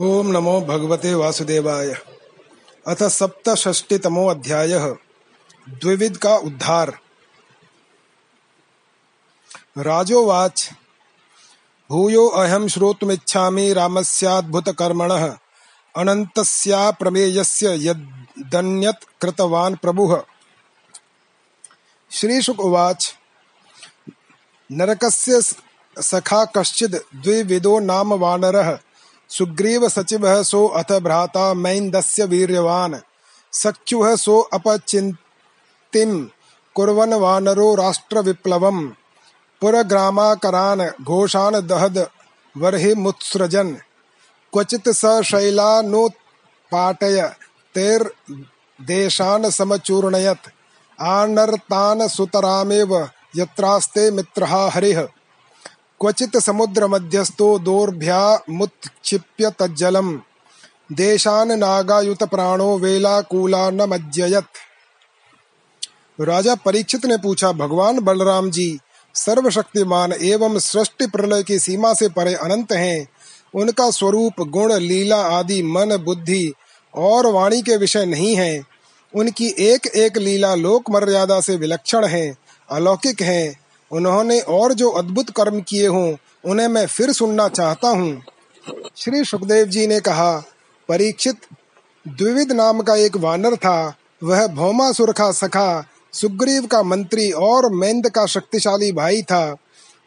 ओम नमो भगवते वासुदेवाय। अथ सप्तषष्टितमो अध्यायः। द्विविध का उद्धार। राजोवाच, भूयो अहम श्रोतुमिच्छामि रामस्याद्भुतकर्मणः, अनन्तस्या प्रमेयस्य यदन्यत् कृतवान् प्रभुः। श्रीशुक उवाच, नरकस्य सखा कश्चिद् द्विविदो नाम वानरः सुग्रीव सचिव सो अथ भ्राता मैन्दस्य वीर्यवान्। सख्युः सो अपचिन्तिं कुर्वन् वानरो राष्ट्रविप्लवम्। पुरग्रामाकरान् घोषान् दहद वर्हिमुत्सृजन् क्वचित् स शैलानोत्पाटय तैर्देशान् समचूर्णयत्। आनर्तान् सुतरामेव, यत्रास्ते मित्रः हरिः। क्वचित् समुद्रमध्यस्थो दोर्भ्यामुत्क्षिप्य तज्जलम्। देशान् नागायुतप्राणो वेलाकुलान्नमज्जयत्। राजा परीक्षित ने पूछा, भगवान बलराम जी, सर्वशक्तिमान एवं सृष्टि प्रलय की सीमा से परे अनंत हैं। उनका स्वरूप, गुण, लीला आदि, मन, बुद्धि और वाणी के विषय नहीं है। उनकी एक एक लीला लोक मर्यादा से विलक्षण है, अलौकिक है। उन्होंने और जो अद्भुत कर्म किए हों, उन्हें मैं फिर सुनना चाहता हूँ। श्री सुखदेव जी ने कहा, परीक्षित द्विविद नाम का एक वानर था, वह भौमासुर का सखा, सुग्रीव का मंत्री और मेंद का शक्तिशाली भाई था।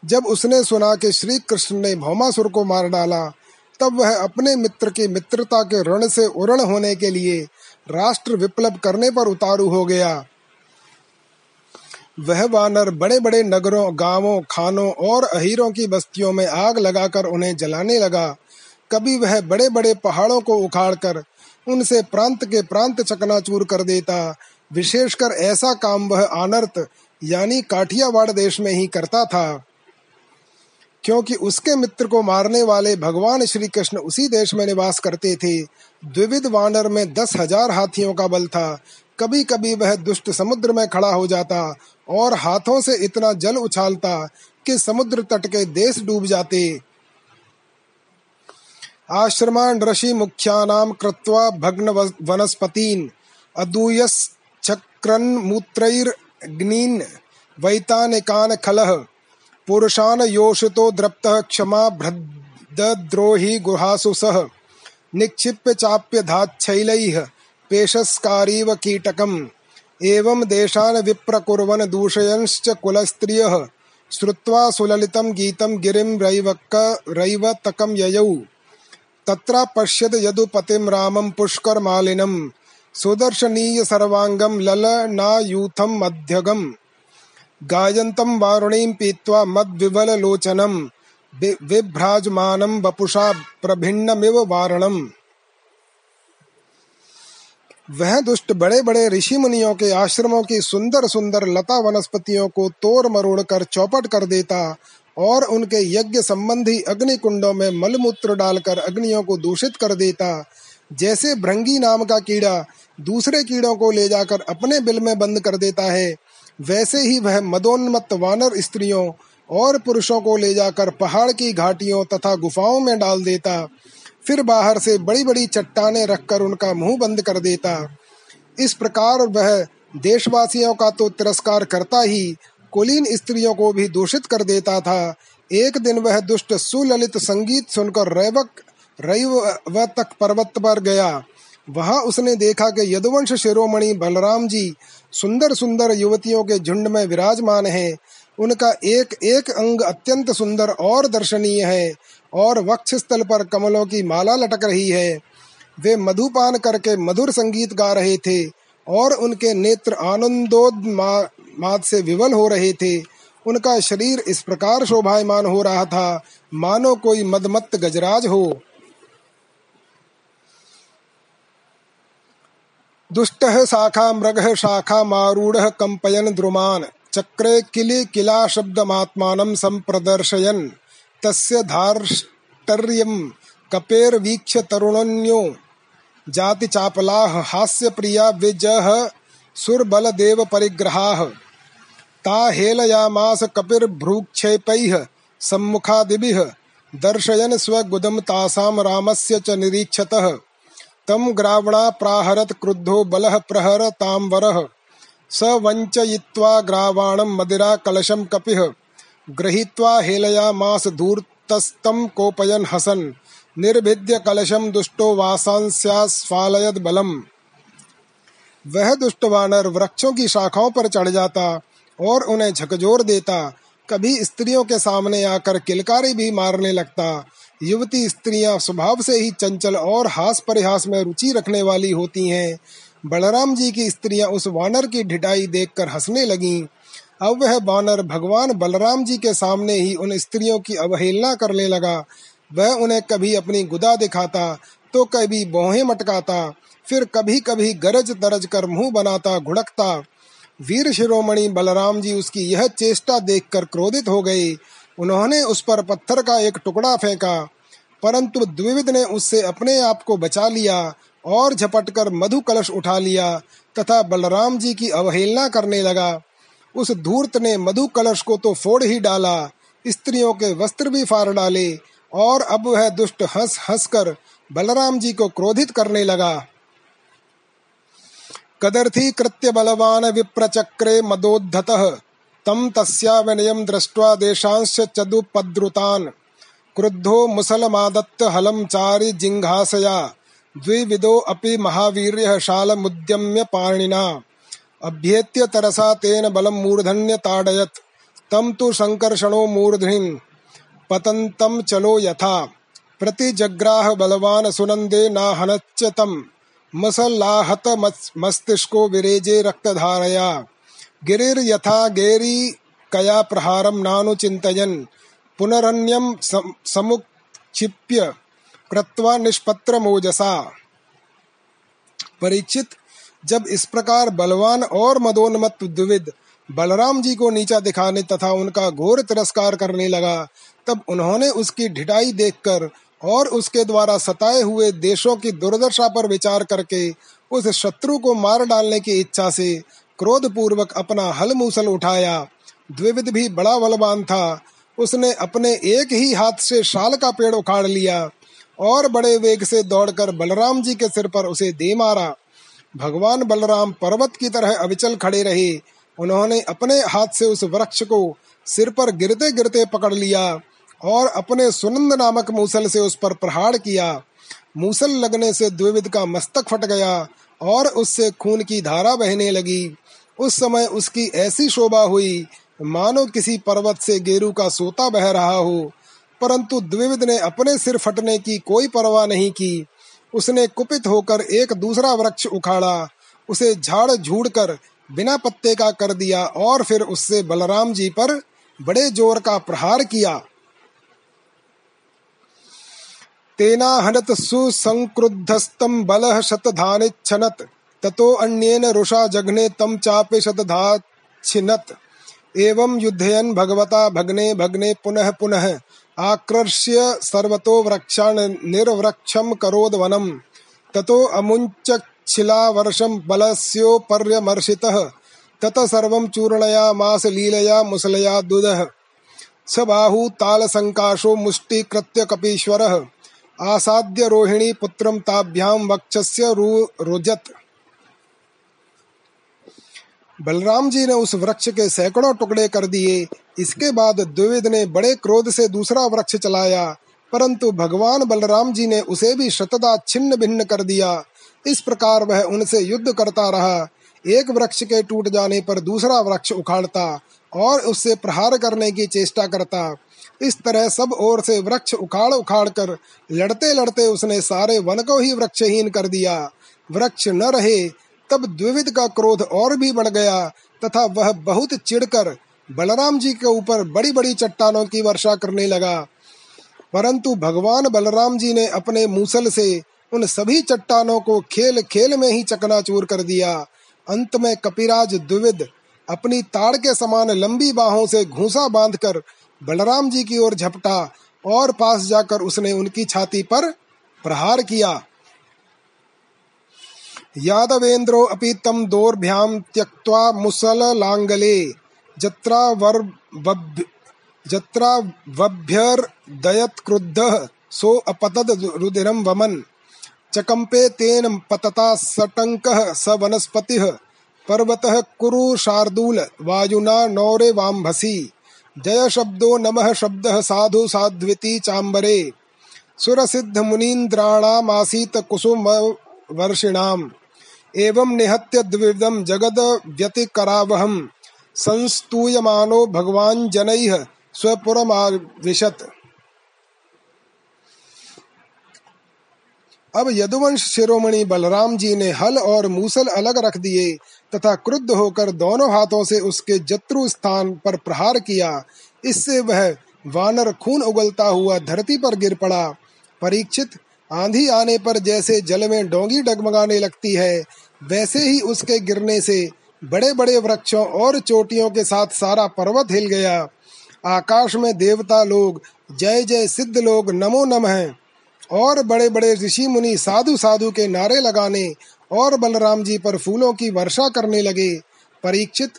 जब उसने सुना कि श्री कृष्ण ने भौमासुर को मार डाला, तब वह अपने मित्र की मित्रता के ऋण से उर्ण होने के लिए राष्ट्र विप्लव करने पर उतारू हो गया। वह वानर बड़े बड़े नगरों, गाँवों, खानों और अहीरों की बस्तियों में आग लगाकर उन्हें जलाने लगा। कभी वह बड़े बड़े पहाड़ों को उखाड़कर उनसे प्रांत के प्रांत चकनाचूर कर देता। विशेषकर ऐसा काम वह आनर्त यानी काठियावाड़ देश में ही करता था। क्योंकि उसके मित्र को मारने वाले भगवान श्री कृष्ण उसी देश में निवास करते थे। द्विविध वानर में दस हज़ार हाथियों का बल था। कभी कभी वह दुष्ट समुद्र में खड़ा हो जाता और हाथों से इतना जल उछालता कि समुद्र तट के देश डूब जाते। आश्रमान ऋषि मुख्यानाम कृत्वा भग्न वनस्पतीन, अदूयस चक्रन वैतानिकान खलः पुरुषान योषितो द्रप्तः क्षमा भ्रद्रोही गुहासु सह, निक्षिप्य चाप्य धाच्छैलैः पेशस्कारीव कीटकम्। एवं देशान् विप्रकुर्वन् दूषयंश्च कुलस्त्रियः। श्रुत्वा सुललितं गीतं गिरिं रैवक रैवतकं ययौ। तत्र पश्यद यदुपतिं रामं पुष्करमालिनं। सुदर्शनीय सर्वाङ्गं ललनायूथं मध्यगम्। गायन्तं वारुणीं पीत्वा मद्विवललोचनं। बिभ्राजमानं वपुषा प्रभिन्नमिव वारणम्। वह दुष्ट बड़े बड़े ऋषि मुनियों के आश्रमों की सुंदर सुंदर लता वनस्पतियों को तोड़ मरोड़ कर चौपट कर देता और उनके यज्ञ संबंधी अग्नि कुंडों में मलमूत्र डालकर अग्नियों को दूषित कर देता। जैसे भृंगी नाम का कीड़ा दूसरे कीड़ों को ले जाकर अपने बिल में बंद कर देता है, वैसे ही वह मदोन्मत्त वानर स्त्रियों और पुरुषों को ले जाकर पहाड़ की घाटियों तथा गुफाओं में डाल देता। फिर बाहर से बड़ी बड़ी चट्टाने रखकर उनका मुँह बंद कर देता। इस प्रकार वह देशवासियों का तो तिरस्कार करता ही कुलीन स्त्रियों को भी दूषित कर देता था। एक दिन वह दुष्ट सुललित संगीत सुनकर रैवक रैव तक पर्वत पर गया। वहाँ उसने देखा कि यदुवंश शिरोमणि बलराम जी सुंदर सुंदर युवतियों के झुंड में विराजमान हैं। उनका एक एक अंग अत्यंत सुंदर और दर्शनीय है। और वक्ष स्थल पर कमलों की माला लटक रही है। वे मधुपान करके मधुर संगीत गा रहे थे और उनके नेत्र आनंदोद से विवल हो रहे थे। उनका शरीर इस प्रकार शोभायमान हो रहा था, मानो कोई मदमत्त गजराज हो। दुष्ट शाखा, मृग शाखा, मारूढ़ कंपयन द्रुमान, चक्रे किले किला शब्द शब्दमात्मानं संप्रदर्शयन्। तस्य धार्ष्टर्यं कपेर्वीक्ष्य तरुणन्यो। जातिचापलाः हास्यप्रिया विजः सुरबलदेवपरिग्रहाः ता हेलयामास कपिर्भ्रूक्षेपैः, सम्मुखादिभिः, दर्शयन स्वगुदम तासाम रामस्य च निरीक्षतः। तम ग्रावणा प्राहरत क्रुद्धो बलः प्रहर ताम्बरः। स वञ्चयित्वा ग्रावाणं मदिरा कलशं कपिः। गृहीत्वा हेलयामास धूर्तस्तं कोपयन् हसन्। निर्भिद्य कलशम दुष्टो वासांस्यास्फालयद बलम। वह दुष्ट वानर वृक्षों की शाखाओं पर चढ़ जाता और उन्हें झकझोर देता। कभी स्त्रियों के सामने आकर किलकारी भी मारने लगता। युवती स्त्रियाँ स्वभाव से ही चंचल और हास परिहास में रुचि रखने वाली होती हैं। बलराम जी की स्त्रियाँ उस वानर की ढिठाई देखकर हंसने लगीं। अब वह बानर भगवान बलराम जी के सामने ही उन स्त्रियों की अवहेलना करने लगा। वह उन्हें कभी अपनी गुदा दिखाता तो कभी बोहे मटकाता, फिर कभी कभी गरज तरज कर मुँह बनाता, घुड़कता। वीर शिरोमणि बलराम जी उसकी यह चेष्टा देखकर क्रोधित हो गए। उन्होंने उस पर पत्थर का एक टुकड़ा फेंका, परंतु द्विविद ने उससे अपने आप को बचा लिया और झपटकर मधु कलश उठा लिया तथा बलराम जी की अवहेलना करने लगा। उस धूर्त ने मधु कलश को तो फोड़ ही डाला, स्त्रियों के वस्त्र भी फाड़ डाले, और अब वह दुष्ट हंस हंस कर बलराम जी को क्रोधित करने लगा। कदर्थी कृत्य बलवान विप्रचक्रे मदोद्धत, तम तस्या विनयम दृष्ट्वा देशांश चदुपद्रुतान। क्रुद्धो मुसलमादत्त हलम चारि जिंघासया द्विविदो अपि महावीर्य शालमुद्यम्य पाणिना। अभ्येत्य तरसा तेन बलम मूर्धन्य ताडयत तम तु संकर्षणो मूर्धनि पतंतम चलो यथा। प्रतिजग्राह बलवान सुनंदे नाहनच्च तम मसल्लाहत मस्तिष्को विरेजे रक्तधारया। गिरिर यथा गेरी कया प्रहारम नानु चिंतयन पुनरन्यम समुक्षिप्य कृत्वा निष्पत्र मोजसा परीक्षित जब इस प्रकार बलवान और मदोन्मत द्विविद बलराम जी को नीचा दिखाने तथा उनका घोर तिरस्कार करने लगा, तब उन्होंने उसकी ढिठाई देखकर और उसके द्वारा सताए हुए देशों की दुर्दशा पर विचार करके उस शत्रु को मार डालने की इच्छा से क्रोध पूर्वक अपना हल मूसल उठाया। द्विविद भी बड़ा बलवान था। उसने अपने एक ही हाथ से शाल का पेड़ उखाड़ लिया और बड़े वेग से दौड़कर बलराम जी के सिर पर उसे दे मारा। भगवान बलराम पर्वत की तरह अविचल खड़े रहे। उन्होंने अपने हाथ से उस वृक्ष को सिर पर गिरते गिरते पकड़ लिया और अपने सुनंद नामक मूसल से उस पर प्रहार किया। मूसल लगने से द्विविद का मस्तक फट गया और उससे खून की धारा बहने लगी। उस समय उसकी ऐसी शोभा हुई, मानो किसी पर्वत से गेरू का सोता बह रहा हो। परंतु द्विविद ने अपने सिर फटने की कोई परवाह नहीं की। उसने कुपित होकर एक दूसरा वृक्ष उखाड़ा। उसे झाड़ झूड़ कर बिना पत्ते का कर दिया और फिर उससे बलराम जी पर बड़े ज़ोर का प्रहार किया। तेना हनत सुसंक्रुद्धस्तं बलः शतधानिच्छनत्, ततो अन्येन रुषा जघने तं चापि शतधाच्छिनत्। एवं युद्धयन् भगवता भगने भगने पुनः पुनः आकर्ष्य सर्वतो वृक्षान् निर्वृक्षं करोद्वनम्। ततो अमुञ्चच्छिलावर्षं बलस्योपर्यमर्शितः तत सर्वं चूर्णयामास लीलया, मुसलया दुदः स बाहू तालसङ्काशो मुष्टिकृत्य कपीश्वरः। आसाद्य रोहिणी पुत्रम ताभ्याम वक्षस्य रुजत। बलराम जी ने उस वृक्ष के सैकड़ों टुकड़े कर दिए। इसके बाद द्विविद ने बड़े क्रोध से दूसरा वृक्ष चलाया, परंतु भगवान बलराम जी ने उसे भी शतदा छिन्न भिन्न कर दिया। इस प्रकार वह उनसे युद्ध करता रहा। एक वृक्ष के टूट जाने पर दूसरा वृक्ष उखाड़ता और उससे प्रहार करने की चेष्टा करता। इस तरह सब ओर से वृक्ष उखाड़ उखाड़ कर लड़ते लड़ते उसने सारे वन को ही वृक्षहीन कर दिया। वृक्ष न रहे तब द्विविद का क्रोध और भी बढ़ गया, तथा वह बहुत चिढ़कर बलराम जी के ऊपर बड़ी बड़ी चट्टानों की वर्षा करने लगा। परंतु भगवान बलराम जी ने अपने मूसल से उन सभी चट्टानों को खेल खेल में ही चकनाचूर कर दिया। अंत में कपिराज द्विविद अपनी ताड़ के समान लंबी बाहों से घूसा बांधकर बलराम जी की ओर झपटा और पास जाकर उसने उनकी छाती पर प्रहार किया। यादवेन्द्रो अपि तम दोर्भ्याम त्यक्त्वा मुसल लांगले जत्रा वर जत्रावभ्यर्दयत्क्रुद्धः सो अपतद रुदिरं वमन्। चकम्पे तेन पतता सटङ्कः स वनस्पतिः। पर्वतः कुरु शार्दूल, वायुना नौरे वाम्भसि। जय शब्दो नमः शब्दः साधु साध्विति चाम्बरे। सुरसिद्ध मुनीन्द्राणामासीत कुसुम वर्षिणाम् एवं निहत्य द्विविधं जगद व्यतिकरावहम् संस्तूयमानो भगवान जनैः स्वपुरमाविशत। अब यदुवंश शिरोमणि बलराम जी ने हल और मूसल अलग रख दिए तथा क्रुद्ध होकर दोनों हाथों से उसके जत्रु स्थान पर प्रहार किया। इससे वह वानर खून उगलता हुआ धरती पर गिर पड़ा। परीक्षित, आंधी आने पर जैसे जल में डोंगी डगमगाने लगती है वैसे ही उसके गिरने से बड़े बड़े वृक्षों और चोटियों के साथ सारा पर्वत हिल गया। आकाश में देवता लोग, जय जय सिद्ध लोग नमो नमः और बड़े बड़े ऋषि मुनि साधु साधु के नारे लगाने और बलराम जी पर फूलों की वर्षा करने लगे। परीक्षित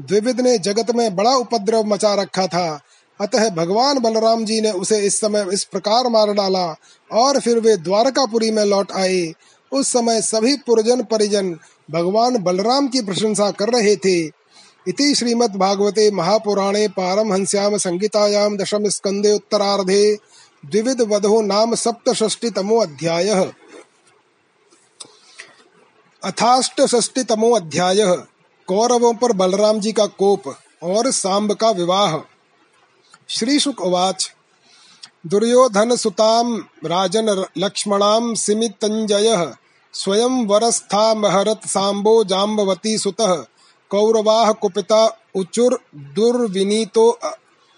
द्विविद ने जगत में बड़ा उपद्रव मचा रखा था। अतः भगवान बलराम जी ने उसे इस समय इस प्रकार मार डाला और फिर वे द्वारकापुरी में लौट आए। उस समय सभी पुरजन परिजन भगवान बलराम की प्रशंसा कर रहे थे। इति श्रीमद् भागवते महापुराणे पारमहंस्याम संगीतायाम दशम स्कंदे उत्तरार्धे द्विविध वधो नाम सप्तषष्टितमो अध्यायः। अथाष्टषष्टितमो अध्याय, कौरवों पर बलराम जी का कोप और सांब का विवाह। श्री शुक दुर्योधन सुताम राजन लक्ष्मणाम सिमितंजय। स्वयं वरस्था महरत सांबो जाम्बवती सुतः, कौरवाः कुपिता उचुर दुर्विनीतो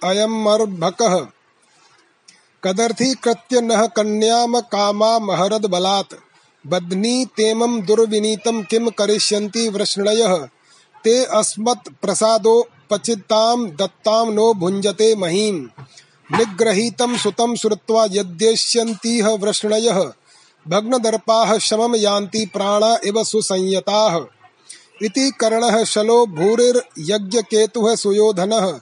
अयमर्भकः। कदर्थी कृत्य नः कन्याम कामा महरद बलात्। बध्नी तेमं दुर्विनीतं किम करिष्यन्ति वृष्णयः। ते अस्मत् प्रसादो पचिताम दत्ताम नो भुंजते महीम। निग्रहीतं सुतं श्रुत्वा यद्येष्यन्तीह वृष्णयः। भग्नदर्पाः शमं यान्ति प्राणा इव सुसंयताः। इति कर्णः शलो भूरिर्यज्ञकेतुः सुयोधनः।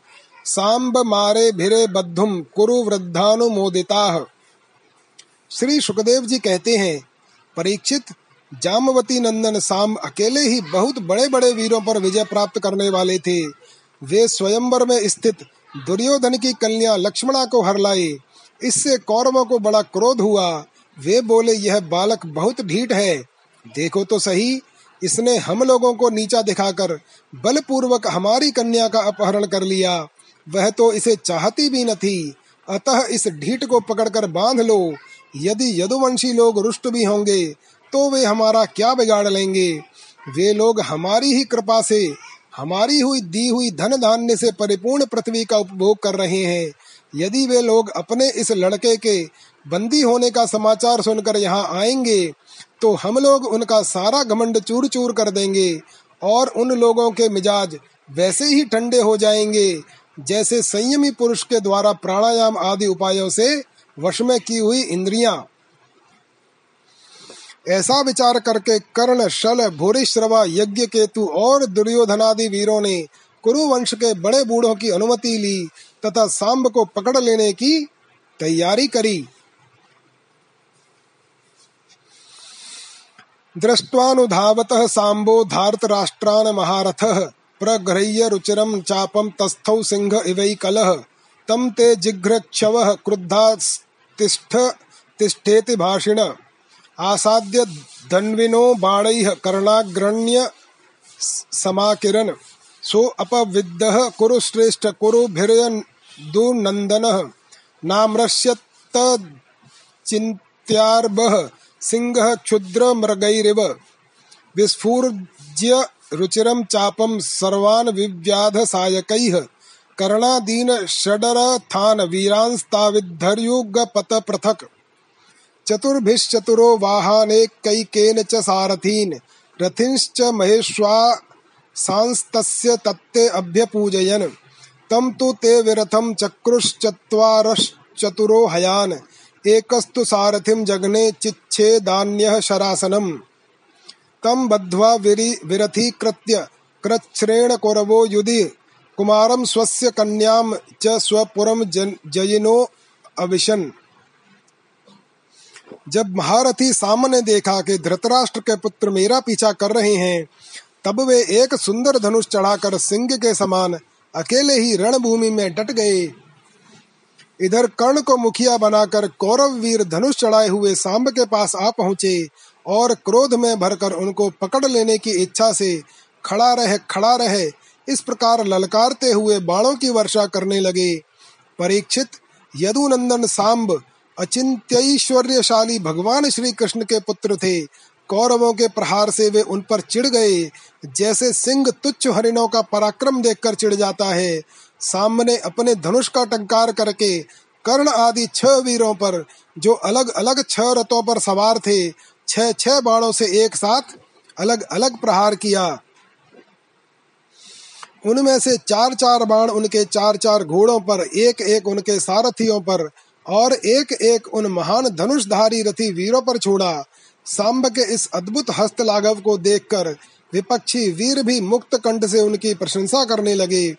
भिरे बद्धुम कुरु वृद्धानुमोदिताः श्री सुखदेव जी कहते हैं, परीक्षित, जामवती नंदन साम अकेले ही बहुत बड़े बड़े वीरों पर विजय प्राप्त करने वाले थे। वे स्वयंवर में स्थित दुर्योधन की कन्या लक्ष्मणा को हर लाए। इससे कौरवों को बड़ा क्रोध हुआ। वे बोले, यह बालक बहुत ढीठ है। देखो तो सही, इसने हम लोगों को नीचा दिखाकर बलपूर्वक हमारी कन्या का अपहरण कर लिया। वह तो इसे चाहती भी न थी। अतः इस ढीठ को पकड़कर बाँध लो। यदि यदुवंशी लोग रुष्ट भी होंगे तो वे हमारा क्या बिगाड़ लेंगे? वे लोग हमारी ही कृपा से, हमारी हुई दी हुई धन धान्य से परिपूर्ण पृथ्वी का उपभोग कर रहे हैं। यदि वे लोग अपने इस लड़के के बंदी होने का समाचार सुनकर यहाँ आएँगे तो हम लोग उनका सारा घमंड चूर चूर कर देंगे और उन लोगों के मिजाज वैसे ही ठंडे हो जाएँगे, जैसे संयमी पुरुष के द्वारा प्राणायाम आदि उपायों से वश में की हुई इंद्रियाँ। ऐसा विचार करके कर्ण, शल भूरिश्रवा यज्ञ केतु और दुर्योधनादि वीरों ने कुरु वंश के बड़े बूढ़ों की अनुमति ली तथा सांब को पकड़ लेने की तैयारी करी। दृष्ट्वानुधावतः साम्बो धार्तराष्ट्रान् महारथः, प्रगृह्य रुचिरं चापं तस्थौ सिंह इवैकलः। तं ते जिघ्रक्षवः क्रुद्धास्तिष्ठ तिष्ठेति भाषिण। आसाद्य धन्विनो बाणैः कर्णाग्रण्य समाकिरन्। सो अपविद्धः कुरु श्रेष्ठ कुरु भिर्यदुनन्दनः सिंह क्षुद्र मृगैरिव। विस्फूर्ज्य रुचिरं चापं सर्वान् विव्याध सायकैः। कर्णादीन षडरथान् वीरांस्ताविद्धर्युगपत पृथक्। चतुर्भिश्चतुरो वाहानेकैकेन च सारथीन्। रथिंश्च महेश्वा सांस्तस्य तत्ते अभ्यपूजयन्। तं तु ते विरथं चक्रुश्चत्वारश्चतुरो हयान्। एकस्तु सारथिं जघने चिच्छेदान्यः शरासनम्। तं बद्ध्वा विरि विरथीकृत्य कृच्छ्रेण कौरवो युधि। कुमारम स्वस्य कन्याम च स्वपुरम जयिनो अविशन। जब महारथी सामने देखा कि धृतराष्ट्र के पुत्र मेरा पीछा कर रहे हैं, तब वे एक सुंदर धनुष चढ़ाकर सिंह के समान अकेले ही रणभूमि में डट गए। इधर कर्ण को मुखिया बनाकर कौरव वीर धनुष चढ़ाए हुए सांब के पास आ पहुँचे और क्रोध में भरकर उनको पकड़ लेने की इच्छा से खड़ा रहे खड़ा रहे, इस प्रकार ललकारते हुए बाणों की वर्षा करने लगे। परीक्षित यदुनंदन सांब अचिंत्यश्वर्यशाली भगवान श्री कृष्ण के पुत्र थे। कौरवों के प्रहार से वे उन पर चिढ़ गए। जैसे सिंह तुच्छ हरिणों का पराक्रम देखकर चिढ़ जाता है सामने अपने धनुष का टंकार करके कर्ण आदि छह वीरों पर, जो अलग अलग छह रथों पर सवार थे, छह छह बाणों से एक साथ अलग अलग प्रहार किया। उनमें से चार चार बाण उनके चार चार घोड़ों पर, एक एक उनके सारथियों पर, और एक एक उन महान धनुषधारी रथी वीरों पर छोड़ा। सांब के इस अद्भुत हस्त लाघव को देखकर विपक्षी वीर भी मुक्त कंठ से उनकी प्रशंसा करने लगे।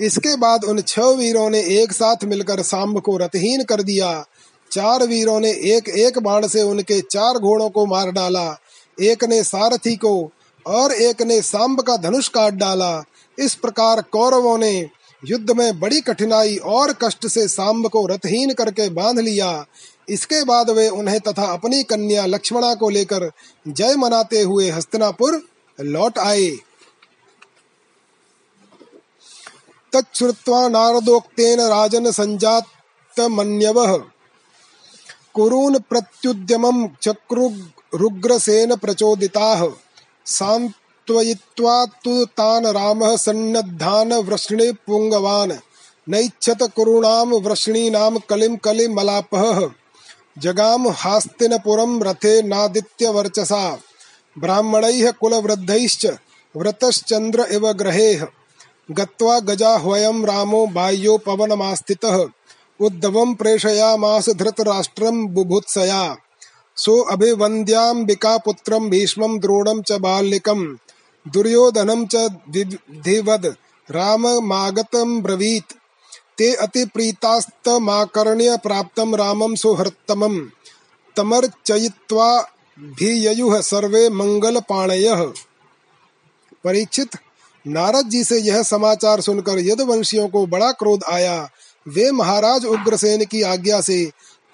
इसके बाद उन छह वीरों ने एक साथ मिलकर सांब को रथहीन कर दिया। चार वीरों ने एक एक बाण से उनके चार घोड़ों को मार डाला। एक ने सारथी को और एक ने सांब का धनुष काट डाला। इस प्रकार कौरवों ने युद्ध में बड़ी कठिनाई और कष्ट से सांब को रथहीन करके बाँध लिया। इसके बाद वे उन्हें तथा अपनी कन्या लक्ष्मणा को लेकर जय मनाते हुए हस्तनापुर लौट आए। तच्छ्रुत्वा नारदोक्तेन राजन संजात मन्यवः कुरून् प्रत्युद्यमं चक्रुग्रसेन प्रचोदिताः। सान्त्वयित्वा तु तान् रामः सन्नद्धान् वृष्णे पुङ्गवान्। नैच्छत कुरूणां वृष्णीनां कलिं कलिमलापः जगाम हास्तिनपुरं रथे नादित्य वर्चसा ब्राह्मणैः कुलवृद्धैश्च व्रतश्चन्द्र इव ग्रहेः गत्वा गजाह्वयं रामो बाह्यो पवनमास्थितः। उद्धवं प्रेषयामास धृतराष्ट्रं बुभुत्सया। सो अभिवन्द्याम्बिका पुत्रं भीष्मं द्रोणं च बाल्यकं। दुर्योधनं च विधिवद राममागतं ब्रवीत्। ते अतिप्रीतास्तमाकर्ण्य प्राप्तं रामं सुहृत्तमं तमर्चयित्वा भीययुः सर्वे मंगलपाणयः परीक्षित नारद जी से यह समाचार सुनकर यदुवंशियों को बड़ा क्रोध आया। वे महाराज उग्रसेन की आज्ञा से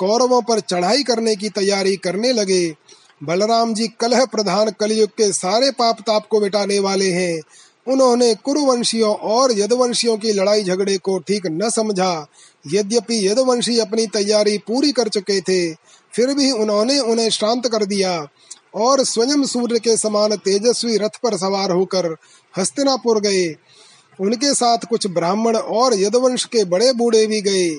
कौरवों पर चढ़ाई करने की तैयारी करने लगे। बलराम जी कलह प्रधान कलयुग के सारे पाप ताप को मिटाने वाले हैं। उन्होंने कुरुवंशियों और यदुवंशियों की लड़ाई झगड़े को ठीक न समझा। यद्यपि यदुवंशी अपनी तैयारी पूरी कर चुके थे, फिर भी उन्होंने उन्हें शांत कर दिया। और स्वयं सूर्य के समान तेजस्वी रथ पर सवार होकर हस्तिनापुर गए। उनके साथ कुछ ब्राह्मण और यदवंश के बड़े बूढ़े भी गए।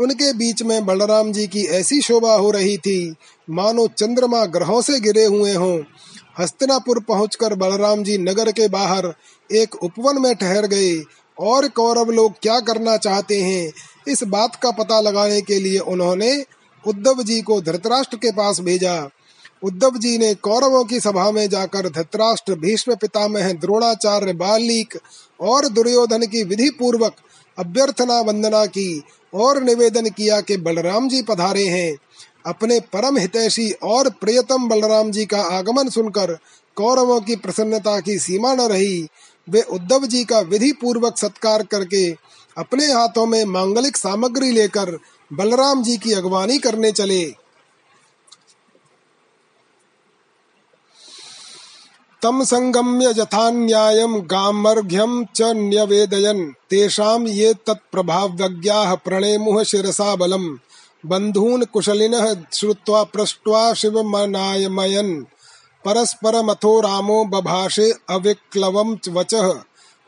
उनके बीच में बलराम जी की ऐसी शोभा हो रही थी, मानो चंद्रमा ग्रहों से गिरे हुए हों। हस्तिनापुर पहुंचकर बलराम जी नगर के बाहर एक उपवन में ठहर गए। और कौरव लोग क्या करना चाहते हैं, इस बात का पता लगाने के लिए उन्होंने उद्धव जी को धृतराष्ट्र के पास भेजा। उद्धव जी ने कौरवों की सभा में जाकर धृतराष्ट्र, भीष्म पितामह, द्रोणाचार्य बालिक और दुर्योधन की विधि पूर्वक अभ्यर्थना वंदना की और निवेदन किया कि बलराम जी पधारे हैं। अपने परम हितैषी और प्रियतम बलराम जी का आगमन सुनकर कौरवों की प्रसन्नता की सीमा न रही। वे उद्धव जी का विधि पूर्वक सत्कार करके अपने हाथों में मांगलिक सामग्री लेकर बलराम जी की अगवानी करने चले। तम संगम्य यथान्यायं गामर्घ्यं च न्यवेदयन। तेषां ये तत्प्रभावज्ञाः प्रणेमुः शिरसा बलम्। बन्धून् कुशलिनः श्रुत्वा पृष्ट्वा शिवमनायमयन्। परस्परमथो रामो बभाषे अविक्लवं वचः।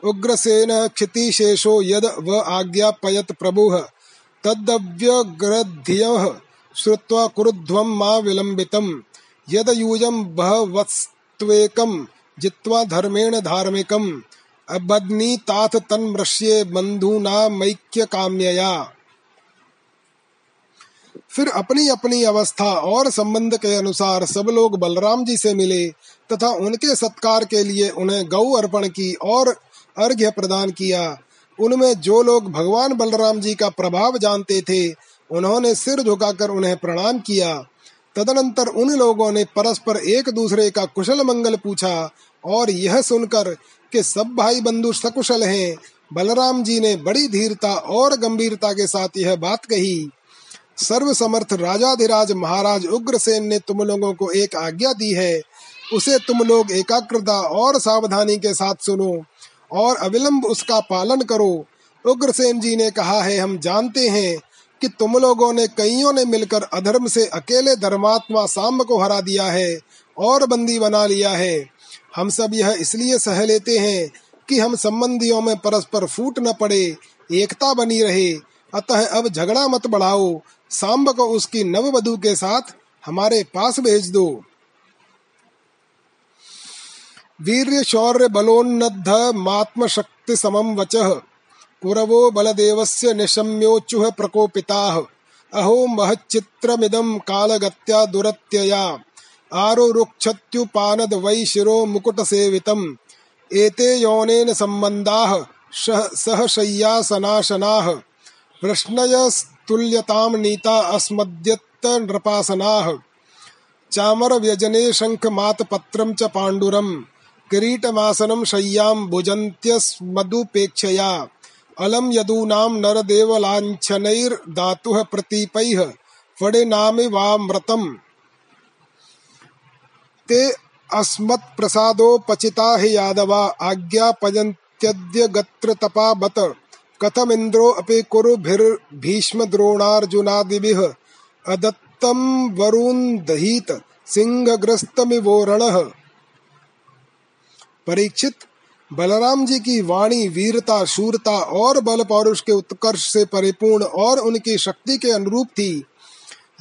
उग्रसेन क्षितिशेषो यद व आज्ञापयत् प्रभुः। तदव्यग्रधियः श्रुत्वा कुरुध्वं मा विलम्बितम्। यदयूयं बहवत्स्त्वेकं जित्वा धर्मेण धार्मिकम्। अबध्नीताथ तन्मृष्ये बंधुनामैक्य काम्यया फिर अपनी अपनी अवस्था और संबंध के अनुसार सब लोग बलराम जी से मिले तथा उनके सत्कार के लिए उन्हें गौ अर्पण की और अर्घ्य प्रदान किया। उनमें जो लोग भगवान बलराम जी का प्रभाव जानते थे, उन्होंने सिर झुकाकर उन्हें प्रणाम किया। तदनंतर उन लोगों ने परस्पर एक दूसरे का कुशल मंगल पूछा और यह सुनकर कि सब भाई बंधु सकुशल हैं, बलराम जी ने बड़ी धीरता और गंभीरता के साथ यह बात कही। सर्व समर्थ राजाधिराज महाराज उग्रसेन ने तुम लोगों को एक आज्ञा दी है, उसे तुम लोग एकाग्रता और सावधानी के साथ सुनो और अविलंब उसका पालन करो। उग्रसेन जी ने कहा, है, हम जानते हैं कि तुम लोगों ने कईयों ने मिलकर अधर्म से अकेले धर्मात्मा सांब को हरा दिया है और बंदी बना लिया है। हम सब यह इसलिए सह लेते हैं कि हम संबंधियों में परस्पर फूट न पड़े, एकता बनी रहे। अतः अब झगड़ा मत बढ़ाओ। सांब को उसकी नववधु के साथ हमारे पास भेज दो। वीर्य शौर्य बलोन्नद्ध मात्म शक्ति समम वचः। कुरवो बलदेवस्य निशम्योच्युः प्रकोपिताः। अहो महच्चित्रमिदं कालगत्या दुरत्यया। आरुरुक्षत्युपानद वै शिरो मुकुटसेवितम्। एते यौनेन सम्बन्धाः सह शय्यासनाशनाः वृष्णयस्तुल्यतां नीता अस्मद्यत्त नृपासनाः चामरव्यजने शङ्खमातपत्रं च पाण्डुरम्। किरीटमासनं शय्यां भुजन्त्यस्मदुपेक्षया। अलम यदूनां नरदेवलाञ्छनैर्दातुः प्रतीपैः फणिनामिवामृतम् ते अस्मत्प्रसादोपचिता हि यादवा आज्ञापयन्त्यद्य गत्र तपा बत कथमिन्द्रो अपि कुरुभिर्भीष्मद्रोणार्जुनादिभिः अदत्तं वरुन्दहीत सिंहग्रस्तमिवोरणः परीक्षित बलराम जी की वाणी, वीरता, शूरता और बल पौरुष के उत्कर्ष से परिपूर्ण और उनकी शक्ति के अनुरूप थी।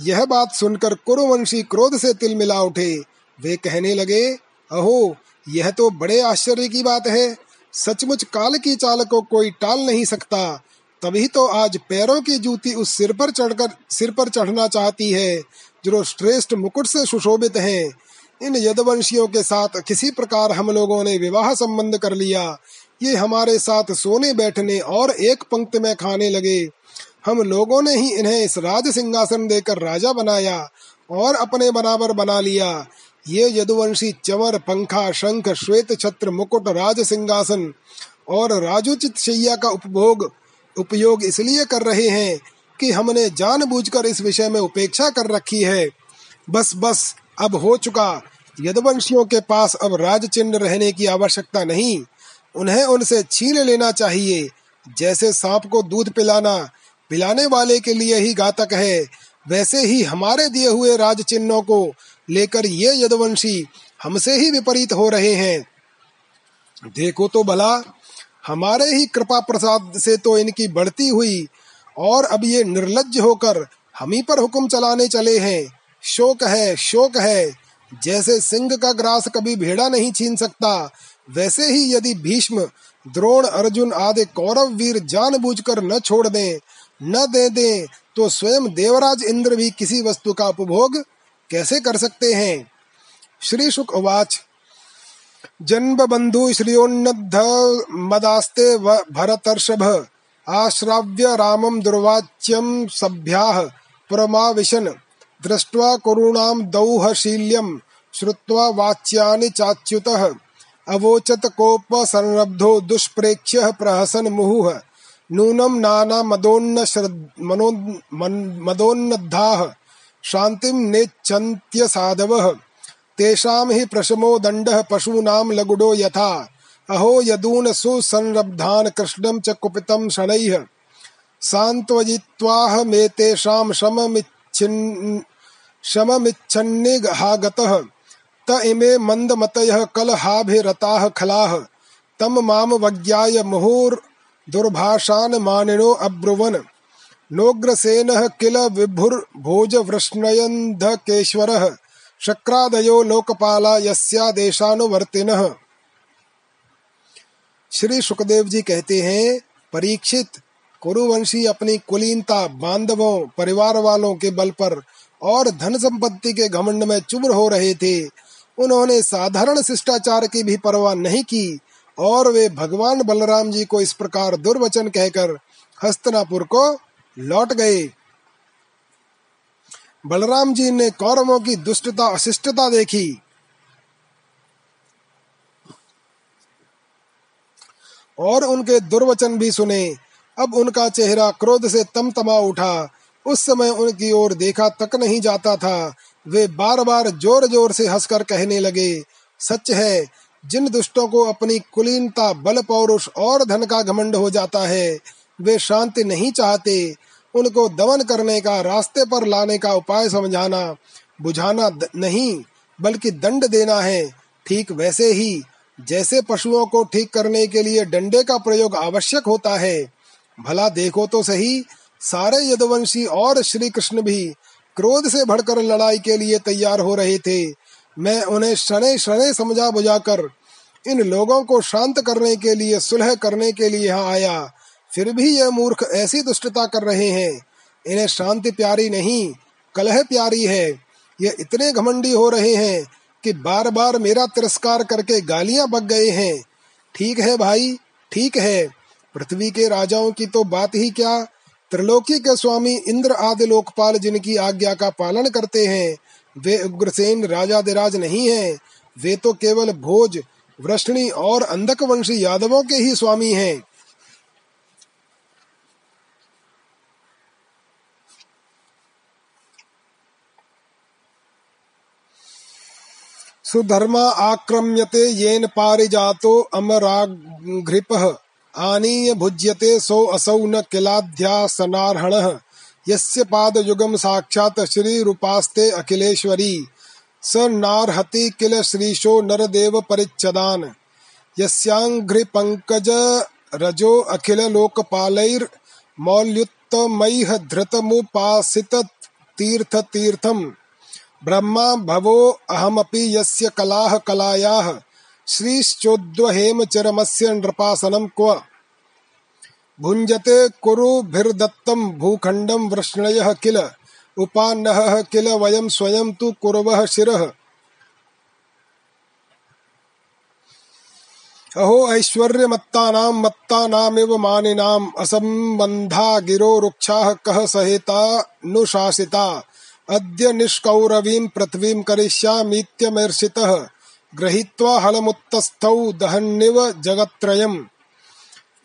यह बात सुनकर कुरुवंशी क्रोध से तिल मिला उठे। वे कहने लगे, अहो, यह तो बड़े आश्चर्य की बात है। सचमुच काल की चाल को कोई टाल नहीं सकता। तभी तो आज पैरों की जूती उस सिर पर चढ़कर, सिर पर चढ़ना चाहती है, जो श्रेष्ठ मुकुट से सुशोभित हैं। इन यदवंशियों के साथ किसी प्रकार हम लोगों ने विवाह संबंध कर लिया। ये हमारे साथ सोने बैठने और एक पंक्ति में खाने लगे। हम लोगों ने ही इन्हें इस राज सिंहासन देकर राजा बनाया और अपने बराबर बना लिया। ये यदुवंशी चवर, पंखा, शंख, श्वेत छत्र, मुकुट, राज सिंहासन और राजोचित शैया का उपभोग, उपयोग इसलिए कर रहे हैं कि हमने जानबूझकर इस विषय में उपेक्षा कर रखी है। बस बस अब हो चुका। यदवंशियों के पास अब राज चिन्ह रहने की आवश्यकता नहीं। उन्हें उनसे छीन लेना चाहिए। जैसे सांप को दूध पिलाना, पिलाने वाले के लिए ही घातक है, वैसे ही हमारे दिए हुए राज चिन्हों को लेकर ये यदवंशी हमसे ही विपरीत हो रहे हैं। देखो तो भला, हमारे ही कृपा प्रसाद से तो इनकी बढ़ती हुई और अब ये निर्लज होकर हम ही पर हुक्म चलाने चले हैं। शोक है शोक है। जैसे सिंह का ग्रास कभी भेड़ा नहीं छीन सकता, वैसे ही यदि भीष्म, द्रोण, अर्जुन आदि कौरव वीर जानबूझकर न छोड़ दें, न दे दें तो स्वयं देवराज इंद्र भी किसी वस्तु का उपभोग कैसे कर सकते हैं? श्री शुक उवाच। जन्म बंधु श्रियोन्नद्ध मदास्ते भरतर्षभ, आश्राव्य रामम दुर्वाच्यम सभ्याः पुरमाविशन। दृष्ट्वा कुरूणां दौहशील्यं, श्रुत्वा वाच्यानि चाच्युतः। अवोचत कोप संरब्धो दुष्प्रेक्ष्य प्रहसन मुहुः। नूनं नाना मदोन्न मदोन्नद्धाः। शान्तिं नेच्छन्त्य साधवः। तेषां हि प्रशमो दण्डः पशूनां लगुडो यथा। अहो यदून सुसंरब्धान् कृष्णं च कुपितं शनैः। सान्त्वयित्वाहमेतेषां शममिच्छ शममिच्छन्निहागतः त इमे मन्दमतयः कलहाभिरताः खलाः। तम माम वज्ञाय मुहुर्दुर्भाषान् मानिनो अब्रुवन्। नोग्रसेनः किल विभुर्भोजवृष्णयन्धकेश्वरः शक्रादयो लोकपाला यस्यादेशानुवर्तिनः श्री सुखदेव जी कहते हैं, परीक्षित कुरुवंशी अपनी कुलीनता बांधवों परिवार वालों के बल पर और धन संपत्ति के घमंड में चुभ हो रहे थे। उन्होंने साधारण शिष्टाचार की भी परवाह नहीं की और वे भगवान बलराम जी को इस प्रकार दुर्वचन कहकर हस्तनापुर को लौट गए। बलराम जी ने कौरवों की दुष्टता, अशिष्टता देखी। और उनके दुर्वचन भी सुने। अब उनका चेहरा क्रोध से तमतमा उठा। उस समय उनकी ओर देखा तक नहीं जाता था। वे बार बार ज़ोर ज़ोर से हंसकर कहने लगे, सच है, जिन दुष्टों को अपनी कुलीनता बल पौरुष और धन का घमंड हो जाता है, वे शांति नहीं चाहते। उनको दमन करने का, रास्ते पर लाने का उपाय समझाना, बुझाना नहीं, बल्कि दंड देना है। ठीक वैसे ही, जैसे पशुओं को ठीक करने के लिए डंडे का प्रयोग आवश्यक होता है भला देखो तो सही, सारे यदुवंशी और श्री कृष्ण भी क्रोध से भड़कर लड़ाई के लिए तैयार हो रहे थे। मैं उन्हें शने शने समझा बुझाकर इन लोगों को शांत करने के लिए, सुलह करने के लिए यहाँ आया। फिर भी ये मूर्ख ऐसी दुष्टता कर रहे हैं। इन्हें शांति प्यारी नहीं, कलह प्यारी है। ये इतने घमंडी हो रहे हैं कि बार बार मेरा तिरस्कार करके गालियाँ बक गए हैं। ठीक है भाई, ठीक है। पृथ्वी के राजाओं की तो बात ही क्या? त्रिलोकी के स्वामी इंद्र आदि लोकपाल जिनकी आज्ञा का पालन करते हैं, वे उग्रसेन राजा दिराज नहीं हैं। वे तो केवल भोज, वृष्णि और अंधक वंशी यादवों के ही स्वामी हैं। सुधर्मा आक्रम्यते येन पारिजातो अमराघ्रिपः आनीय भुज्यते सो असौ न किलाध्यासनार्हणः। यस्य पादयुगम साक्षात् श्रीरूपास्ते अखिलेश्वरी, स नार्हति किल श्रीशो नरदेव परिच्छदान। यस्यांघ्रि पंकज रजो अखिल लोकपालैर् मौल्युत्तमैः धृतमुपासित तीर्थ तीर्थम ब्रह्मा भवो अहमपि यस्य कलाः कलायाः। श्रीश्चोद्वहेमचरमस्य नृपासनं क्व? भुञ्जते कुरुभिर्दत्तं भूखण्डं वृष्णयः किल? उपान्नः किल वयं स्वयं तु कुर्वः शिरः? अहो ऐश्वर्यमत्तानां मत्तानामिव मानिनाम् असम्बन्धा गिरो रुक्षाः कः सहेता? नुशासिता अद्य निष्कौरवीं पृथ्वीं करिष्यामीत्यमर्षितः। गृहीत्वा हलमुत्तस्थौ दहन्निव जगत्त्रयम्।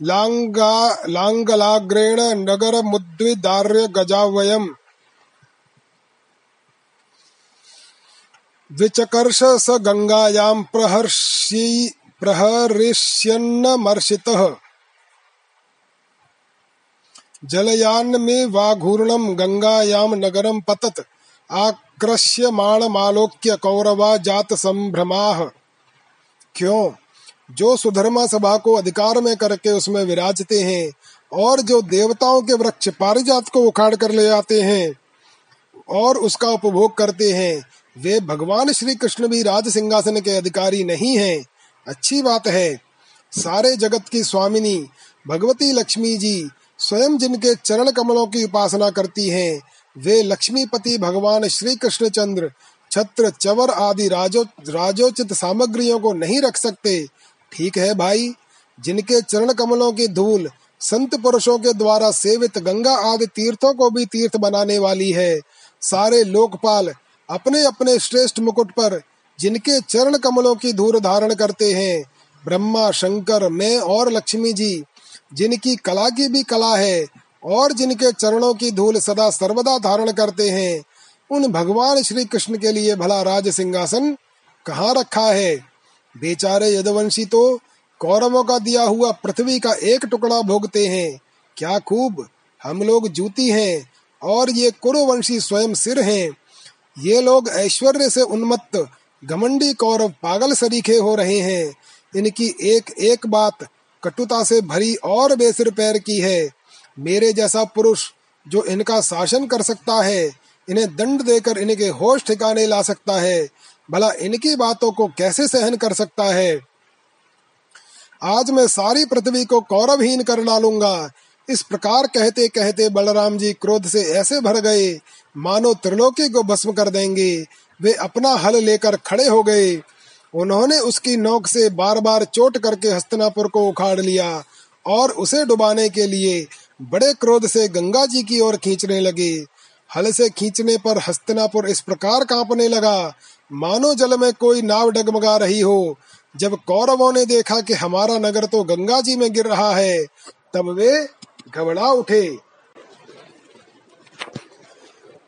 लाङ्गा लाङ्गलाग्रेण नगरमुद्विदार्य गजावयम् द्विचकर्ष स गङ्गायां प्रहर्षि, प्रहरिष्यन्नमर्षितः। जलयान्मे वाघूर्णं गङ्गायां नगरं पतत्। आक्रश्यमाणमालोक्य कौरवा जात संभ्रमाः। क्यों? जो सुधर्मा सभा को अधिकार में करके उसमें विराजते हैं और जो देवताओं के वृक्ष पारिजात को उखाड़ कर ले आते हैं और उसका उपभोग करते हैं, वे भगवान श्री कृष्ण भी राज सिंहासन के अधिकारी नहीं हैं। अच्छी बात है। सारे जगत की स्वामिनी, भगवती लक्ष्मी जी, स्वयं जिनके चरण कमलों की उपासना करती हैं वे लक्ष्मीपति भगवान श्री कृष्ण चंद्र, छत्र, चवर आदि राजो राजोचित सामग्रियों को नहीं रख सकते। ठीक है भाई, जिनके चरण कमलों की धूल संत पुरुषों के द्वारा सेवित गंगा आदि तीर्थों को भी तीर्थ बनाने वाली है। सारे लोकपाल अपने अपने श्रेष्ठ मुकुट पर जिनके चरण कमलों की धूल धारण करते हैं। ब्रह्मा, शंकर, मैं और लक्ष्मी जी, जिनकी कला की भी कला है और जिनके चरणों की धूल सदा सर्वदा धारण करते हैं, उन भगवान श्री कृष्ण के लिए भला राज सिंहासन कहाँ रखा है? बेचारे यदवंशी तो कौरवों का दिया हुआ पृथ्वी का एक टुकड़ा भोगते हैं। क्या खूब! हम लोग जूती हैं और ये कुरुवंशी स्वयं सिर हैं। ये लोग ऐश्वर्य से उन्मत्त, घमंडी कौरव पागल सरीखे हो रहे हैं। इनकी एक एक बात कटुता से भरी और बेसिर पैर की है। मेरे जैसा पुरुष जो इनका शासन कर सकता है, इन्हें दंड देकर इनके होश ठिकाने ला सकता है, भला इनकी बातों को कैसे सहन कर सकता है? आज मैं सारी पृथ्वी को कौरवहीन कर डालूँगा। इस प्रकार कहते कहते बलराम जी क्रोध से ऐसे भर गए, मानो त्रिलोकी को भस्म कर देंगे। वे अपना हल लेकर खड़े हो गए। उन्होंने उसकी नोक से बार बार चोट करके हस्तनापुर को उखाड़ लिया और उसे डुबाने के लिए बड़े क्रोध से गंगा जी की ओर खींचने लगे। हल से खींचने पर हस्तनापुर इस प्रकार कांपने लगा, मानो जल में कोई नाव डगमगा रही हो। जब कौरवों ने देखा कि हमारा नगर तो गंगा जी में गिर रहा है, तब वे घबरा उठे।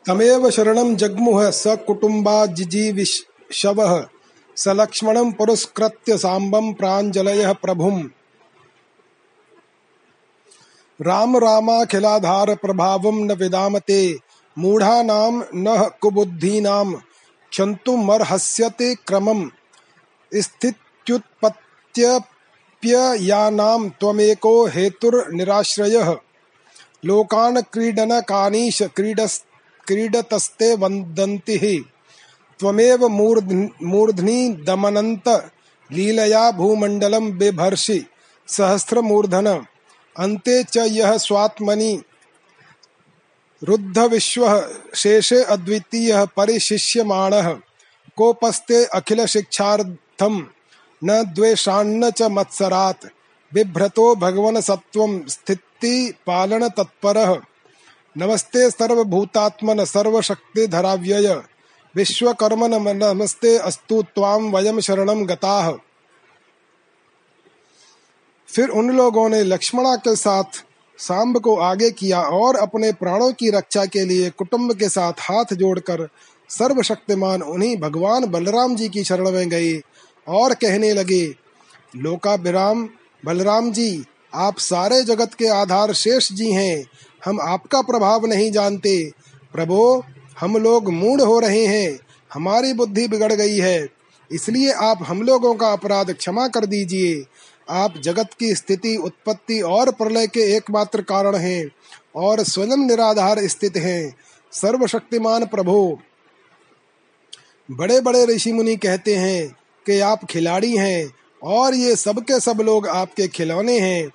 तमेव शरणं जग्मुह स कुटुम्बा जिजीविषवः स लक्ष्मणं पुरस्कृत्य सांबम प्राञ्जलयः प्रभुम्। राम रामाखिलाधार प्रभावं न विदामते, मूढ़ानां न कुबुद्धीनां, क्षन्तुमर्हस्यते क्रमम् स्थित्युत्पत्त्यप्ययानां त्वमेको लोकान् क्रीडनकानीश क्रीडस्, क्रीडतस्ते वदन्ति त्वमेव मूर्ध्नि दमनन्त, लीलया भूमण्डलं बिभर्षि, सहस्रमूर्धन। अन्ते च यः स्वात्मनि। रुद्धविश्वः शेषे अद्वितीयः परिशिष्यमाणः। कोपस्ते अखिल अखिलशिक्षार्थं न द्वेषान्न च मत्सरात्। बिभ्रतो भगवन सत्वं स्थिति पालन तत्परः। नमस्ते सर्वभूतात्मन सर्वशक्ति धराव्यय विश्वकर्मन नमस्ते अस्तु त्वाम वयम शरणम गताह फिर उन लोगों ने लक्ष्मणा के साथ सांब को आगे किया और अपने प्राणों की रक्षा के लिए कुटुंब के साथ हाथ जोड़कर सर्वशक्तिमान उन्हीं भगवान बलराम जी की शरण में गए और कहने लगे, लोकाभिराम, बलराम जी, आप सारे जगत के आधार शेष जी हैं। हम आपका प्रभाव नहीं जानते। प्रभो, हम लोग मूड हो रहे हैं। हमारी बुद्धि बिगड़ गई है। इसलिए आप हम लोगों का अपराध क्षमा कर दीजिए। आप जगत की स्थिति, उत्पत्ति और प्रलय के एकमात्र कारण हैं और स्वयं निराधार स्थित हैं। सर्वशक्तिमान प्रभु बड़े बड़े ऋषि मुनि कहते हैं कि आप खिलाड़ी हैं और ये सब के सब लोग आपके खिलौने हैं।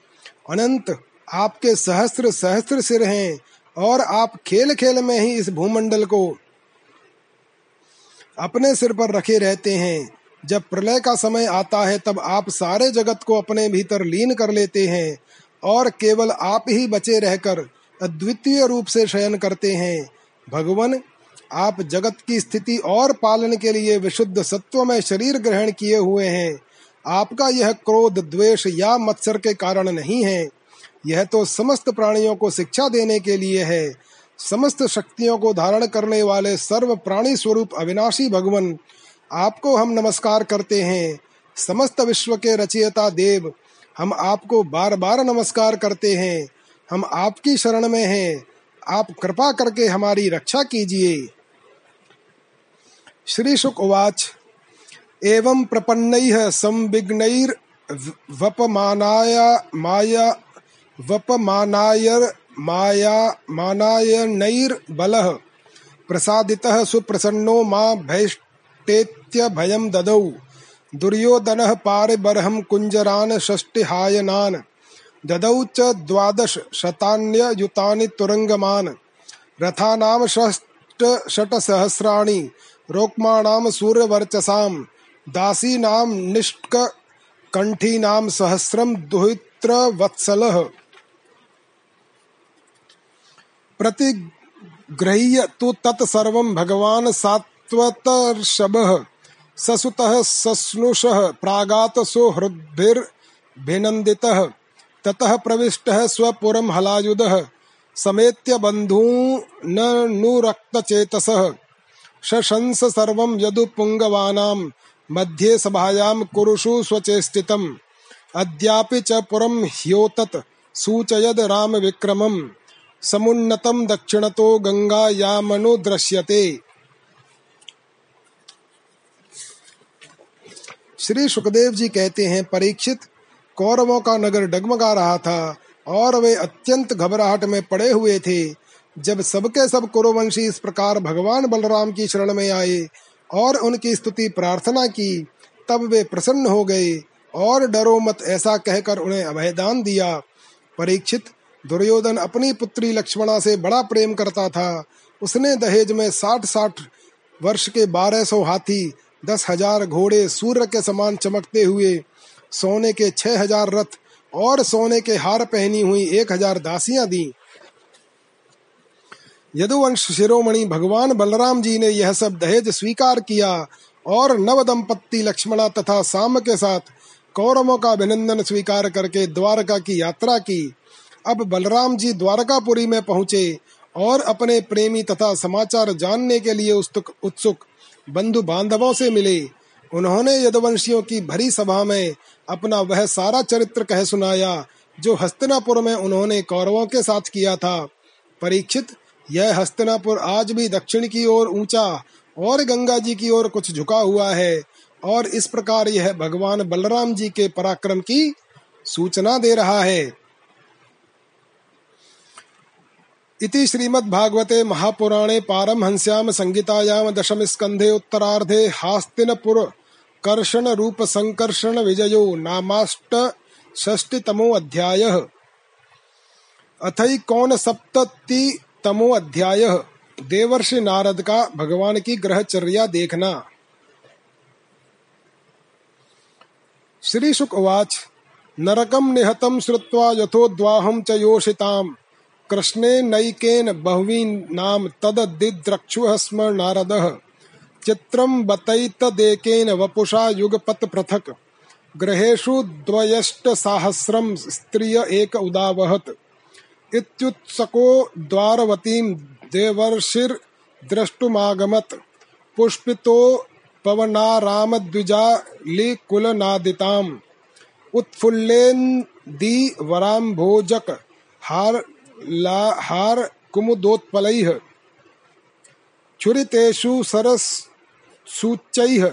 अनंत आपके सहस्त्र सहस्त्र सिर हैं और आप खेल खेल में ही इस भूमंडल को अपने सिर पर रखे रहते हैं। जब प्रलय का समय आता है, तब आप सारे जगत को अपने भीतर लीन कर लेते हैं और केवल आप ही बचे रहकर अद्वितीय रूप से शयन करते हैं। भगवान, आप जगत की स्थिति और पालन के लिए विशुद्ध सत्व में शरीर ग्रहण किए हुए हैं। आपका यह क्रोध, द्वेष या मत्सर के कारण नहीं है। यह तो समस्त प्राणियों को शिक्षा देने के लिए है। समस्त शक्तियों को धारण करने वाले सर्व प्राणी स्वरूप अविनाशी भगवान आपको हम नमस्कार करते हैं। समस्त विश्व के रचयिता देव, हम आपको बार बार नमस्कार करते हैं। हम आपकी शरण में हैं। आप कृपा करके हमारी रक्षा कीजिए। श्री शुक उवाच एवं प्रपन्नैः संविघ्नैर्वपमानाय माया, वपमानायर माया, मानायनैर्बलः। प्रसादितः सुप्रसन्नो मा भैष्टेत्य भयं ददौ। दुर्योधनः पारिबर्हं कुञ्जरान् षष्टिहायनान्। ददौ च द्वादश शतान्ययुतानि तुरङ्गमान् रथानां षष्ट षट्सहस्राणि रोक्माणां सूर्यवर्चसां दासीनां निष्ककण्ठीनां सहस्रं दुहित्रवत्सलः। प्रतिगृह्य तु तत्सर्वं भगवान् सात्वतर्षभः ससुतः सस्नुषः प्रागात् सुहृद्भिर्भिनन्दितः ततः प्रविष्टः स्वपुरं हलायुधः, समेत्य बन्धूननुरक्तचेतसः शशंस सर्वं यदुपुङ्गवानां, मध्ये सभायां कुरुषु स्वचेष्टितम्। अद्यापि च पुरं ह्योतत्, सूचयद रामविक्रमम्। समुन्नतम दक्षिणतो गंगा श्री सुखदेव जी कहते हैं, परीक्षित, कौरवों का नगर डगमगा रहा था और वे अत्यंत घबराहट में पड़े हुए थे। जब सबके सब कुरुवंशी इस प्रकार भगवान बलराम की शरण में आए और उनकी स्तुति प्रार्थना की, तब वे प्रसन्न हो गए और डरो मत ऐसा कहकर उन्हें अभयदान दिया। परीक्षित, दुर्योधन अपनी पुत्री लक्ष्मणा से बड़ा प्रेम करता था। उसने दहेज में साठ साठ वर्ष के बारह सौ हाथी दस हज़ार घोड़े सूर्य के समान चमकते हुए, सोने के छह हज़ार रथ और सोने के हार पहनी हुई एक हज़ार दासियाँ दी। यदुवंश शिरोमणि भगवान बलराम जी ने यह सब दहेज स्वीकार किया और नव दंपत्ति लक्ष्मणा तथा साम के साथ कौरवों का अभिनंदन स्वीकार करके द्वारका की यात्रा की। अब बलराम जी द्वारकापुरी में पहुँचे और अपने प्रेमी तथा समाचार जानने के लिए उत्सुक बंधु बांधवों से मिले। उन्होंने यदुवंशियों की भरी सभा में अपना वह सारा चरित्र कह सुनाया, जो हस्तिनापुर में उन्होंने कौरवों के साथ किया था। परीक्षित, यह हस्तिनापुर आज भी दक्षिण की ओर ऊँचा और गंगा जी की ओर कुछ झुका हुआ है, और इस प्रकार यह भगवान बलराम जी के पराक्रम की सूचना दे रहा है। इति श्रीमद्भागवते महापुराणे पारमहंस्याम संगीतायाम दशम स्कंधे उत्तरार्धे हास्तिनपुर कर्षण रूप संकर्षण विजयो नामाष्ट षष्टितमो अध्याय अथई सप्तति तमो अध्याय देवर्षि नारद का भगवान की ग्रहचर्या देखना। श्री शुकवाच नरकम निहतम श्रुत्वा यथोद्वाहम च योषिताम। कृष्णे नैकेन बहवीनाम तददिद्रक्षुः स्म नारदः चित्रं बतैतदेकेन वपुषा युगपत् पृथक्। ग्रहेषु द्वयष्टसाहस्रं स्त्रिय एक उदावहत्। इत्युत्सको द्वारवतीं देवर्षिर्द्रष्टुमागमत् पुष्पितो पवनारामद्विजालिकुलनादिताम् उत्फुल्लेन्दीवराम्भोजक हार ला हार कुमुदोत्पलैः छुरितेषु सरस सूच्चैः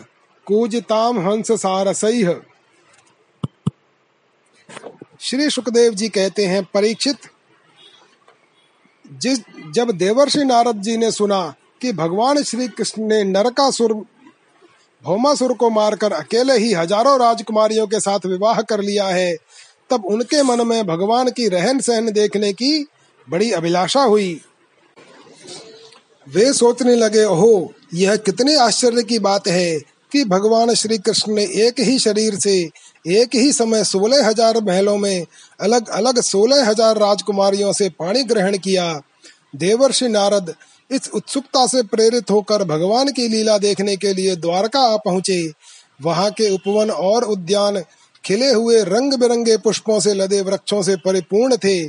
कूजितां हंस सारसैः श्री सुखदेव जी कहते हैं, परीक्षित, जिस, जब देवर्षि नारद जी ने सुना कि भगवान श्री कृष्ण ने नरकासुर, भौमासुर को मारकर अकेले ही हज़ारों राजकुमारियों के साथ विवाह कर लिया है, तब उनके मन में भगवान की रहन सहन देखने की बड़ी अभिलाषा हुई। वे सोचने लगे, ओहो, यह कितने आश्चर्य की बात है कि भगवान श्री कृष्ण ने एक ही शरीर से एक ही समय सोलह हज़ार महलों में अलग अलग सोलह हज़ार राजकुमारियों से पानी ग्रहण किया। देवर्षि नारद इस उत्सुकता से प्रेरित होकर भगवान की लीला देखने के लिए द्वारका आ पहुँचे। वहाँ के उपवन और उद्यान खिले हुए रंग बिरंगे पुष्पों से लदे वृक्षों से परिपूर्ण थे।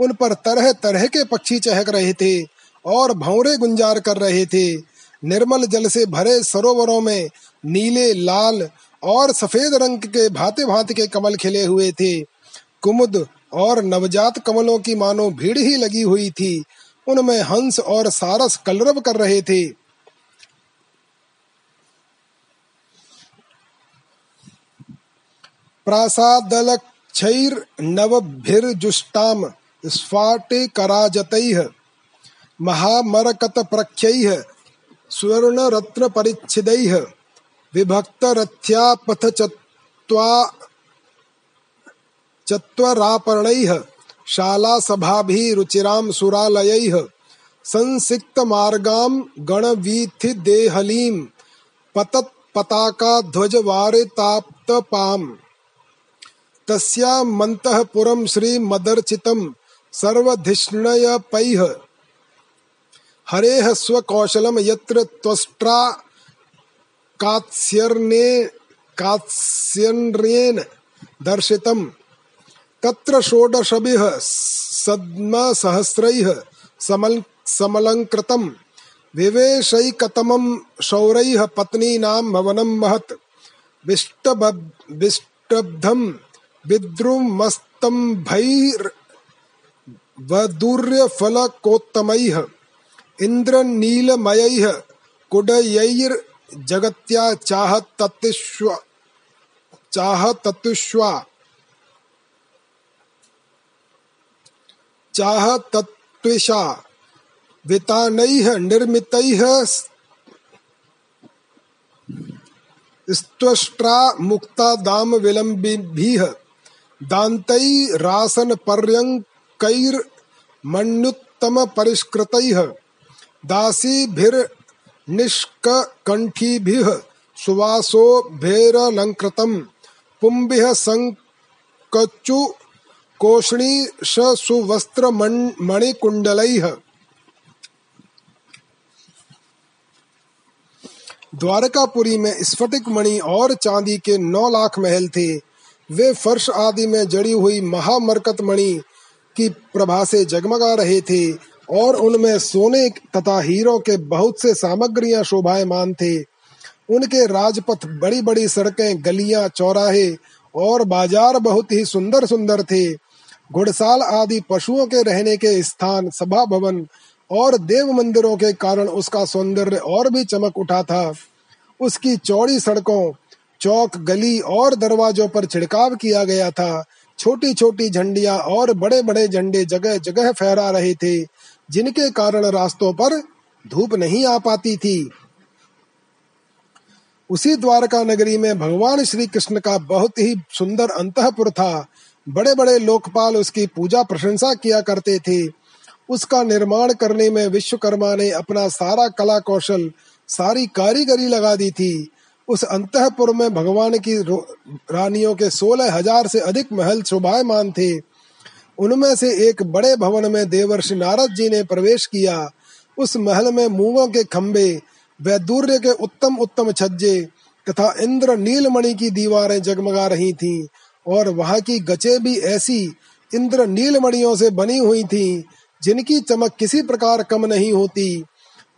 उन पर तरह तरह के पक्षी चहक रहे थे और भौरे गुंजार कर रहे थे। निर्मल जल से भरे सरोवरों में नीले, लाल और सफ़ेद रंग के भांति भांति के कमल खिले हुए थे। कुमुद और नवजात कमलों की मानो भीड़ ही लगी हुई थी। उनमें हंस और सारस कलरव कर रहे थे। प्रासादलक्षैर्नवभिर्जुष्टाम स्फाटिकराजतैः महामरकतप्रख्यैः स्वर्णरत्नपरिच्छिदैः विभक्तरथ्यापथचत्वा चत्वरापर्णैः शालासभाभिरुचिरां सुरालयैः संसिक्तमार्गां गणवीथिदेहलीं पतत्पताकाध्वजवारिताप्तपाम् तस्यामन्तःपुरं श्रीमदर्चितं सर्वधिष्णयपैः हरेः स्वकौशलं यत्र त्वष्ट्रा कात्स्यर्ने कात्स्यन्रेण दर्शितं तत्र षोडशभिः सद्मसहस्रैः समल समलङ्कृतं विवेशैकतमं शौरैः पत्नीनां भवनं महत्। विष्टबद्धं विद्रुमस्तम्भैर्वदूर्यफलकोत्तमैः इन्द्रनीलमयैः कुडयैर्जगत्या चाहतत्ष्व चाहतत्ष्वा चाहतत्विषा वितानैः निर्मितैः स्त्वष्ट्रा मुक्ता दाम विलम्बिभिः दासीभिर्मण्युत्तमपरिष्कृतैः सुवासो भेरलंकृतम पुंबिह संकचु कोषणी सुवस्त्र मणिकुंडलैः द्वारकापुरी में स्फटिक मणि और चांदी के नौ लाख महल थे। वे फर्श आदि में जड़ी हुई महामरकत मणि की प्रभा से जगमगा रहे थे और उनमें सोने तथा हीरो के बहुत से सामग्रियाँ शोभायमान थे। उनके राजपथ बड़ी बड़ी सड़कें, गलियाँ, चौराहे और बाज़ार बहुत ही सुंदर सुंदर थे। घुड़साल आदि पशुओं के रहने के स्थान, सभा भवन और देव मंदिरों के कारण उसका सौंदर्य और भी चमक उठा था। उसकी चौड़ी सड़कों, चौक, गली और दरवाजों पर छिड़काव किया गया था। छोटी छोटी झंडियाँ और बड़े बड़े झंडे जगह जगह फहरा रहे थे, जिनके कारण रास्तों पर धूप नहीं आ पाती थी। उसी द्वारका नगरी में भगवान श्री कृष्ण का बहुत ही सुंदर अंतपुर था। बड़े बड़े लोकपाल उसकी पूजा प्रशंसा किया करते थे। उसका निर्माण करने में विश्वकर्मा ने अपना सारा कला कौशल सारी कारीगरी लगा दी थी। उस अंतपुर में भगवान की रानियों के सोलह हज़ार से अधिक महल शोभायमान थे। उनमें से एक बड़े भवन में देवर्षि नारद जी ने प्रवेश किया। उस महल में मूंगों के खम्बे वैदूर्य के उत्तम उत्तम छज्जे तथा इंद्र नीलमणि की दीवारें जगमगा रही थीं और वहाँ की गचे भी ऐसी इंद्र नीलमणियों से बनी हुई थीं, जिनकी चमक किसी प्रकार कम नहीं होती।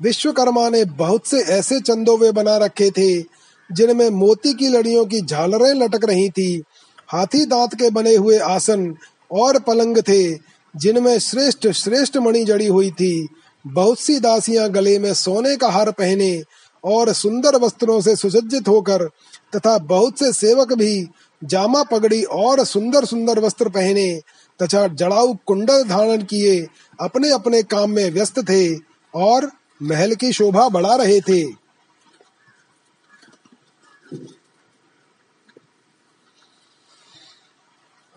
विश्वकर्मा ने बहुत से ऐसे चंदोवे बना रखे थे जिनमें मोती की लड़ियों की झालरें लटक रही थी। हाथी दांत के बने हुए आसन और पलंग थे, जिनमें श्रेष्ठ श्रेष्ठ मणि जड़ी हुई थी। बहुत सी दासियाँ गले में सोने का हार पहने और सुंदर वस्त्रों से सुसज्जित होकर तथा बहुत से सेवक भी जामा पगड़ी और सुंदर सुंदर वस्त्र पहने तथा जड़ाऊ कुंडल धारण किए अपने अपने काम में व्यस्त थे और महल की शोभा बढ़ा रहे थे।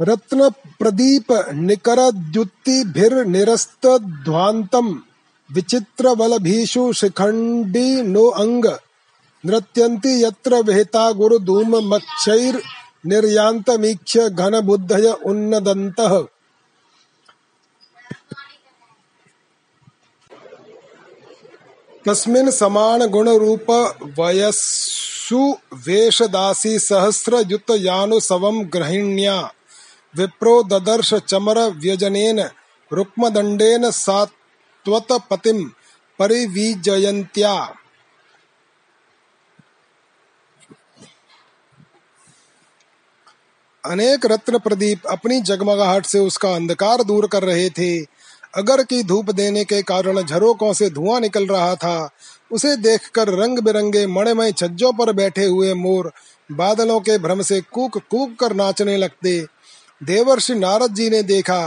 रत्न प्रदीप निकर निरस्त ध्वांतम, विचित्र बलभीषु शिखंडी नो अंग, नृत्यंती यत्र विहिता गुरु धूम मक्षैर निर्यांत मीक्ष घन बुद्धय उन्नदंतः। तस्मिन् समान गुण रूप वयस्सु वेशदासी सहस्र युत यानुसवम ग्रहिण्या। विप्रो ददर्श चमर व्यजनेन रुक्मदंडेन सात्वत पतिम परिविजयंत्या अनेक रत्न प्रदीप अपनी जगमगाहट से उसका अंधकार दूर कर रहे थे। अगर की धूप देने के कारण झरोकों से धुआँ निकल रहा था, उसे देखकर रंग बिरंगे मणिमय छज्जों पर बैठे हुए मोर बादलों के भ्रम से कूक कूक कर नाचने लगते। देवर्षि नारद जी ने देखा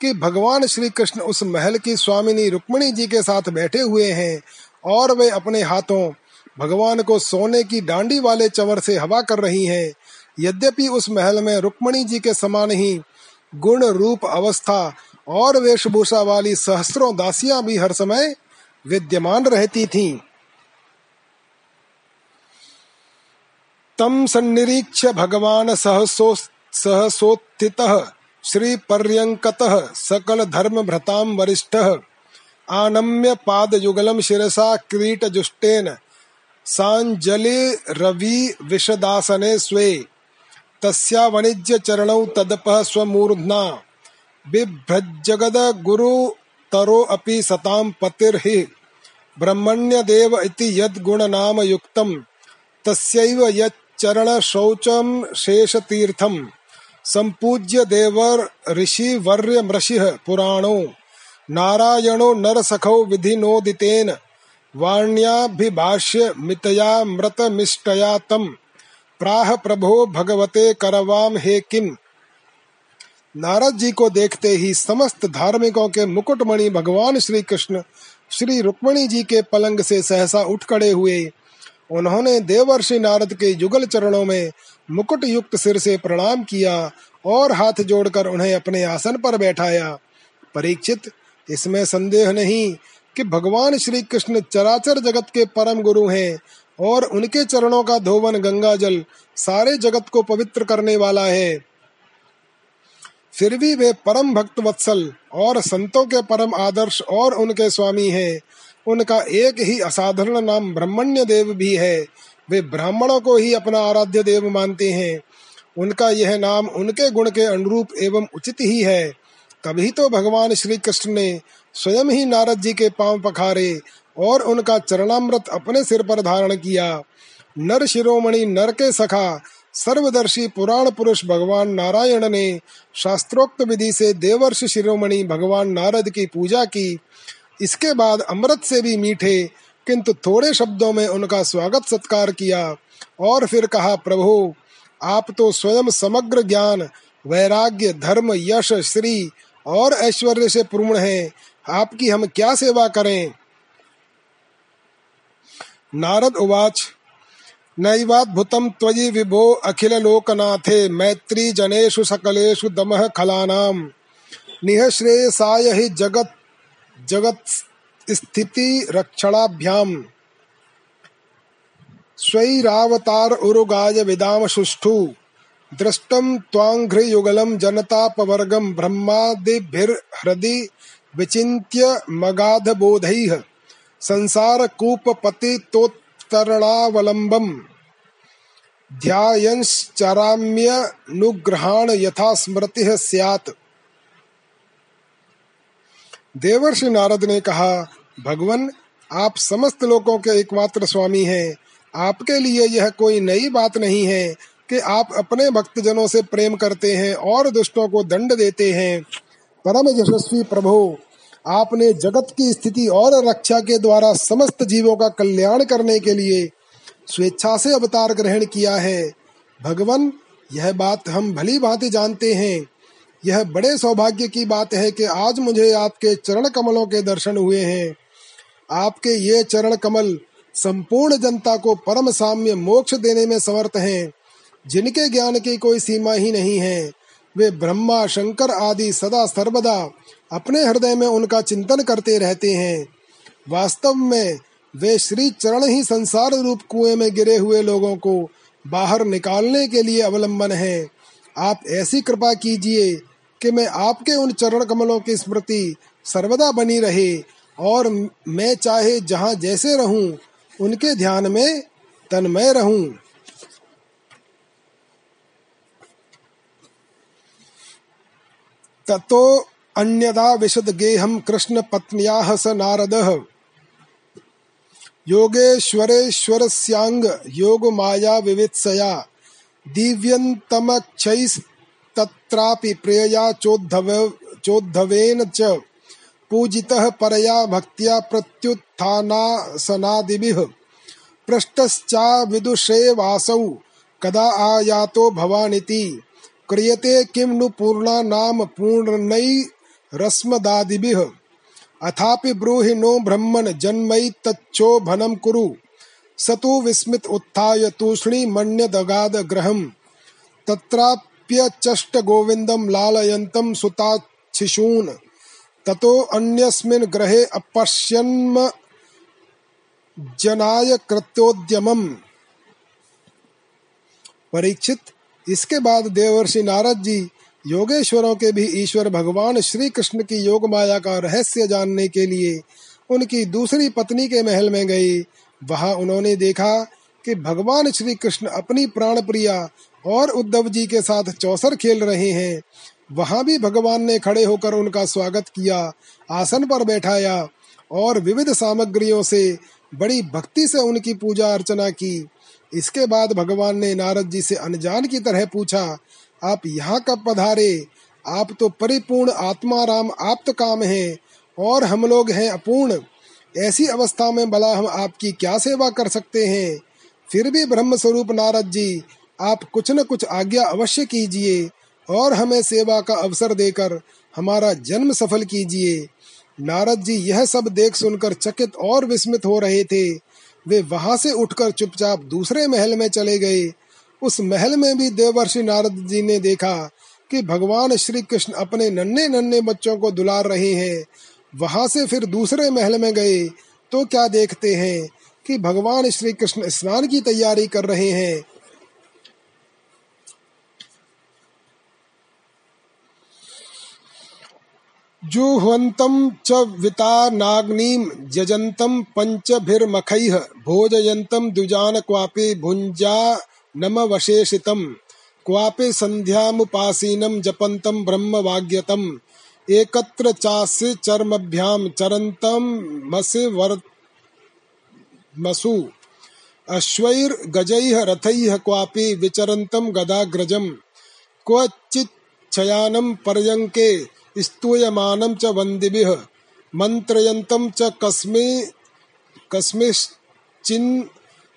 कि भगवान श्री कृष्ण उस महल की स्वामिनी रुक्मणी जी के साथ बैठे हुए हैं और वे अपने हाथों भगवान को सोने की डांडी वाले चवर से हवा कर रही हैं यद्यपि उस महल में रुक्मणी जी के समान ही गुण रूप अवस्था और वेशभूषा वाली सहस्रों दासियाँ भी हर समय विद्यमान रहती थीं। तम सन्निरीक्ष भगवान सहसो सहसोत्थितः श्री पर्यंकतः सकल धर्म भ्रताम वरिष्ठ। आनम्य पाद युगलम शिरसा क्रीट जुष्टेन सांजलि रवि विषदासने स्वे। तस्या वाणिज्य चरणौ तदपः स्वमूर्ध्ना। बिभ्रज्जगद गुरु तरो अपि सतां पतिर्हि। ब्रह्मण्यदेव इति यद्गुण नाम युक्तम तस्यैव यच्चरण शौचम शेषतीर्थम। संपूज्य देवर ऋषि वर्य मृषिः पुराणो। नारायणो नरसखौ विधिनोदितेन। वाण्याभिभाष्य मितया मृतमिष्टया तम। प्राह प्रभो भगवते करवाम हे किम नारद जी को देखते ही समस्त धार्मिकों के मुकुटमणि भगवान श्री कृष्ण श्री रुक्मणी जी के पलंग से सहसा उठ खड़े हुए। उन्होंने देवर्षि नारद के युगल चरणों में मुकुट युक्त सिर से प्रणाम किया और हाथ जोड़कर उन्हें अपने आसन पर बैठाया। परीक्षित, इसमें संदेह नहीं कि भगवान श्री कृष्ण चराचर जगत के परम गुरु हैं और उनके चरणों का धोवन गंगा जल सारे जगत को पवित्र करने वाला है। फिर भी वे परम भक्त वत्सल और संतों के परम आदर्श और उनके स्वामी हैं। उनका एक ही असाधारण नाम ब्रह्मण्य देव भी है। वे ब्राह्मणों को ही अपना आराध्य देव मानते हैं। उनका यह नाम उनके गुण के अनुरूप एवं उचित ही है। तभी तो भगवान श्री कृष्ण ने स्वयं ही नारद जी के पाँव पखारे और उनका चरणामृत अपने सिर पर धारण किया। नर शिरोमणि नर के सखा, सर्वदर्शी पुराण पुरुष भगवान नारायण ने शास्त्रोक्त विधि से देवर्ष शिरोमणि भगवान नारद की पूजा की। इसके बाद अमृत से भी मीठे, किंतु थोड़े शब्दों में उनका स्वागत सत्कार किया और फिर कहा, प्रभु, आप तो स्वयं समग्र ज्ञान, वैराग्य, धर्म, यश, श्री और ऐश्वर्य से पूर्ण हैं। आपकी हम क्या सेवा करें? नारद उवाच, नैवाद्भुतं त्वयि विभो अखिल लोकनाथे मैत्री जनेषु सकलेषु दमः खलानां निःश्रेयसाय हि जगत जगत स्थिति रक्षणाभ्याम। स्वैरावतार उरुगाय विदाम सुष्ठु दृष्टम त्वांघ्रियुगलम जनतापवर्गम ब्रह्मादिभिर्हृदि विचिन्त्य मगाध बोधैः संसार कूप पतितोत्तरणावलंबम ध्यायंश्चराम्यनुग्रहाण यथा स्मृति स्यात्। देवर्षि नारद ने कहा, भगवान, आप समस्त लोगों के एकमात्र स्वामी हैं। आपके लिए यह कोई नई बात नहीं है कि आप अपने भक्तजनों से प्रेम करते हैं और दुष्टों को दंड देते हैं। परम यशस्वी प्रभु, आपने जगत की स्थिति और रक्षा के द्वारा समस्त जीवों का कल्याण करने के लिए स्वेच्छा से अवतार ग्रहण किया है। भगवान, यह बात हम भली भांति जानते हैं। यह बड़े सौभाग्य की बात है कि आज मुझे आपके चरण कमलों के दर्शन हुए हैं। आपके ये चरण कमल संपूर्ण जनता को परम साम्य मोक्ष देने में समर्थ हैं। जिनके ज्ञान की कोई सीमा ही नहीं है, वे ब्रह्मा, शंकर आदि सदा सर्वदा अपने हृदय में उनका चिंतन करते रहते हैं। वास्तव में वे श्री चरण ही संसार रूप कुएँ में गिरे हुए लोगों को बाहर निकालने के लिए अवलंबन है। आप ऐसी कृपा कीजिए कि मैं आपके उन चरण कमलों की स्मृति सर्वदा बनी रहे और मैं चाहे जहाँ जैसे रहूँ, उनके ध्यान में तन्मय रहूँ। ततो अन्यदा विशद गेहम कृष्ण पत्निया स नारदः। योगेश्वरेश्वर स्यांग योग माया विवित्सया दिव्यन्तमक्षैस् तत्रापि प्रियया चोद्धव चोद्धवेन च पूजितः परया भक्त्या प्रत्युत्थानासनादिभिः। पृष्टश्चा विदुषे वासौ, कदा आयातो भवानिति? क्रियते किं नु पूर्णा नाम पूर्णैरस्मदादिभिः अथापि ब्रूहि नो ब्रह्मन् जन्मैतच्छोभनं कुरु। स तु विस्मित उत्थाय तूष्णीमन्यदगाद गृहम् तत्राप् प्यचष्ट गोविंदम लालयन्तं सुताच्छिशून्। ततो अन्यस्मिन् ग्रहे अपश्यन्म जनाय कृत्योद्यमम्। परीक्षित, इसके बाद देवर्षि नारद जी योगेश्वरों के भी ईश्वर भगवान श्री कृष्ण की योग माया का रहस्य जानने के लिए उनकी दूसरी पत्नी के महल में गए। वहाँ उन्होंने देखा कि भगवान श्री कृष्ण अपनी प्राण प्रिया और उद्धव जी के साथ चौसर खेल रहे हैं। वहाँ भी भगवान ने खड़े होकर उनका स्वागत किया, आसन पर बैठाया और विविध सामग्रियों से, बड़ी भक्ति से उनकी पूजा अर्चना की। इसके बाद भगवान ने नारद जी से अनजान की तरह पूछा, आप यहाँ कब पधारे? आप तो परिपूर्ण आत्मा राम आप्त काम हैं और हम लोग हैं अपूर्ण। ऐसी अवस्था में भला हम आपकी क्या सेवा कर सकते हैं? फिर भी ब्रह्म स्वरूप नारद जी आप कुछ न कुछ आज्ञा अवश्य कीजिए और हमें सेवा का अवसर देकर हमारा जन्म सफल कीजिए। नारद जी यह सब देख सुनकर चकित और विस्मित हो रहे थे। वे वहाँ से उठकर चुपचाप दूसरे महल में चले गए। उस महल में भी देवर्षि नारद जी ने देखा कि भगवान श्री कृष्ण अपने नन्हे नन्हे बच्चों को दुलार रहे हैं। वहाँ से फिर दूसरे महल में गए तो क्या देखते हैं कि भगवान श्री कृष्ण स्नान की तैयारी कर रहे हैं। जुह्वन्तं च वितानाग्निं यजन्तं पञ्चभिर्मखैः भोजयन्तं द्विजान क्वापि भुञ्जानमवशेषितम् क्वापि सन्ध्यामुपासीनं जपन्तं ब्रह्मवाग्यतम्, एकत्र चास्य चर्मभ्यां चरन्तं मसु। अश्वैर्गजैः रथैः क्वापि विचरन्तं गदाग्रजम्, क्वचिच्छयानं पर्यङ्के स्तूयमानं च वन्दिभिः, मन्त्रयन्तं च कस्मि कस्मिश्चिन्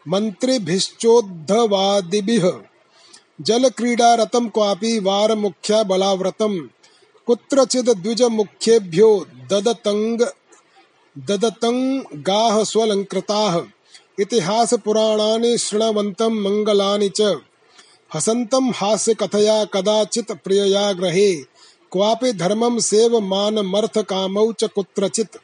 मन्त्रिभिश्चोद्धवादिभिः जलक्रीडारतं क्वापि वारमुख्या बलाव्रतम् कुत्रचिद् द्विजमुख्येभ्यो ददतङ्ग ददतङ्गाः स्वलङ्कृताः इतिहासपुराणानि शृण्वन्तं मङ्गलानि च। हसन्तं हास्यकथया कदाचित् प्रियया ग्रहे। क्वापि धर्मं सेवमानमर्थकामौ च कुत्रचित्।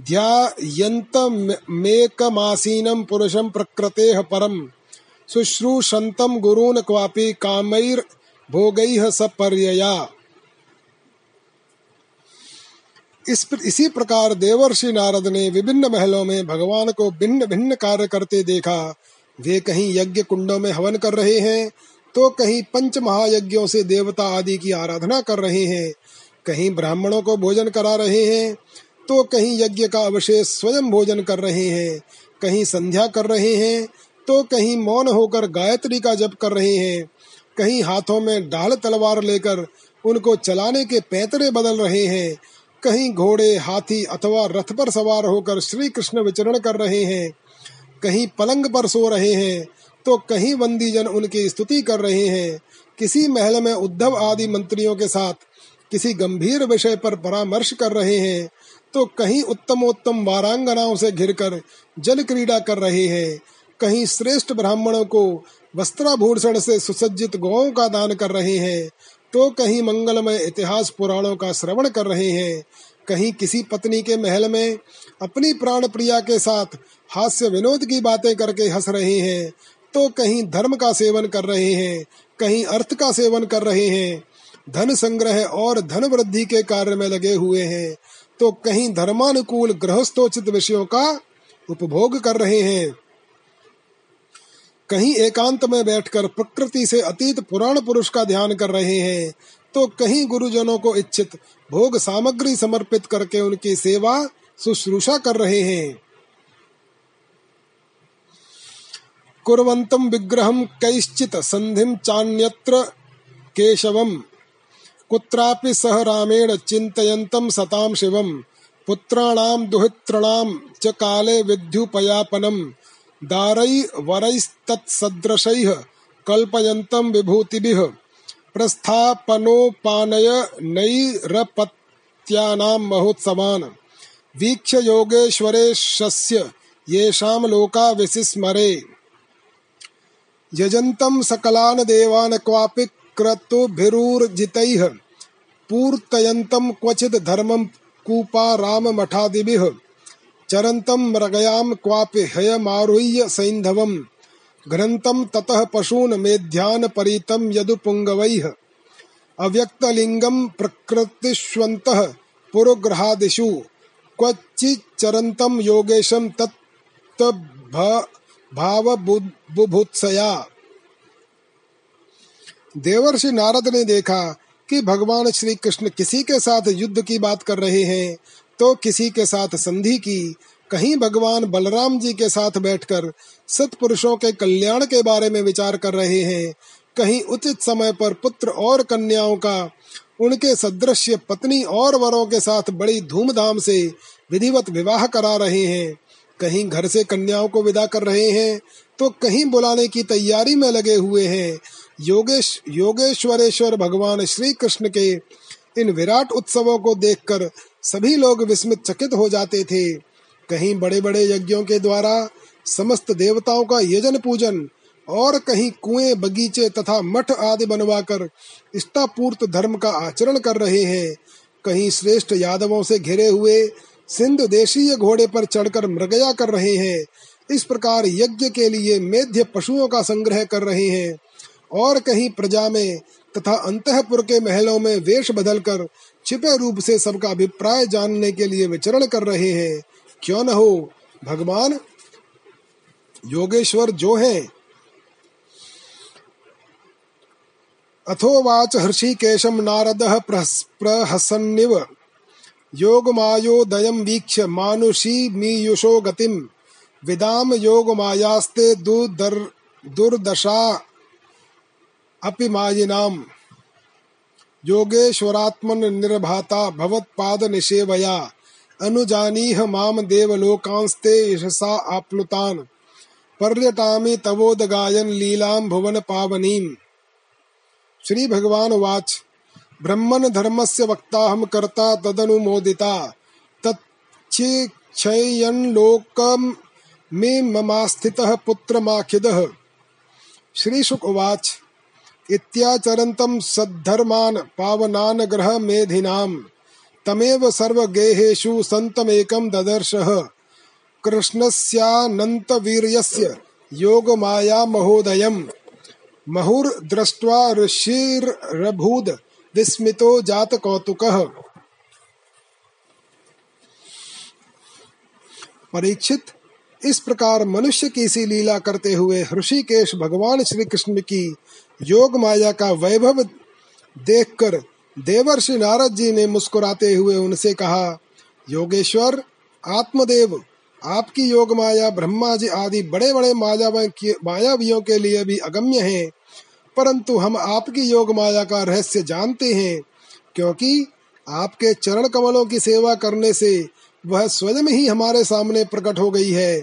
ध्यायन्तमेकमासीनं पुरुषं प्रकृतेः परम् शुश्रूषन्तं गुरून् क्वापि कामैर्भोगैः सपर्यया। इस इसी प्रकार देवर्षि नारद ने विभिन्न महलों में भगवान को भिन्न भिन्न कार्य करते देखा। वे कहीं यज्ञ कुंडों में हवन कर रहे हैं तो कहीं पंच महायज्ञों से देवता आदि की आराधना कर रहे हैं, कहीं ब्राह्मणों को भोजन करा रहे हैं तो कहीं यज्ञ का अवशेष स्वयं भोजन कर रहे हैं, कहीं संध्या कर रहे हैं तो कहीं मौन होकर गायत्री का जप कर रहे हैं, कहीं हाथों में डाल तलवार लेकर उनको चलाने के पैतरे बदल रहे हैं, कहीं घोड़े, हाथी अथवा रथ पर सवार होकर श्री कृष्ण विचरण कर रहे हैं, कहीं पलंग पर सो रहे हैं तो कहीं बंदी जन उनकी स्तुति कर रहे हैं। किसी महल में उद्धव आदि मंत्रियों के साथ किसी गंभीर विषय पर परामर्श कर रहे हैं तो कहीं उत्तमोत्तम वारांगनाओं से घिरकर जल क्रीडा कर रहे हैं। कहीं श्रेष्ठ ब्राह्मणों को वस्त्राभूषण से सुसज्जित गौों का दान कर रहे हैं तो कहीं मंगलमय इतिहास पुराणों का श्रवण कर रहे हैं। कहीं किसी पत्नी के महल में अपनी प्राण प्रिया के साथ हास्य विनोद की बातें करके हंस रहे हैं तो कहीं धर्म का सेवन कर रहे हैं, कहीं अर्थ का सेवन कर रहे हैं, धन संग्रह और धन वृद्धि के कार्य में लगे हुए हैं तो कहीं धर्मानुकूल गृहस्थोचित विषयों का उपभोग कर रहे हैं। कहीं एकांत में बैठकर प्रकृति से अतीत पुराण पुरुष का ध्यान कर रहे हैं तो कहीं गुरुजनों को इच्छित भोग सामग्री समर्पित करके उनकी सेवा शुश्रूषा कर रहे हैं। कुर्वन्तं विग्रहं कैश्चित् सन्धिं चान्यत्र केशवम्। कुत्रापि सह रामेण चिन्तयन्तं सतां शिवम्। पुत्राणां दुहितॄणां च काले विद्युपयापनम् दारैर्वरैस्तत्सदृशैः कल्पयन्तं विभूतिभिः। प्रस्थापनोपानयनैरपत्यानां महोत्सवान्। वीक्ष्य योगेश्वरेशस्य येषां लोका विसिस्मरे यजन्तं सकलान् देवान् क्वापि क्रतुभिरूर्जितैः पूर्तयन्तं क्वचित् धर्मं कूपाराममठादिभिः, चरन्तं मृगयां क्वापि हयमारुह्य सैन्धवम् घ्रन्तं ततः पशून् मेध्यान् परितं यदुपुङ्गवैः, अव्यक्तलिङ्गं प्रकृतिष्वन्तः पुरोग्रहादिषु, क्वचिच्चरन्तं योगेशं तत् भाव बुभुत्सया देवर्षि नारद ने देखा कि भगवान श्री कृष्ण किसी के साथ युद्ध की बात कर रहे हैं तो किसी के साथ संधि की, कहीं भगवान बलराम जी के साथ बैठकर सतपुरुषों के कल्याण के बारे में विचार कर रहे हैं, कहीं उचित समय पर पुत्र और कन्याओं का, उनके सदृश्य पत्नी और वरों के साथ बड़ी धूमधाम से विधिवत विवाह करा रहे हैं। कहीं घर से कन्याओं को विदा कर रहे हैं तो कहीं बुलाने की तैयारी में लगे हुए हैं। योगेश, योगेश्वरेश्वर भगवान श्री कृष्ण के इन विराट उत्सवों को देखकर सभी लोग विस्मित चकित हो जाते थे। कहीं बड़े बड़े यज्ञों के द्वारा समस्त देवताओं का यजन पूजन और कहीं कुएँ, बगीचे तथा मठ आदि बनवाकर इष्टापूर्त धर्म का आचरण कर रहे हैं। कहीं श्रेष्ठ यादवों से घिरे हुए सिंधु देशीय घोड़े पर चढ़कर मृगया कर रहे हैं। इस प्रकार यज्ञ के लिए मेध्य पशुओं का संग्रह कर रहे हैं। और कहीं प्रजा में तथा अंतपुर के महलों में वेश बदलकर छिपे रूप से सबका अभिप्राय जानने के लिए विचरण कर रहे हैं। क्यों न हो, भगवान? योगेश्वर जो है। अथोवाच हर्षिकेशम नारद प्रहसन्निव। योगमायोदयं वीक्ष्य मानुषी मीयुषो गतिम। विदाम योगमायास्ते दुर्दर दुर्दशा अपि मायिनाम योगेश्वरात्मन निर्भाता भवत्पाद निषेवया अनुजानीह माम देवलोकांस्ते यशसा आप्लुतान। पर्यटामि तवोदगायन लीलाम भुवन पावनीम श्री भगवान वाच। ब्रह्मन धर्मस्य वक्ताहम कर्ता तदनुमोदिता। तच्छयन लोकम मे ममास्थितः पुत्रमाखिदः। श्री शुक उवाच इत्याचरन्तं सद्धर्मान् पावनान् ग्रह मेधिनाम् तमेव सर्वगेहेषु सन्तमेकं ददर्शः। कृष्णस्यानन्तवीर्यस्य योगमाया महोदयम् महुर्दृष्ट्वा ऋषिरभूद विस्मितो जात कौतुकः। परीक्षित, इस प्रकार मनुष्य की सी लीला करते हुए ऋषिकेश भगवान श्री कृष्ण की योग माया का वैभव देखकर देवर्षि नारद जी ने मुस्कुराते हुए उनसे कहा, योगेश्वर, आत्मदेव, आपकी योग माया, ब्रह्मा जी आदि बड़े बड़े मायावियों के लिए भी अगम्य है। परंतु हम आपकी योग माया का रहस्य जानते हैं, क्योंकि आपके चरण कमलों की सेवा करने से वह स्वयं ही हमारे सामने प्रकट हो गई है।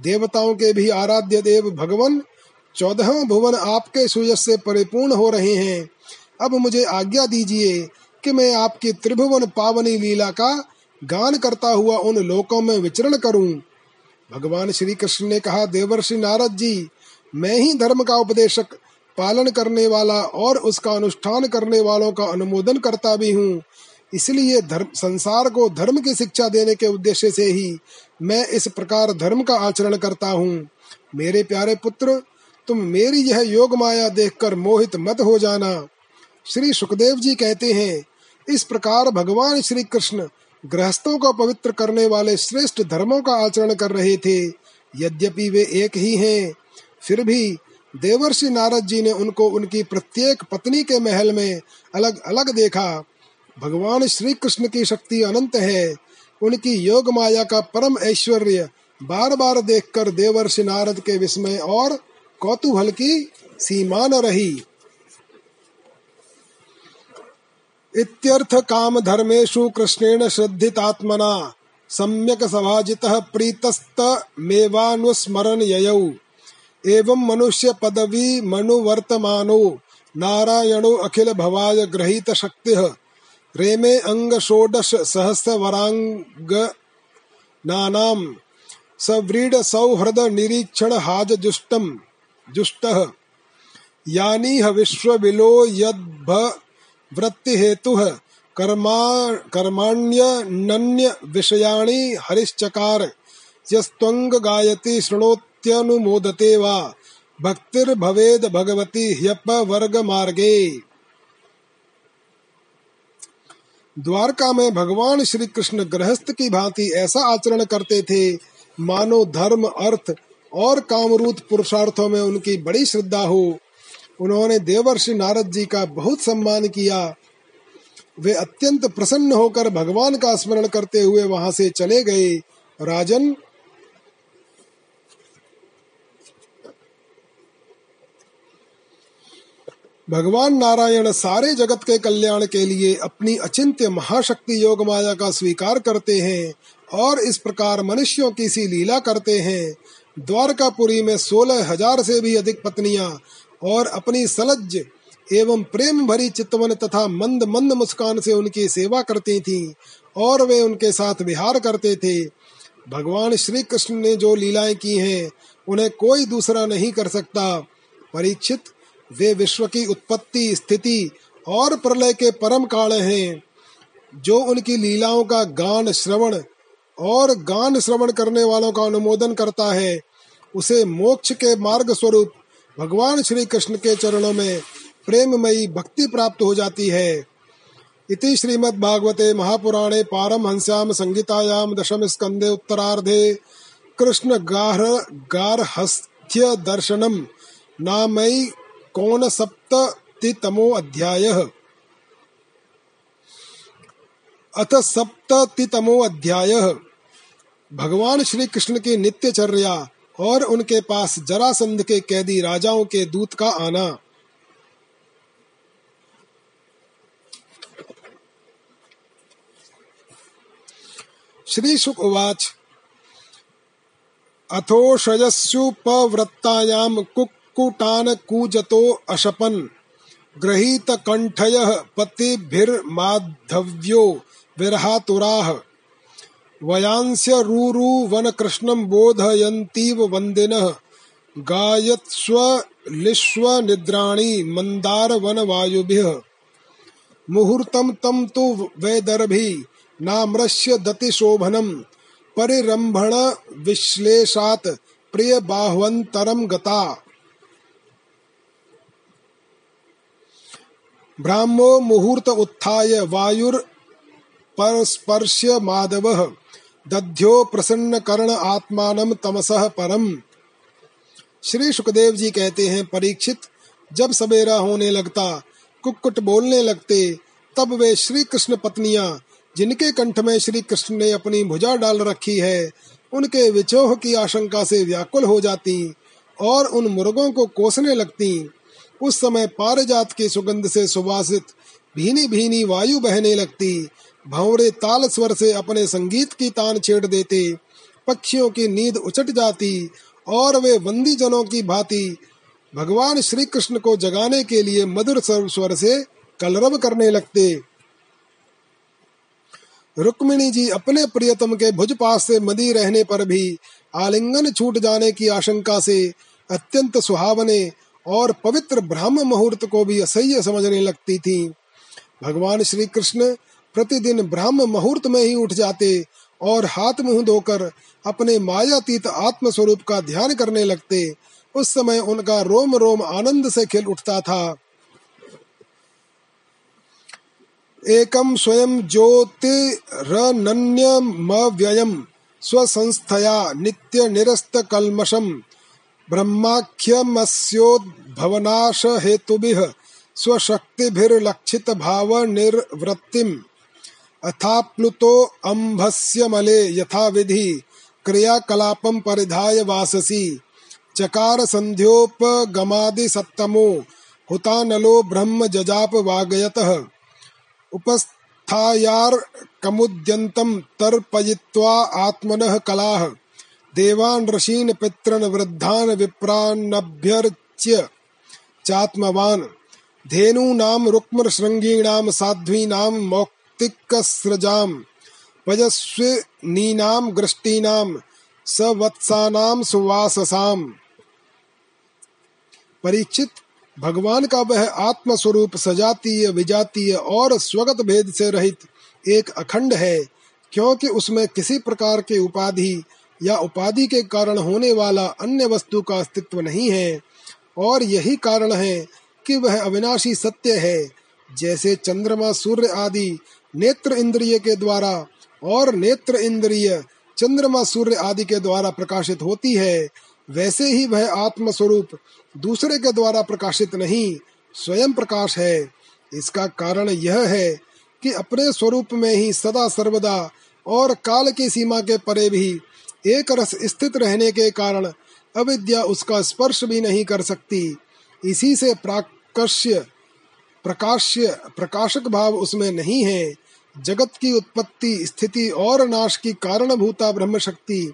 देवताओं के भी आराध्य देव भगवान चौदह भुवन आपके सुयश से परिपूर्ण हो रहे हैं। अब मुझे आज्ञा दीजिए कि मैं आपकी त्रिभुवन पावनी लीला का गान करता हुआ उन लोकों में विचरण करूँ। भगवान श्री कृष्ण ने कहा, देवर्षि नारद जी, मैं ही धर्म का उपदेशक पालन करने वाला और उसका अनुष्ठान करने वालों का अनुमोदन करता भी हूँ। इसलिए धर्म, संसार को धर्म की शिक्षा देने के उद्देश्य से ही मैं इस प्रकार धर्म का आचरण करता हूँ। मेरे प्यारे पुत्र, तुम मेरी यह योग माया देखकर मोहित मत हो जाना। श्री सुखदेव जी कहते हैं, इस प्रकार भगवान श्री कृष्ण गृहस्थों को पवित्र करने वाले श्रेष्ठ धर्मों का आचरण कर रहे थे। यद्यपि वे एक ही हैं, फिर भी देवर्षि नारद जी ने उनको उनकी प्रत्येक पत्नी के महल में अलग अलग देखा। भगवान श्री कृष्ण की शक्ति अनंत है। उनकी योग माया का परम ऐश्वर्य बार बार देखकर देवर्षि नारद के विस्मय और कौतूहल की सीमा न रही। इत्यर्थ काम धर्मेशु कृष्णेन श्रद्धितात्मना। सम्यक सभाजितः प्रीतस्त मेवानुस्मरण ययौ। एवं मनुष्य पदवी मनुवर्तमानो। नारायणो अखिल भवाय ग्रहीत शक्ति। रेमे अंग षोडश सहस्र वरांग नानाम। सव्रीड सौहृद निरीक्षण हाज जुष्टम। जुष्टः। यानीह विश्वविलो यद्भ वृत्तिहेतुः। कर्मा कर्माण्यनन्य विषयाणि हरिश्चकार। यस्त्वंग गायति शृणोत्यनुमोदते वा। भक्तिर्भवेद भगवती ह्यप वर्ग मार्गे द्वारका में भगवान श्री कृष्ण गृहस्थ की भांति ऐसा आचरण करते थे, मानो धर्म, अर्थ और कामरूत पुरुषार्थों में उनकी बड़ी श्रद्धा हो। उन्होंने देवर्षि नारद जी का बहुत सम्मान किया। वे अत्यंत प्रसन्न होकर भगवान का स्मरण करते हुए वहाँ से चले गए। राजन भगवान नारायण सारे जगत के कल्याण के लिए अपनी अचिंत्य महाशक्ति योग माया का स्वीकार करते हैं और इस प्रकार मनुष्यों की सी लीला करते हैं। द्वारकापुरी में सोलह हज़ार से भी अधिक पत्नियाँ और अपनी सलज्ज एवं प्रेम भरी चितवन तथा मंद मंद मुस्कान से उनकी सेवा करती थीं और वे उनके साथ विहार करते थे। भगवान श्री कृष्ण ने जो लीलाएँ की हैं, उन्हें कोई दूसरा नहीं कर सकता। परीक्षित वे विश्व की उत्पत्ति, स्थिति और प्रलय के परम काल हैं, जो उनकी लीलाओं का गान श्रवण और गान श्रवण करने वालों का अनुमोदन करता है, उसे मोक्ष के मार्ग स्वरूप भगवान श्री कृष्ण के चरणों में प्रेममयी भक्ति प्राप्त हो जाती है। इति श्रीमद्भागवते महापुराणे पारमहंस्याम संगीतायां दशम स्कंदे उत्तरार्धे कृष्ण गार गार्हस्थ्य दर्शनम नामई कोण सप्ततितमो अध्यायः? अथ सप्ततितमो अध्याय। भगवान श्री कृष्ण की नित्यचर्या और उनके पास जरासंध के कैदी राजाओं के दूत का आना। श्री शुक उवाच अथोषयस्युपवृत्तायां कुक्कुटान् कूजतो अशपन। अशपन् गृहीतकण्ठयः पतिभिर्माधव्यो विरहातुराः। वयांस्यरूरुवनकृष्णं बोधयन्तीव वन्दिनः। गायत्स्वलिश्वनिद्राणि मन्दारवनवायुभिः। मुहूर्तं तं तु वैदर्भी नाम्रस्य दतिशोभनम् परिरम्भण विश्लेषात् प्रियबाह्वन्तरं गता। ब्राह्मो मुहूर्त उत्थाय वायुर परस्पर्श्य माधव दध्यो प्रसन्न कर्ण आत्मान तमसह परम। श्री सुखदेव जी कहते हैं, परीक्षित, जब सवेरा होने लगता, कुक्कुट बोलने लगते, तब वे श्री कृष्ण पत्नियाँ, जिनके कंठ में श्री कृष्ण ने अपनी भुजा डाल रखी है, उनके विचोह की आशंका से व्याकुल हो जाती, और उन मुर्गों को कोसने लगती। उस समय पारिजात की सुगंध से सुवासित भीनी भीनी वायु बहने लगती। भंवरे ताल स्वर से अपने संगीत की तान छेड़ देते। पक्षियों की नींद उचट जाती और वे बंदी जनों की भांति भगवान श्री कृष्ण को जगाने के लिए मधुर स्वर से कलरव करने लगते। रुक्मिणी जी अपने प्रियतम के भुज पास से मदी रहने पर भी आलिंगन छूट जाने की आशंका से अत्यंत सुहावने और पवित्र ब्राह्म मुहूर्त को भी असह्य समझने लगती थी। भगवान श्री कृष्ण प्रतिदिन ब्राह्म मुहूर्त में ही उठ जाते और हाथ मुँह धोकर अपने मायातीत आत्म स्वरूप का ध्यान करने लगते। उस समय उनका रोम रोम आनंद से खिल उठता था। एकम स्वयं ज्योतिरनन्यमव्ययम, स्वसंस्थया नित्य निरस्त कलमशम ब्रह्माख्यमस्योद्भवनाश हेतुभिः स्वशक्तिभिर्लक्षित भाव निर्वृत्तिम् अथाप्लुतो अम्भस्य मले यथा विधि क्रियाकलापं परिधाय वाससी। चकार संध्योपगमादि सत्तमो हुतानलो ब्रह्म जजाप वागयतः उपस्थायार्कमुद्यन्तं तर्पयित्वा आत्मनः कलाः। देवान् ऋषीन् पितॄन् वृद्धान् विप्रानभ्यर्च्य चात्मवान्। धेनूनां रुक्मशृङ्गीणां साध्वीनां मौक्तिकस्रजां पजस्विनीनां गृष्टीनां सवत्सानां सुवाससाम्। परीक्षित भगवान का वह आत्म स्वरूप सजातीय, विजातीय और स्वगत भेद से रहित एक अखंड है, क्योंकि उसमें किसी प्रकार के उपाधि या उपाधि के कारण होने वाला अन्य वस्तु का अस्तित्व नहीं है। और यही कारण है कि वह अविनाशी सत्य है। जैसे चंद्रमा, सूर्य आदि नेत्र इंद्रिय के द्वारा और नेत्र इंद्रिय चंद्रमा, सूर्य आदि के द्वारा प्रकाशित होती है, वैसे ही वह आत्म स्वरूप दूसरे के द्वारा प्रकाशित नहीं, स्वयं प्रकाश है। इसका कारण यह है कि अपने स्वरूप में ही सदा सर्वदा और काल की सीमा के परे भी एक रस स्थित रहने के कारण अविद्या उसका स्पर्श भी नहीं कर सकती। इसी से प्राकश्य, प्रकाश्य, प्रकाशक भाव उसमें नहीं है। जगत की उत्पत्ति, स्थिति और नाश की कारणभूता ब्रह्म शक्ति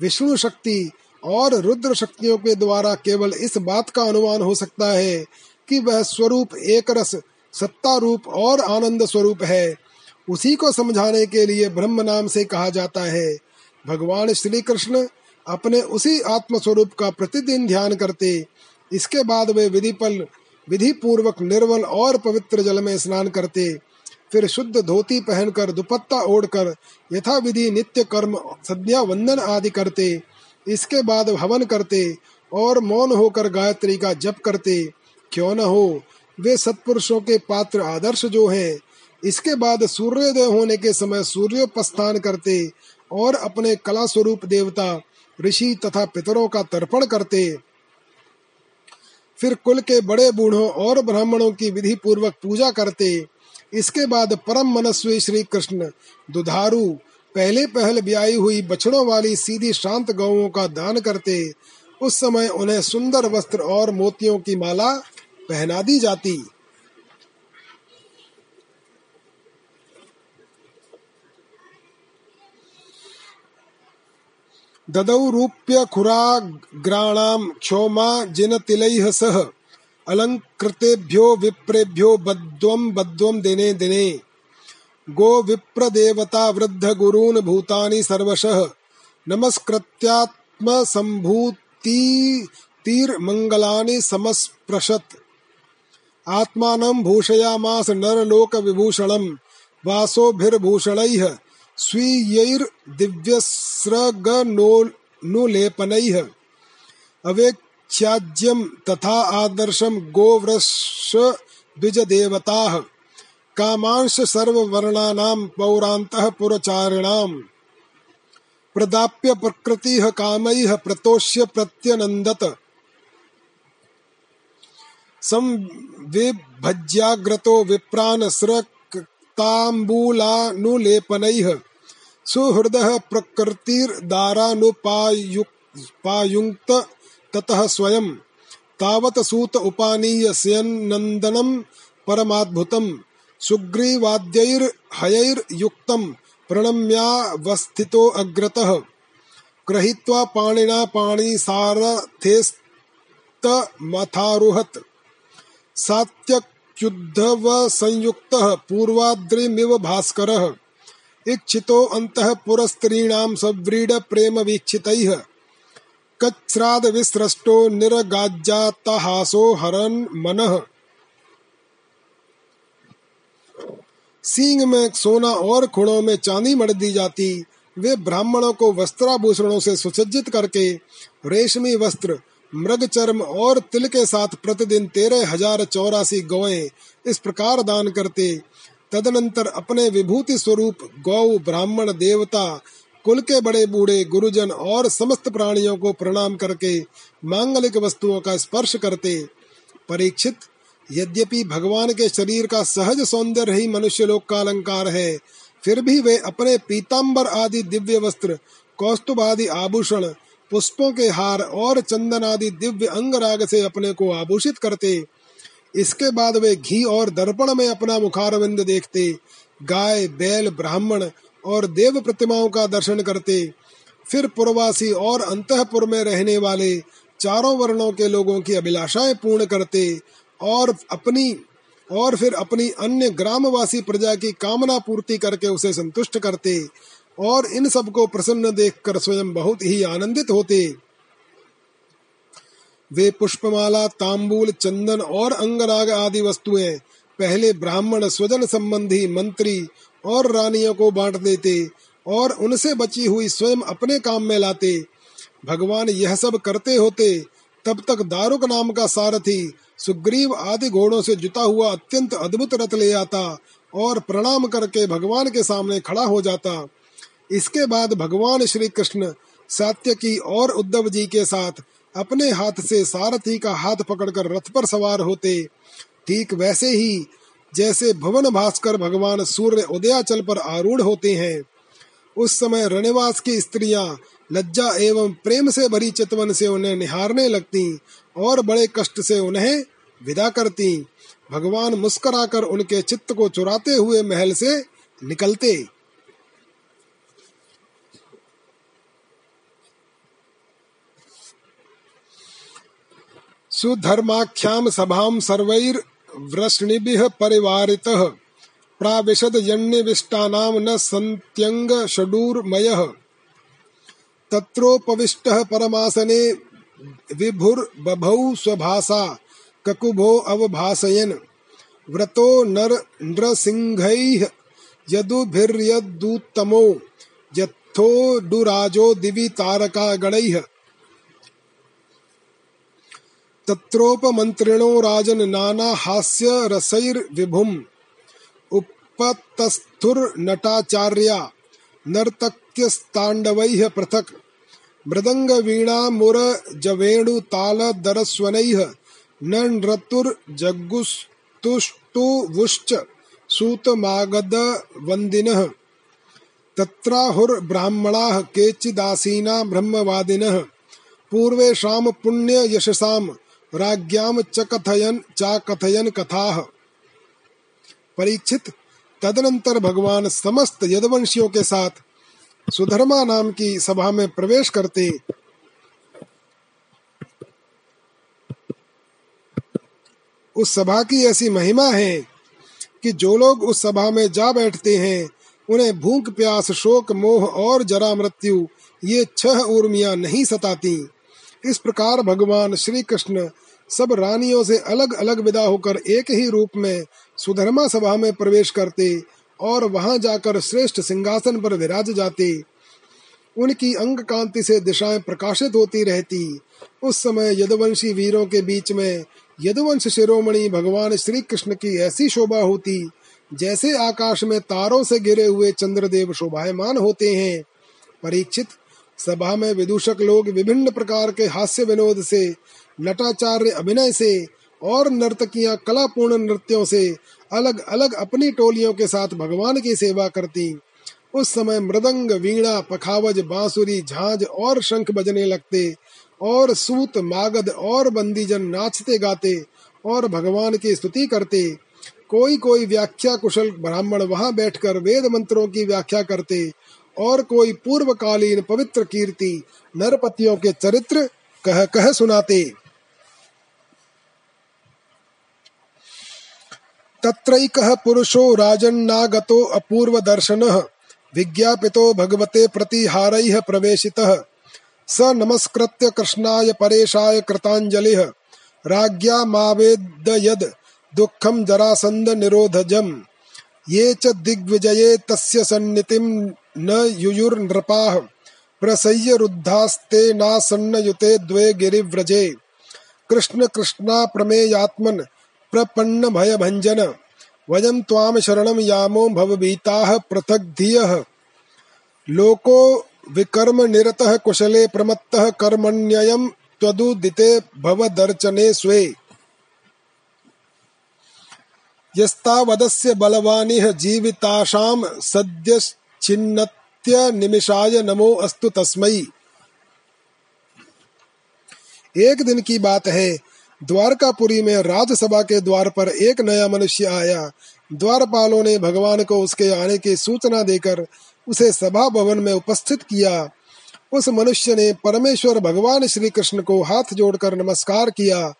विष्णु शक्ति और रुद्र शक्तियों के द्वारा केवल इस बात का अनुमान हो सकता है कि वह स्वरूप एक रस, सत्ता रूप और आनंद स्वरूप है। उसी को समझाने के लिए ब्रह्म नाम से कहा जाता है। भगवान श्री कृष्ण अपने उसी आत्म स्वरूप का प्रतिदिन ध्यान करते, इसके बाद वे विधि पल विधि पूर्वक निर्वल और पवित्र जल में स्नान करते। फिर शुद्ध धोती पहनकर दुपट्टा ओढ़कर यथा विधि नित्य कर्म, संध्या वंदन आदि करते। इसके बाद हवन करते और मौन होकर गायत्री का जप करते। क्यों न हो, वे सत्पुरुषों के पात्र आदर्श जो हैं, इसके बाद सूर्योदय होने के समय सूर्योपस्थान करते और अपने कला स्वरूप देवता, ऋषि तथा पितरों का तर्पण करते। फिर कुल के बड़े बूढ़ों और ब्राह्मणों की विधि पूर्वक पूजा करते। इसके बाद परम मनस्वी श्री कृष्ण दुधारू, पहले पहल ब्याई हुई बछड़ों वाली सीधी शांत गौओं का दान करते। उस समय उन्हें सुंदर वस्त्र और मोतियों की माला पहना दी जाती। ददौ रूप्य खुराग्राणाम क्षोमा जिन तिलैः सह। अलंकृतेभ्यो विप्रेभ्यो बद्वम बद्वम देने देने। गो विप्र देवता वृद्ध गुरून् भूतानि सर्वशः। नमस्कृत्यात्म संभूति तीर मंगलानि समस्पृशत्। आत्मानं भूषयामास नरलोक विभूषणं वासोभिर्भूषणैः स्वीयैर्दिव्यस्रगनुलेपनैः अवेक्ष्याज्यं तथा आदर्शं गोवृष द्विजदेवताः कामांश सर्ववर्णानां पौरान्तः पुरचारिणाम् प्रदाप्य प्रकृतिः कामैः प्रतोष्य प्रत्यनन्दत। संविभज्याग्रतो विप्रान् स्रक्ताम्बूलानुलेपनैः सुहृदः प्रकृतिर्दारानुपायुङ्क्त ततः स्वयं तावत् सूत उपानीय स्यन्नन्दनं परमाद्भुतं सुग्रीवाद्यैर्हयैर्युक्तं अग्रतः। गृहीत्वा पाणिना पाणिसारथेस्तमथारुहत् सात्यक्युद्धवसंयुक्तः पूर्वाद्रिमिव भास्करः। इच्छितो अन्तः पुरस्त्रीणां सव्रीड प्रेम वीक्षितैः कच्छ्राद विसृष्टो निरगाज्जातहासो हरन् मनः। सींग में सोना और खुड़ों में चांदी मड़ दी जाती। वे ब्राह्मणों को वस्त्राभूषणों से सुसज्जित करके रेशमी वस्त्र मृग चर्म और तिल के साथ प्रतिदिन तेरह हज़ार चौरासी गौएँ इस प्रकार दान करते। तदनंतर अपने विभूति स्वरूप गौ, ब्राह्मण, देवता, कुल के बड़े बूढ़े, गुरुजन और समस्त प्राणियों को प्रणाम करके मांगलिक वस्तुओं का स्पर्श करते, परीक्षित, यद्यपि भगवान के शरीर का सहज सौंदर्य ही मनुष्य लोक का अलंकार है, फिर भी वे अपने पीताम्बर आदि दिव्य वस्त्र कौस्तुभ आदि आभूषण, पुष्पों के हार और चंदन आदि दिव्य अंग राग से अपने को आभूषित करते इसके बाद वे घी और दर्पण में अपना मुखारविंद देखते, गाय, बैल, ब्राह्मण और देव प्रतिमाओं का दर्शन करते। फिर पुरवासी और अंतपुर में रहने वाले चारों वर्णों के लोगों की अभिलाषाएँ पूर्ण करते और अपनी, और फिर अपनी अन्य ग्रामवासी प्रजा की कामना पूर्ति करके उसे संतुष्ट करते और इन सबको प्रसन्न देखकर स्वयं बहुत ही आनंदित होते। वे पुष्पमाला, तांबूल, चंदन और अंगराग आदि वस्तुएँ पहले ब्राह्मण स्वजन संबंधी मंत्री और रानियों को बांट देते और उनसे बची हुई स्वयं अपने काम में लाते। भगवान यह सब करते होते, तब तक दारुक नाम का सारथी सुग्रीव आदि घोड़ों से जुता हुआ अत्यंत अद्भुत रथ ले आता और प्रणाम करके भगवान के सामने खड़ा हो जाता। इसके बाद भगवान श्री कृष्ण सात्य की और उद्धव जी के साथ अपने हाथ से सारथी का हाथ पकड़कर रथ पर सवार होते, ठीक वैसे ही जैसे भवन भास्कर भगवान सूर्य उदयाचल पर आरूढ़ होते हैं। उस समय रणवास की स्त्रियाँ लज्जा एवं प्रेम से भरी चितवन से उन्हें निहारने लगती और बड़े कष्ट से उन्हें विदा करती। भगवान मुस्कुराकर उनके चित्त को चुराते हुए महल से निकलते। सुधर्माख्याम सभाम सर्वैर्वृष्णिभिः परिवारितः। प्राविशद यण्यविष्टानाम न सन्त्यंग षडूर्मयः। तत्रोपविष्टः परमासने विभुर्बभौ स्वभाषा ककुभो अवभाषयन् व्रतो नर नृसिंहैः यदुभिर्यदुत्तमो यथो दुराजो दिवि तारका गणैः तत्रोपमन्त्रिणो राजन नाना हास्य रसैर्विभुम्। उपतस्थुर्नटाचार्या, नर्तक्यस्ताण्डवैः पृथक्। मृदङ्गवीणामुरजवेणुतालदरस्वनैः नृतुर्जगुस्तुष्टुवुश्च सूतमागधवन्दिनः। तत्राहुर्ब्राह्मणाः केचिदासीना ब्रह्मवादिनः। पूर्वेषां पुण्ययशसां राज्ञां च कथयन, चा कथयन कथाः। परीक्षित, तदनंतर भगवान समस्त यदवंशियों के साथ सुधर्मा नाम की सभा में प्रवेश करते। उस सभा की ऐसी महिमा है कि जो लोग उस सभा में जा बैठते हैं, उन्हें भूख, प्यास, शोक, मोह और जरा मृत्यु, ये छह उर्मियाँ नहीं सताती। इस प्रकार भगवान श्री कृष्ण सब रानियों से अलग अलग विदा होकर एक ही रूप में सुधर्मा सभा में प्रवेश करते और वहाँ जाकर श्रेष्ठ सिंहासन पर विराज जाते। उनकी अंग कांति से दिशाएँ प्रकाशित होती रहती। उस समय यदुवंशी वीरों के बीच में यदुवंश शिरोमणि भगवान श्री कृष्ण की ऐसी शोभा होती, जैसे आकाश में तारों से गिरे हुए चंद्रदेव शोभायमान होते हैं। परीक्षित, सभा में विदूषक लोग विभिन्न प्रकार के हास्य विनोद से नटाचार्य अभिनय से और नर्तकियाँ कलापूर्ण नृत्यों से अलग अलग अपनी टोलियों के साथ भगवान की सेवा करती। उस समय मृदंग, वीणा, पखावज, बांसुरी, झांझ और शंख बजने लगते और सूत, मागध और बंदीजन नाचते गाते और भगवान की स्तुति करते। कोई कोई व्याख्या कुशल ब्राह्मण वहाँ बैठकर वेद मंत्रों की व्याख्या करते और कोई पूर्वकालीन पवित्र कीर्ति नरपतियों के चरित्र कह कह सुनाते। तत्रैकः पुरुषो राजन्नागतो अपूर्वदर्शनः, विज्ञापितो भगवते प्रतिहारैः प्रवेशितः। स नमस्कृत्य कृष्णाय परेशाय कृताञ्जलिः राज्ञामावेदयद् दुःखं जरासन्द निरोधजम्। ये च दिग्विजये तस्य सन्नितिं न युयुर्नृपाः, प्रसह्य रुद्धास्ते नासन्नयुते द्वे गिरिव्रजे। कृष्ण कृष्णा प्रमेयात्मन् प्रपन्न भय भंजन वयम त्वाम शरणम यामो भवभीताः पृथक धियः लोको विकर्म निरत कुशले प्रमत्तः कर्मण्ययम् त्वदुदिते भवदर्चने स्वे। यस्तावदस्य बलवानिह जीविताशाम सद्यश्चिन्नत्य निमिषाय नमो अस्तु तस्मै। एक दिन की बात है द्वारकापुरी में राजसभा के द्वार पर एक नया मनुष्य आया। द्वारपालों ने भगवान को उसके आने की सूचना देकर उसे सभा भवन में उपस्थित किया। उस मनुष्य ने परमेश्वर भगवान श्री कृष्ण को हाथ जोड़कर नमस्कार किया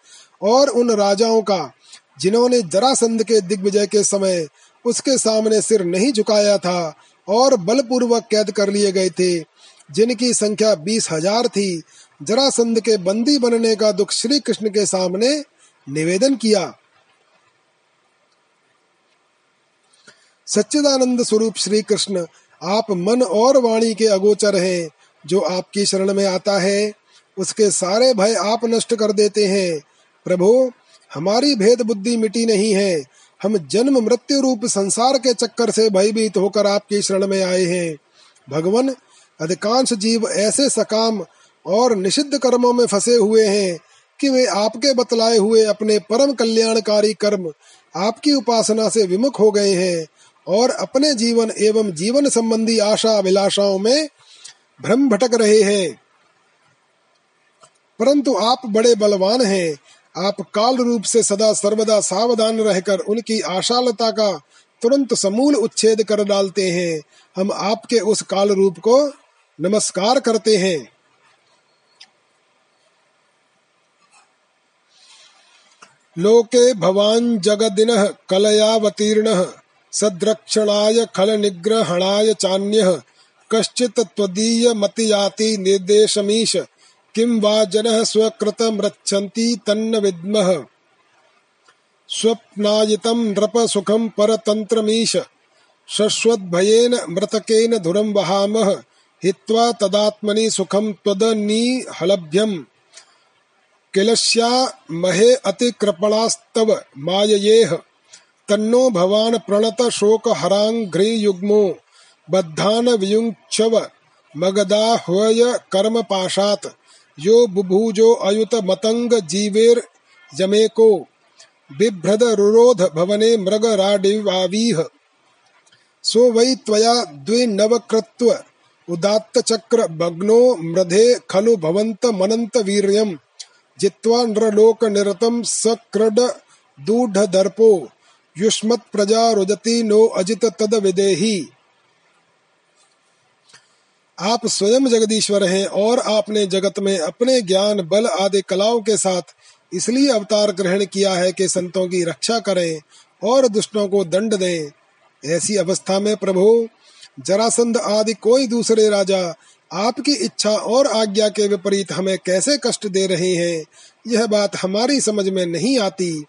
और उन राजाओं का, जिन्होंने जरासंध के दिग्विजय के समय उसके सामने सिर नहीं झुकाया था और बलपूर्वक कैद कर लिए गए थे, जिनकी संख्या बीस हज़ार थी जरासंध के बंदी बनने का दुख श्री कृष्ण के सामने निवेदन किया। सच्चिदानंद स्वरूप श्री कृष्ण आप मन और वाणी के अगोचर हैं, जो आपकी शरण में आता है, उसके सारे भय आप नष्ट कर देते हैं। प्रभु, हमारी भेद बुद्धि मिटी नहीं है, हम जन्म मृत्यु रूप संसार के चक्कर से भयभीत होकर आपकी शरण में आए हैं। भगवान, अधिकांश जीव ऐसे सकाम और निषिद्ध कर्मों में फंसे हुए हैं कि वे आपके बतलाए हुए अपने परम कल्याणकारी कर्म आपकी उपासना से विमुख हो गए हैं और अपने जीवन एवं जीवन संबंधी आशा अभिलाषाओं में भ्रम भटक रहे हैं। परंतु आप बड़े बलवान हैं। आप काल रूप से सदा सर्वदा सावधान रहकर उनकी आशालता का तुरंत समूल उच्छेद कर डालते हैं। हम आपके उस काल रूप को नमस्कार करते हैं। लोके भवान् जगदिनः कलयावतीर्णः, सद्रक्षणाय खलनिग्रहणाय चान्यः, कश्चित् त्वदीयमतियाति निर्देशमीश, किं वा जनः स्वकृतमृच्छन्ति तन्न विद्मः। स्वप्नायितं नृपसुखं परतन्त्रमीश, शश्वद्भयेन मृतकेन धुरं वहामः, हित्वा तदात्मनि सुखं त्वदनीहलभ्यम्। किलस्या महे अतिकृपणास्तव माययेह। तन्नो भवान प्रणत शोक हरांघ्रियुग्मो बद्धान वियुङ्क्षव मगदाह्वय कर्म पाशात। यो बुभुजो अयुत मतंग जीवेर यमेको बिभ्रद रुरोध भवने मृग राडिवावीह। सो वै त्वया द्विनवकृत्व उदात्त चक्र भग्नो मृधे खलु भवन्त मनन्त वीर्यम्। जित्वा नृलोक निरतं सक्रड दूढ दर्पो युष्मत् प्रजा रुजति नो अजित तद विदेही। आप स्वयं जगदीश्वर हैं और आपने जगत में अपने ज्ञान, बल आदि कलाओं के साथ इसलिए अवतार ग्रहण किया है कि संतों की रक्षा करें और दुष्टों को दंड दें। ऐसी अवस्था में प्रभु, जरासंध आदि कोई दूसरे राजा आपकी इच्छा और आज्ञा के विपरीत हमें कैसे कष्ट दे रहे हैं, यह बात हमारी समझ में नहीं आती।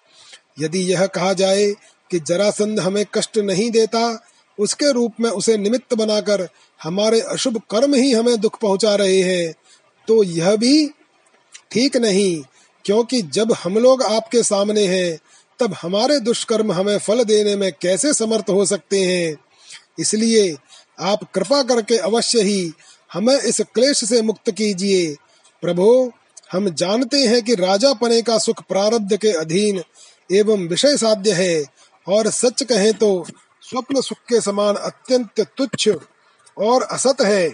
यदि यह कहा जाए कि जरासंध हमें कष्ट नहीं देता, उसके रूप में उसे निमित्त बनाकर हमारे अशुभ कर्म ही हमें दुख पहुँचा रहे हैं तो यह भी ठीक नहीं, क्योंकि जब हम लोग आपके सामने हैं, तब हमारे दुष्कर्म हमें फल देने में कैसे समर्थ हो सकते हैं। इसलिए आप कृपा करके अवश्य ही हमें इस क्लेश से मुक्त कीजिए। प्रभु, हम जानते हैं कि राजा पने का सुख प्रारब्ध के अधीन एवं विषय साध्य है, और सच कहें तो स्वप्न सुख के समान अत्यंत तुच्छ और असत है।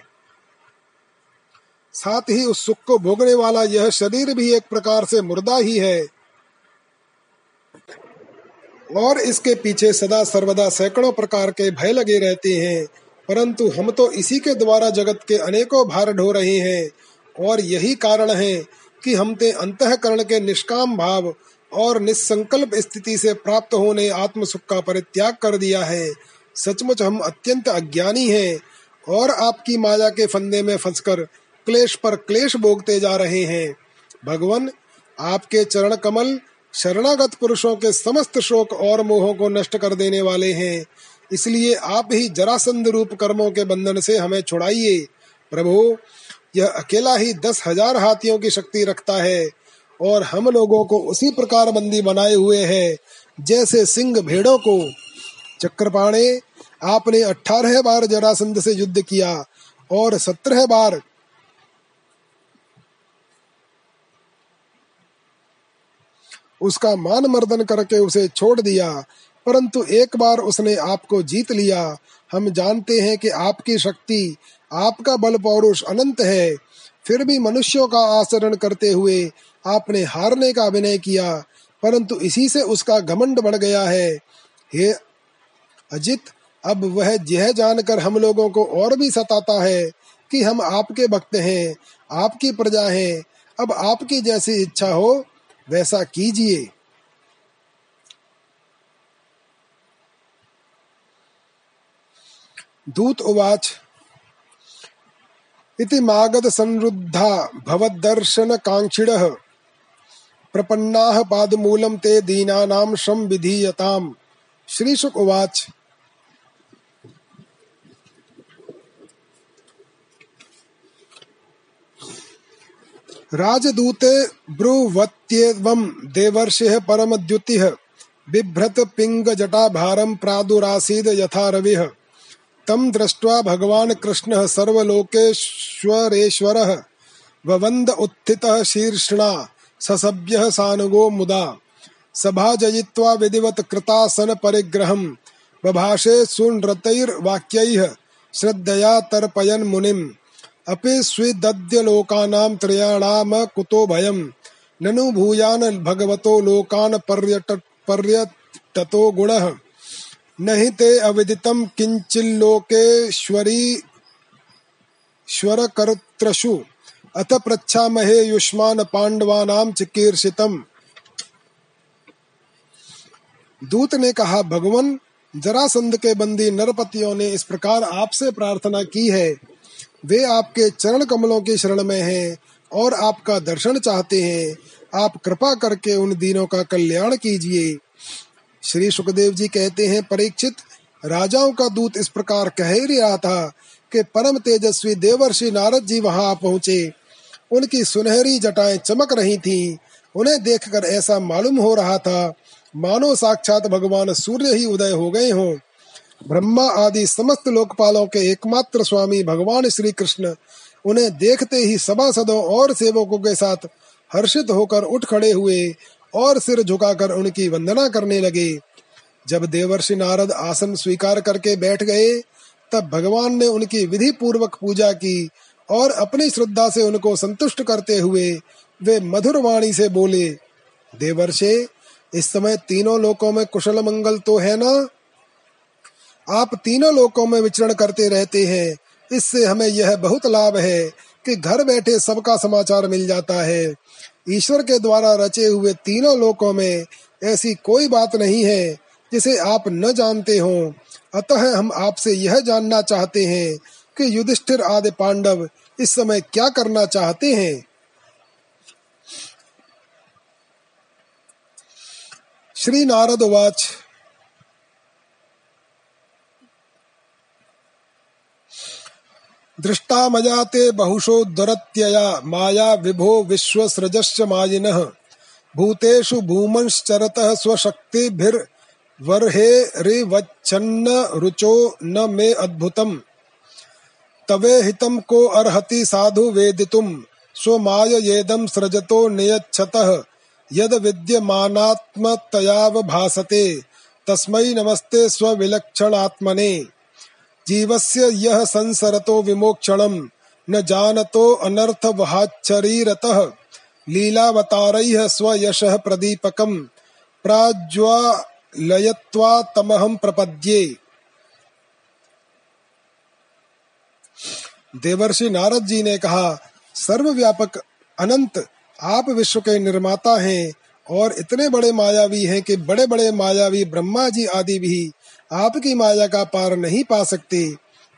साथ ही उस सुख को भोगने वाला यह शरीर भी एक प्रकार से मुर्दा ही है। और इसके पीछे सदा सर्वदा सैकड़ों प्रकार के भय लगे रहते हैं। परंतु हम तो इसी के द्वारा जगत के अनेकों भार ढो रहे हैं, और यही कारण है कि हम ते अंतकरण के निष्काम भाव और निसंकल्प स्थिति से प्राप्त होने आत्म सुख का परित्याग कर दिया है। सचमुच हम अत्यंत अज्ञानी हैं, और आपकी माया के फंदे में फंसकर क्लेश पर क्लेश भोगते जा रहे हैं। भगवान, आपके चरण कमल शरणागत पुरुषों के समस्त शोक और मोहों को नष्ट कर देने वाले हैं। इसलिए आप ही जरासंध रूप कर्मों के बंधन से हमें छुड़ाइए। प्रभु, यह अकेला ही दस हज़ार हाथियों की शक्ति रखता है और हम लोगों को उसी प्रकार बंदी बनाए हुए है, जैसे सिंह भेड़ों को। चक्रपाणे, आपने अठारह बार जरासंध से युद्ध किया और सत्रह बार उसका मान मर्दन करके उसे छोड़ दिया। परंतु एक बार उसने आपको जीत लिया, हम जानते हैं कि आपकी शक्ति, आपका बल पौरुष अनंत है। फिर भी मनुष्यों का आचरण करते हुए आपने हारने का अभिनय किया, परंतु इसी से उसका घमंड बढ़ गया है। हे अजित, अब वह यह जानकर हम लोगों को और भी सताता है कि हम आपके भक्त हैं, आपकी प्रजा हैं। अब आपकी जैसी इच्छा हो, वैसा कीजिए। दूत उवाच। इति मागध संरुद्धा भवदर्शन कांक्षिणः। प्रपन्नाः पादमूलं ते दीनानां शम विधीयताम्। श्रीशुक उवाच। राजदूते ब्रुवत्येवं देवर्षिः परमद्युतिः। बिभ्रत पिंग जटा प्रादुरासीद यथा रविः। तं दृष्ट्वा भगवान् कृष्णः सर्वलोकेश्वरेश्वरः ववन्द उत्थितः शीर्षणा ससभ्यः सानुगो मुदा। सभा जयित्वा विधिवत कृतासन परिग्रहम् बभाषे सुनृतैर्वाक्यैः श्रद्धया तर्पयन् मुनिम्। अपि स्विदद्यलोकानां त्रयाणाम कुतो भयम्। ननु भूयान भगवतो लोकान् पर्यट पर्यटतो गुणः। नहि ते अविदितं किञ्चिल्लोकेश्वरी स्वरकर्तृषु अथ पृच्छामहे युष्मान पांडवानाम चिकीर्षितम। दूत ने कहा, भगवान, जरासंध के बंदी नरपतियों ने इस प्रकार आपसे प्रार्थना की है। वे आपके चरण कमलों की शरण में हैं और आपका दर्शन चाहते हैं। आप कृपा करके उन दिनों का कल्याण कीजिए। श्री सुखदेव जी कहते हैं, परीक्षित, राजाओं का दूत इस प्रकार कह ही रहा था कि परम तेजस्वी देवर्षि नारद जी वहाँ पहुँचे। उनकी सुनहरी जटाएँ चमक रही थीं। उन्हें देखकर ऐसा मालूम हो रहा था, मानो साक्षात भगवान सूर्य ही उदय हो गए हों। ब्रह्मा आदि समस्त लोकपालों के एकमात्र स्वामी भगवान श्री कृष्ण उन्हें देखते ही सभासदों और सेवकों के साथ हर्षित होकर उठ खड़े हुए और सिर झुकाकर उनकी वंदना करने लगे। जब देवर्षि नारद आसन स्वीकार करके बैठ गए, तब भगवान ने उनकी विधि पूर्वक पूजा की और अपनी श्रद्धा से उनको संतुष्ट करते हुए वे मधुर वाणी से बोले, देवर्षे, इस समय तीनों लोकों में कुशल मंगल तो है ना? आप तीनों लोकों में विचरण करते रहते हैं। इससे हमें यह बहुत लाभ है कि घर बैठे सबका समाचार मिल जाता है। ईश्वर के द्वारा रचे हुए तीनों लोकों में ऐसी कोई बात नहीं है जिसे आप न जानते हो। अतः हम आपसे यह जानना चाहते हैं कि युधिष्ठिर आदि पांडव इस समय क्या करना चाहते हैं। श्री नारद वाच। दृष्टा मजाते बहुशो दुरत्यया माया विभो विश्वसृजश्च मायिनः। भूतेषु भूमंश्चरतः स्वशक्तिभिर्वर्हे रिवच्छन्न रुचो न मे अद्भुतम्। तवे हितम को अर्हति साधु वेदितुम। स्वमाय येदम सृजतो नियच्छतः। यद विद्यमानात्मतयाव भासते तस्मै नमस्ते स्वविलक्षणात्मने। जीवस्य यह संसरतो विमोक्षणम, न जानतो अनर्थ वहाचरीरतः लीलावतारैः स्वयशः प्रदीपकम् प्राज्वालयत्वा तमहं प्रपद्ये। देवर्षि नारद जी ने कहा, सर्वव्यापक अनंत, आप विश्व के निर्माता हैं और इतने बड़े मायावी हैं कि बड़े बड़े मायावी ब्रह्मा जी आदि भी आपकी माया का पार नहीं पा सकते।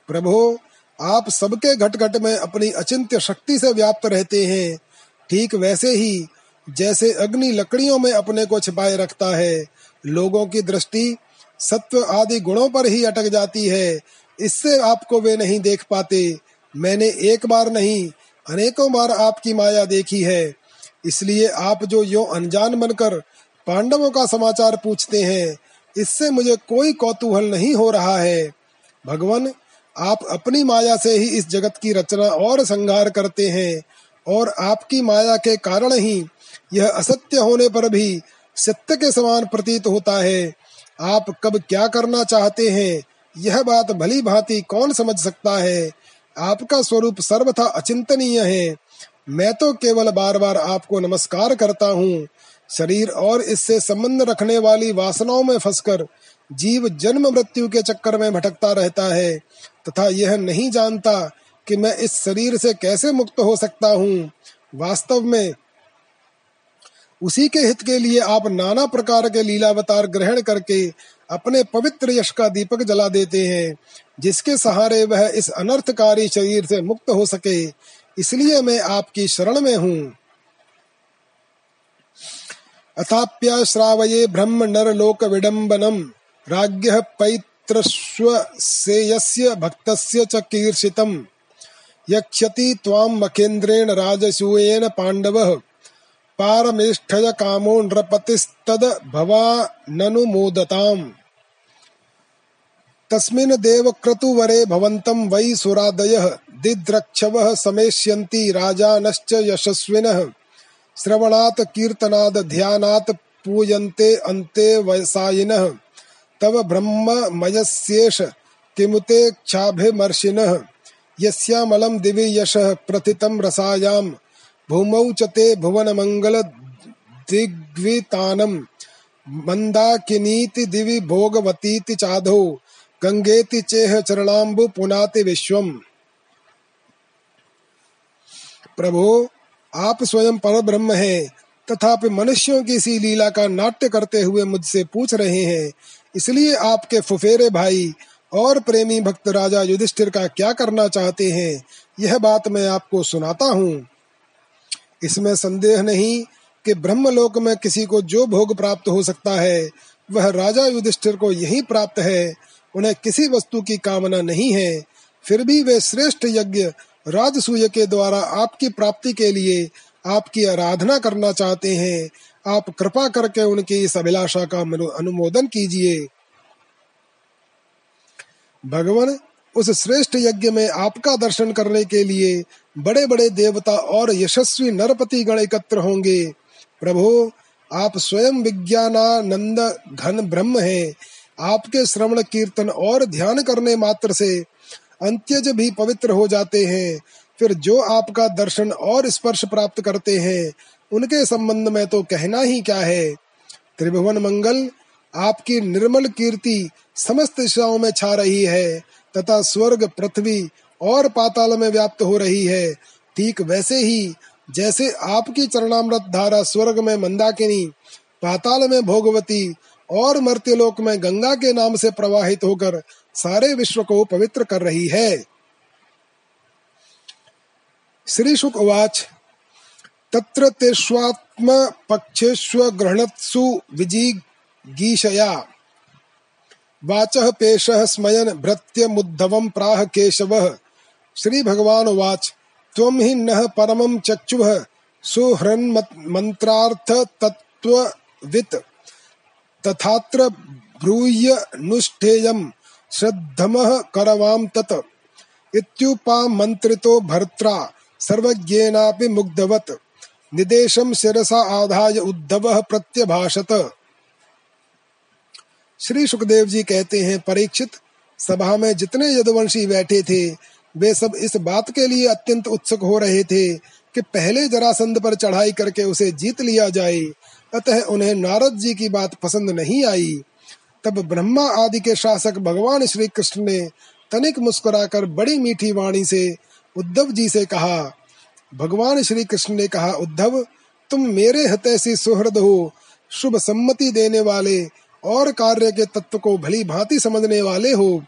प्रभो, आप सबके घट घट में अपनी अचिंत्य शक्ति से व्याप्त रहते हैं। ठीक वैसे ही, जैसे अग्नि लकड़ियों में अपने को छिपाए रखता है, लोगों की दृष्टि सत्व आदि गुणों पर ही अटक जाती है। इससे आपको वे नहीं देख पाते। मैंने एक बार नहीं, अनेकों बार आपकी माया देखी है। इसलिए आप जो यो अनजान बनकर पांडवों का समाचार पूछते हैं इससे मुझे कोई कौतूहल नहीं हो रहा है। भगवान, आप अपनी माया से ही इस जगत की रचना और संहार करते हैं और आपकी माया के कारण ही यह असत्य होने पर भी सत्य के समान प्रतीत होता है। आप कब क्या करना चाहते हैं, यह बात भली भांति कौन समझ सकता है? आपका स्वरूप सर्वथा अचिंतनीय है। मैं तो केवल बार बार आपको नमस्कार करता हूँ। शरीर और इससे संबंध रखने वाली वासनाओं में फंसकर जीव जन्म मृत्यु के चक्कर में भटकता रहता है, तथा यह नहीं जानता कि मैं इस शरीर से कैसे मुक्त हो सकता हूँ। वास्तव में उसी के हित के लिए आप नाना प्रकार के लीलावतार ग्रहण करके अपने पवित्र यश का दीपक जला देते हैं, जिसके सहारे वह इस अनर्थकारी शरीर से मुक्त हो सके। इसलिए मैं आपकी शरण में हूँ। अथाप्याश्रावये ब्रह्म नर लोक विडम्बनम राज्ञ पैत्रस्वसेयस्य भक्तस्य च कीर्षितम्। यक्षति त्वां मखेन्द्रेण राजसूयेन पाण्डवः। पारमेष्ठय कामो नृपतिस्तद भवा ननु मोदताम्। तस्मिन् देवक्रतुवरे भवन्तं वै सुरादयः। दिद्रक्षवः समेष्यन्ति राजानश्च यशस्विनः। श्रवणात् कीर्तनाद ध्यानात् पूयन्ते अन्ते वयसायिनः तव ब्रह्ममयस्येष किमुते क्षाभिमर्शिनः। यस्यामलं दिवि यशः प्रथितं रसायां भूमौ च ते भुवनमङ्गल दिग्वितानम् मन्दाकिनीति दिवि भोगवतीति चाधो। गंगेति चेह चरणाम्बु पुनाति विश्वम। प्रभो आप स्वयं पर ब्रह्म है, तथापि मनुष्यों की सी लीला का नाट्य करते हुए मुझसे पूछ रहे हैं, इसलिए आपके फुफेरे भाई और प्रेमी भक्त राजा युधिष्ठिर का क्या करना चाहते हैं, यह बात मैं आपको सुनाता हूँ। इसमें संदेह नहीं कि ब्रह्मलोक में किसी को जो भोग प्राप्त हो सकता है, वह राजा युधिष्ठिर को यही प्राप्त है, उन्हें किसी वस्तु की कामना नहीं है, फिर भी वे श्रेष्ठ यज्ञ राजसूय के द्वारा आपकी प्राप्ति के लिए आपकी आराधना करना चाहते हैं, आप कृपा करके उनकी इस अभिलाषा का अनुमोदन कीजिए। भगवान, उस श्रेष्ठ यज्ञ में आपका दर्शन करने के लिए बड़े बड़े देवता और यशस्वी नरपति गण एकत्र होंगे। प्रभु, आप स्वयं विज्ञानानंद घन ब्रह्म हैं। आपके श्रवण कीर्तन और ध्यान करने मात्र से अंत्यज भी पवित्र हो जाते हैं, फिर जो आपका दर्शन और स्पर्श प्राप्त करते हैं, उनके संबंध में तो कहना ही क्या है? त्रिभुवन मंगल, आपकी निर्मल कीर्ति समस्त दिशाओं में छा रही है, तथा स्वर्ग, पृथ्वी और पाताल में व्याप्त हो रही है। ठीक वैसे ही, जैसे आपकी चरणामृत धारा स्वर्ग में मंदाकिनी, पाताल में भोगवती और मर्त्यलोक में गंगा के नाम से प्रवाहित होकर सारे विश्व को पवित्र कर रही है। श्री शुक उवाच तत्र तेष्वात्म पक्षेष्व ग्रहणत्सु विजिगीषया वाचः पेशः स्मयन भृत्य मुद्धवम प्राह केशव। श्री भगवान वाच त्वं हि नः परमं चक्षुः। सुहृन्मन्त्रार्थ तत्त्ववित्। तथात्र ब्रूय नुष्ठेयं श्रद्धमः करवां तत्। इत्युपामन्त्रितो भर्त्रा, सर्वज्ञेनापि मुग्धवत्। निदेशम शिरसा आधाय उद्धव प्रत्यभाषत। श्री सुखदेव जी कहते हैं, परीक्षित, सभा में जितने यदुवंशी बैठे थे, वे सब इस बात के लिए अत्यंत उत्सुक हो रहे थे कि पहले जरासंध पर चढ़ाई करके उसे जीत लिया जाए। अतः उन्हें नारद जी की बात पसंद नहीं आई। तब ब्रह्मा आदि के शासक भगवान श्री कृष्ण ने तनिक मुस्कुराकर बड़ी मीठी वाणी से उद्धव जी से कहा, भगवान श्री कृष्ण ने कहा, उद्धव, तुम मेरे हतैसी सुहृद हो। शुभ सम्मति देने वाले और कार्य के तत्व को भली भांति समझने वाले हो।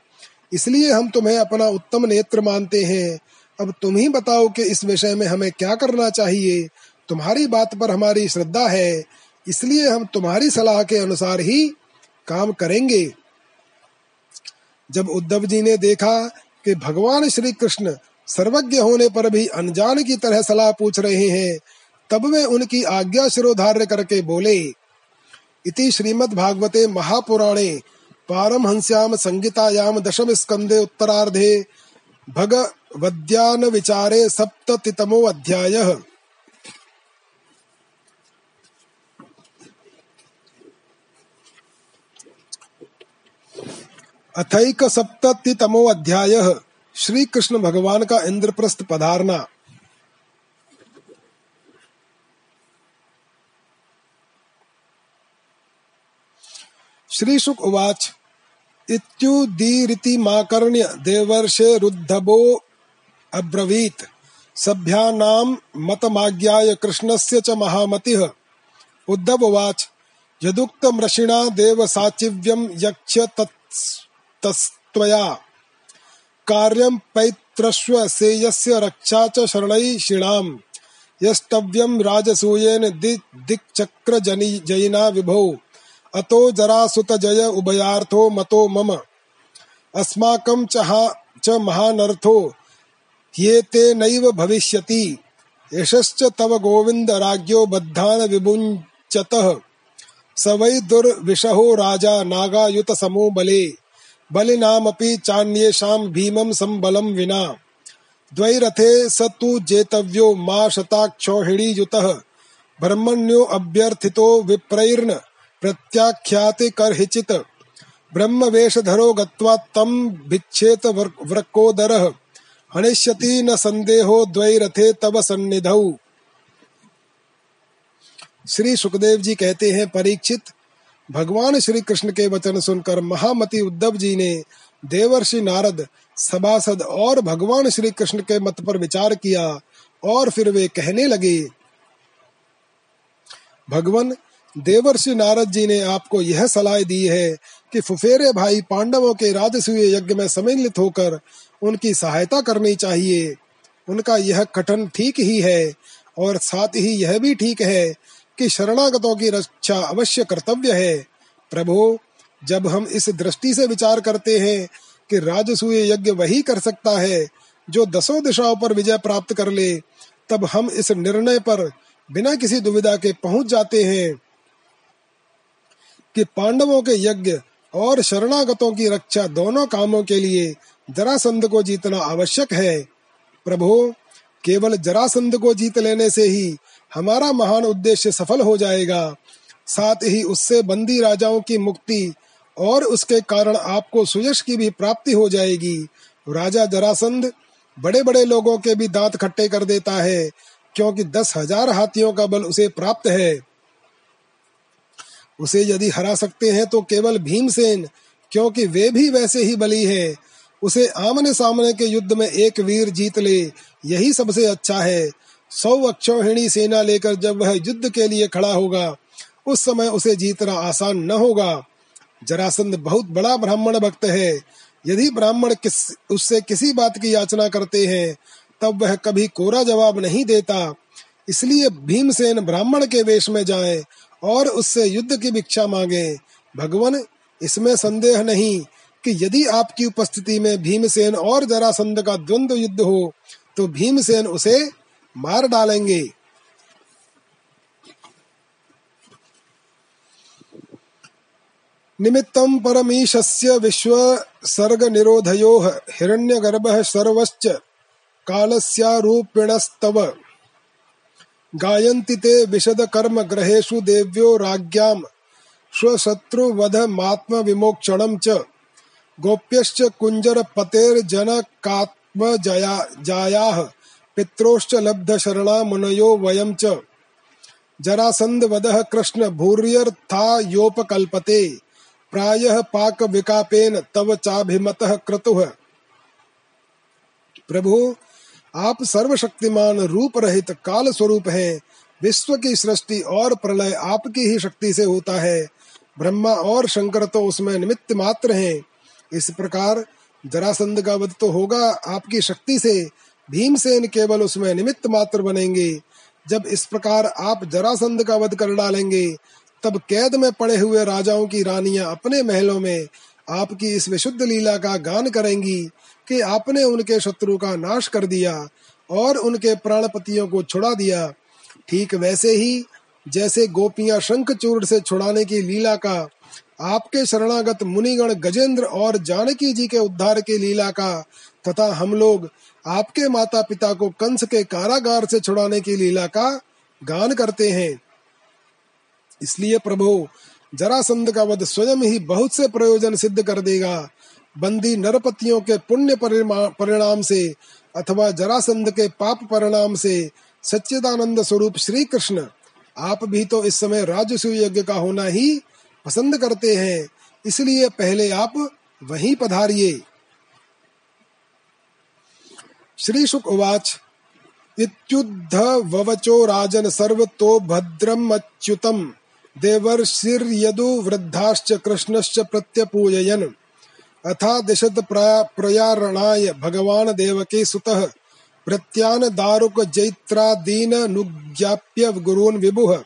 इसलिए हम तुम्हें अपना उत्तम नेत्र मानते हैं। अब तुम ही बताओ कि इस विषय में हमें क्या करना चाहिए। तुम्हारी बात पर हमारी श्रद्धा है। इसलिए हम तुम्हारी सलाह के अनुसार ही काम करेंगे। जब उद्धव जी ने देखा कि भगवान श्री कृष्ण सर्वज्ञ होने पर भी अनजान की तरह सलाह पूछ रहे हैं, तब वे उनकी आज्ञा शिरोधार्य करके बोले, इति श्रीमद् भागवते महापुराणे पारमहंस्याम संगीतायाम दशम स्कंदे उत्तरार्धे भगवद्यान विचारे सप्ततितमो अध्यायः। अथैक सप्ततितमो अध्यायः श्री कृष्ण भगवान का इंद्रप्रस्थ पधारना। श्री शुक उवाच, इत्युदीरितिमाकर्ण्य देवर्षे रुद्धबो अब्रवीत्। सभ्यानां मतमाज्ञाय कृष्णस्य च महामतिः। उद्धव उवाच, यदुक्तमृषिणा देवसाचिव्यं यक्ष्य तत्स्त्वया कार्यं पैत्रस्व सेयस्य रक्षा च शरणैषिणाम् यष्टव्यं राजसूयेन दिक्चक्र जयिना विभो। अतो जरासुत जय उभयार्थो मतो मम। अस्माकं च महानर्थो, ह्येते नैव भविष्यति। यशश्च तव गोविन्द राज्ञो बद्धान विमुञ्चतः स वै दुर्विशहो राजा नागायुत समो बले। बलिनामपि चान्येषां भीमं संबलं विना। द्वैरथे स तु जेतव्यो मा शताक्षौहिणीयुतः ब्रह्मण्यो अभ्यर्थितो विप्रैर्न प्रत्याख्याति कर्हिचित् ब्रह्मवेशधरो गत्वा तं भिच्छेत वृकोदरः हनिष्यति न संदेहो द्वैरथे तव सन्निधौ। श्री सुखदेव जी कहते हैं, परीक्षित भगवान श्री कृष्ण के वचन सुनकर महामती उद्धव जी ने देवर्षि नारद, सभासद और भगवान श्री कृष्ण के मत पर विचार किया और फिर वे कहने लगे, भगवान, देवर्षि नारद जी ने आपको यह सलाह दी है कि फुफेरे भाई पांडवों के राजसूय यज्ञ में सम्मिलित होकर उनकी सहायता करनी चाहिए। उनका यह कथन ठीक ही है और साथ ही यह भी ठीक है कि शरणागतों की रक्षा अवश्य कर्तव्य है। प्रभु, जब हम इस दृष्टि से विचार करते हैं कि राजसूय यज्ञ वही कर सकता है जो दसों दिशाओं पर विजय प्राप्त कर ले, तब हम इस निर्णय पर बिना किसी दुविधा के पहुँच जाते हैं कि पांडवों के यज्ञ और शरणागतों की रक्षा दोनों कामों के लिए जरासंध को जीतना आवश्यक है। प्रभु, केवल जरासंध को जीत लेने से ही हमारा महान उद्देश्य सफल हो जाएगा। साथ ही उससे बंदी राजाओं की मुक्ति और उसके कारण आपको सुयश की भी प्राप्ति हो जाएगी। राजा जरासंध बड़े बड़े लोगों के भी दांत खट्टे कर देता है, क्योंकि दस हज़ार हाथियों का बल उसे प्राप्त है। उसे यदि हरा सकते हैं तो केवल भीमसेन, क्योंकि वे भी वैसे ही बली है। उसे आमने सामने के युद्ध में एक वीर जीत ले, यही सबसे अच्छा है। सौ अक्षोहिणी सेना लेकर जब वह युद्ध के लिए खड़ा होगा, उस समय उसे जीतना आसान न होगा। जरासंध बहुत बड़ा ब्राह्मण भक्त है। यदि ब्राह्मण किस, उससे किसी बात की याचना करते हैं, तब वह कभी कोरा जवाब नहीं देता। इसलिए भीमसेन ब्राह्मण के वेश में जाए और उससे युद्ध की भिक्षा मांगे। भगवान, इसमें संदेह नहीं कि यदि आपकी उपस्थिति में भीमसेन और जरासंध का द्वंद्व युद्ध हो तो भीमसेन उसे मार डालेंगे। निमित्तं परमीशस्य विश्वसर्गनिरोधयोः हिरण्यगर्भः सर्वश्च कालस्यारूपिणस्तव। गायन्ति ते विशदकर्मग्रहेषु देव्यो राज्ञाम्। स्वशत्रुवधमात्मविमोक्षणं च गोप्यश्च कुञ्जरपतेर्जनकात्मजायाः पित्रोश्च लब्धशरणा मुनयो वयं च। जरासन्धवधः कृष्ण भूर्यर्थायोपकल्पते प्रायः पाक विकापेन तव चाभिमत क्रतुः। प्रभु, आप सर्वशक्तिमान रूप रहित काल स्वरूप है। विश्व की सृष्टि और प्रलय आपकी ही शक्ति से होता है। ब्रह्मा और शंकर तो उसमें निमित्त मात्र हैं। इस प्रकार जरासंध का वध तो होगा आपकी शक्ति से। भीमसेन केवल उसमें निमित्त मात्र बनेंगे। जब इस प्रकार आप जरासंध का वध कर डालेंगे, तब कैद में पड़े हुए राजाओं की रानियाँ अपने महलों में आपकी इस विशुद्ध लीला का गान करेंगी कि आपने उनके शत्रु का नाश कर दिया और उनके प्राणपतियों को छुड़ा दिया। ठीक वैसे ही, जैसे गोपियाँ शंखचूर्ण से छुड़ाने की लीला का, आपके शरणागत मुनिगण गजेंद्र और जानकी जी के उद्धार की लीला का, तथा हम लोग आपके माता पिता को कंस के कारागार से छुड़ाने की लीला का गान करते हैं। इसलिए प्रभु जरासंध का वध स्वयं ही बहुत से प्रयोजन सिद्ध कर देगा। बंदी नरपतियों के पुण्य परिणाम से अथवा जरासंध के पाप परिणाम से सच्चिदानंद स्वरूप श्री कृष्ण आप भी तो इस समय राजस्व यज्ञ का होना ही पसंद करते हैं। इसलिए पहले आप वहीं पधारिए। श्री शुक उवाच इत्युद्ध ववचो राजन सर्वतो भद्रम अच्युतम। देवर्षिर्यदु वृद्धाश्च कृष्णश्च प्रत्यपूजयन् अथा दिशत प्रयारणाय भगवान देवकी सुतः। प्रत्यान दारुक जैत्रादीन नुज्ञाप्य गुरून् विभुः।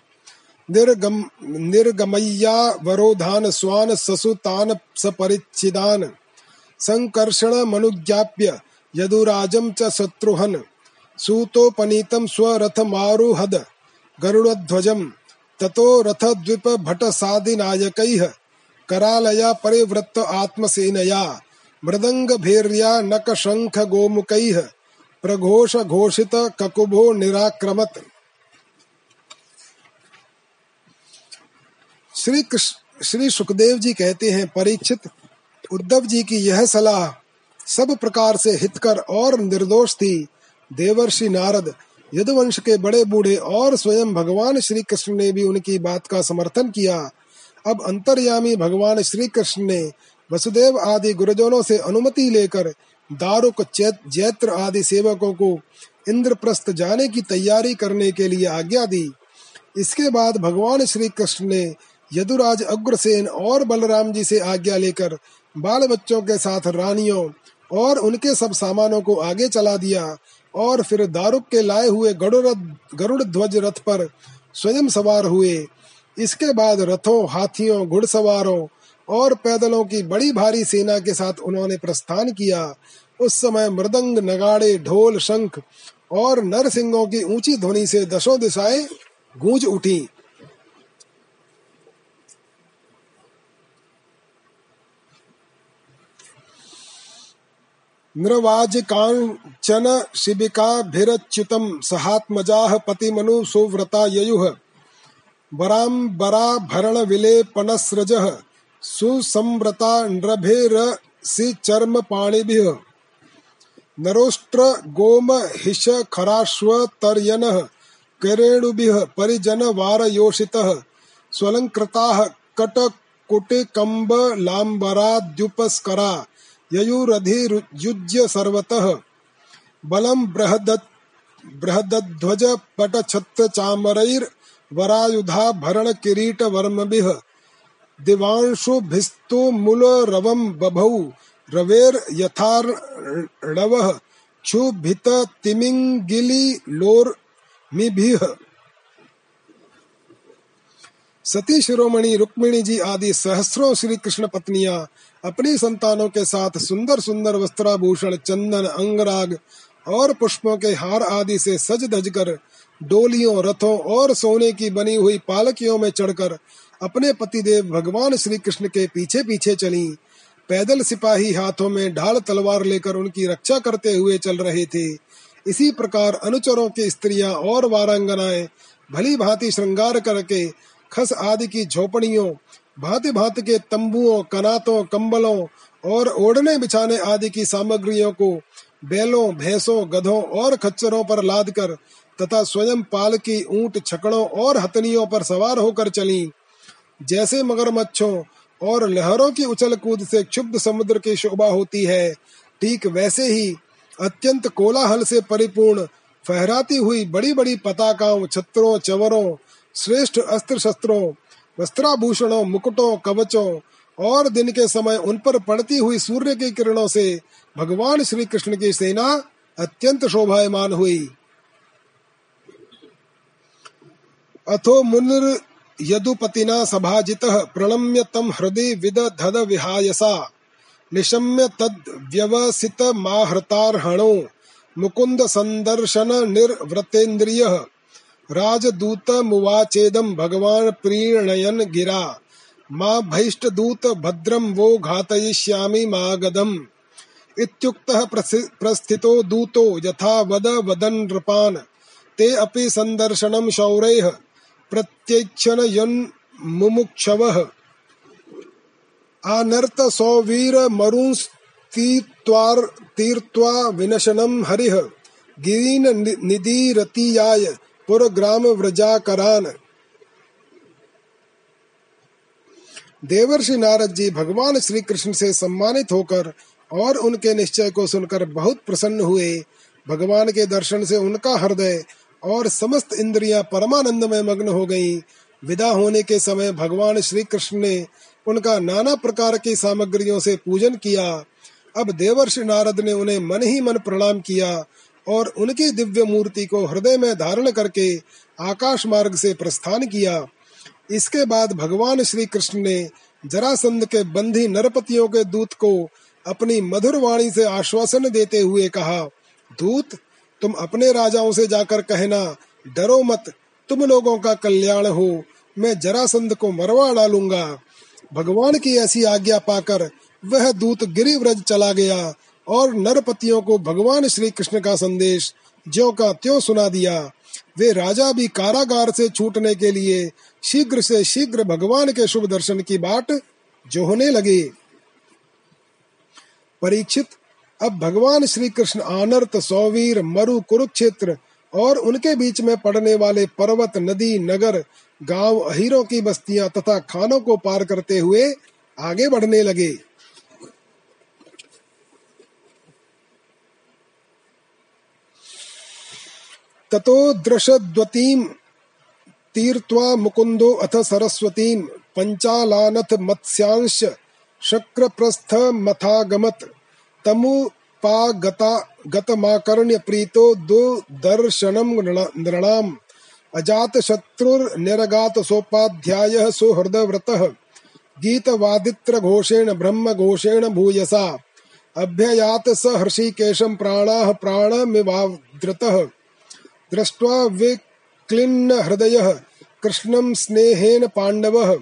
निर्गम, निर्गमय्या वरोधान स्वान ससुतान सपरिच्छिदान। संकर्षण मनुज्ञाप्य यदुराजं च शत्रुहन् सूतोपनीतं स्वरथमारुहद गरुड़ध्वजम् ततो रथ द्वीप भट सादि नायक करालया परिवृत्त आत्मसेनया मृदंग भैर्या नक शंख घोषित ककुभो निराक्रमत। श्री श्री सुखदेव जी कहते हैं, परीक्षित, उद्धव जी की यह सलाह सब प्रकार से हितकर और निर्दोष थी। देवर्षि नारद, यदुवंश के बड़े बूढ़े और स्वयं भगवान श्री कृष्ण ने भी उनकी बात का समर्थन किया। अब अंतर्यामी भगवान श्री कृष्ण ने वसुदेव आदि गुरुजनों से अनुमति लेकर दारुक जैत्र आदि सेवकों को इंद्रप्रस्थ जाने की तैयारी करने के लिए आज्ञा दी। इसके बाद भगवान श्री कृष्ण ने यदुराज अग्रसेन और बलराम जी से आज्ञा लेकर बाल बच्चों के साथ रानियों और उनके सब सामानों को आगे चला दिया और फिर दारुक के लाए हुए गरुड़ ध्वज रथ पर स्वयं सवार हुए। इसके बाद रथों, हाथियों, घुड़सवारों और पैदलों की बड़ी भारी सेना के साथ उन्होंने प्रस्थान किया। उस समय मृदंग, नगाड़े, ढोल, शंख और नरसिंहों की ऊँची ध्वनि से दशों दिशाएँ गूंज उठी। नृवाजिकाञ्चन शिबिकाभिरच्युतं सहात्मजाः पतिमनु सुव्रता ययुः। वराम्बराभरणविलेपनस्रजः सुसंव्रता नृभिरसि चर्मपाणिभिः नरोष्ट्र गोम हिष खराश्वतर्यनः करेणुभिः परिजनवारयोषितः स्वलङ्कृताः कटकुटिकम्बलाम्बराद्युपस्करा ययुरधियुज्य सर्वतः बलं बृहद बृहदध्वजपटछत्रचामरैर्वरायुधाभरणकिरीटवर्मभिः। दिवांशुभिस्तु मूलरवं बभौ रवेर्यथार्णवः। क्षुभिततिमिङ्गिलिलोर्मिभिः। सती शिरोमणि रुक्मिणी जी आदि सहस्रों श्री कृष्ण पत्नियाँ अपनी संतानों के साथ सुंदर सुंदर वस्त्राभूषण, चंदन, अंगराग और पुष्पों के हार आदि से सज धज कर डोलियों, रथों और सोने की बनी हुई पालकियों में चढ़कर अपने पतिदेव भगवान श्री कृष्ण के पीछे पीछे चली। पैदल सिपाही हाथों में ढाल तलवार लेकर उनकी रक्षा करते हुए चल रहे थे। इसी प्रकार अनुचरों की स्त्रियाँ और वारांगनाएँ भली भांति श्रृंगार करके खस आदि की झोपड़ियों भांति भांति के तंबुओं, कनातों, कंबलों और ओढ़ने बिछाने आदि की सामग्रियों को बैलों, भैंसों, गधों और खच्चरों पर लाद कर तथा स्वयं पाल की ऊँट, छकड़ों और हथनियों पर सवार होकर चली। जैसे मगरमच्छों और लहरों की उछल कूद से क्षुब्ध समुद्र की शोभा होती है, ठीक वैसे ही अत्यंत कोलाहल से परिपूर्ण फहराती हुई बड़ी बड़ी पताकाओं, छत्रों, चवरों, श्रेष्ठ अस्त्र शस्त्रों वस्त्राभूषणों, मुकुटों, कवचों और दिन के समय उन पर पड़ती हुई सूर्य की किरणों से भगवान श्री कृष्ण की सेना अत्यंत शोभायमान हुई। अथो मुनिर यदुपतिना सभाजितः प्रणम्य तम हृदय विद धद विहायसा। निशम्य तद व्यवसित माहृतार्हणो मुकुंद संदर्शन निर्वृतेन्द्रियः राजदूतमुवाचेदं भगवान् प्रीणयन् गिरा। मा भैष्टदूत भद्रं वो घातयिष्यामि मागधम् इत्युक्तः प्रस्थितो दूतो यथा वद वदन् नृपान्। ते अपि सन्दर्शनं शौरैः प्रत्यक्षन यन्मुमुक्षवः आनर्त सौवीर मरुंस्तीर्त्वा विनशनं हरिः। गिरीन निदीरतीयाय पुरग्राम व्रजाकरान देवर्षि नारद जी भगवान श्री कृष्ण से सम्मानित होकर और उनके निश्चय को सुनकर बहुत प्रसन्न हुए। भगवान के दर्शन से उनका हृदय और समस्त इंद्रियाँ परमानंद में मग्न हो गईं। विदा होने के समय भगवान श्री कृष्ण ने उनका नाना प्रकार की सामग्रियों से पूजन किया। अब देवर्षि नारद ने उन्हें मन ही मन प्रणाम किया और उनकी दिव्य मूर्ति को हृदय में धारण करके आकाश मार्ग से प्रस्थान किया। इसके बाद भगवान श्री कृष्ण ने जरासंध के बंधी नरपतियों के दूत को अपनी मधुर वाणी से आश्वासन देते हुए कहा, दूत, तुम अपने राजाओं से जाकर कहना, डरो मत, तुम लोगों का कल्याण हो, मैं जरासंध को मरवा डालूँगा। भगवान की ऐसी आज्ञा पाकर वह दूत गिरिव्रज चला गया और नरपतियों को भगवान श्री कृष्ण का संदेश, ज्यो का त्यों सुना दिया। वे राजा भी कारागार से छूटने के लिए शीघ्र से शीघ्र भगवान के शुभ दर्शन की बाट जोहने लगे। परीक्षित, अब भगवान श्री कृष्ण आनर्त, सौवीर, मरु, कुरुक्षेत्र और उनके बीच में पड़ने वाले पर्वत, नदी, नगर, गाँव, अहिरों की बस्तियाँ तथा खानों को पार करते हुए आगे बढ़ने लगे। ततो दृशद्वतीं तीर्त्वा मुकुन्दो अथ सरस्वतीम पंचालानथ मत्स्यांश शक्रप्रस्थमथागमत् तमुपागता गतमाकर्ण्य प्रीतो दुदर्शनं नृणाम्। अजातशत्रुर्निरगात सोपाध्यायः सुहृदव्रतः। गीतवादित्रघोषेण ब्रह्मघोषेण भूयसा। अभ्ययात स हृषिकेशं प्राणाः प्राणमिवादृतः दृष्ट्वा क्लिन्न हृदय कृष्णं स्नेहेन पाण्डवः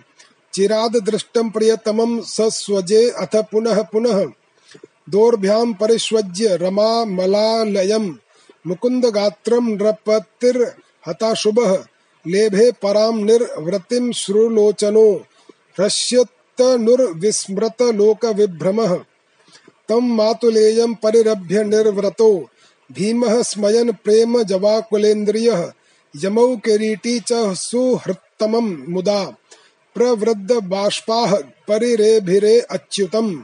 चिराद दृष्टं प्रियतमं सस्वजे अथ पुनः पुनः। दोर्भ्यां परिष्वज्य रमा मलालयम् मुकुंद गात्रम नृपतिर हताशुभः लेभे पराम निर्वृतिम श्रुलोचनो हृष्यतनुर्विस्मृत लोक विभ्रमः तम मातुलेयम परिरभ्य निर्व्रतो भीमः स्मयन प्रेम जवाकुलेन्द्रियः, यमौ किरीटी च मुदा, प्रवृद्ध बाष्पाः परिरेभिरे अच्युतम्।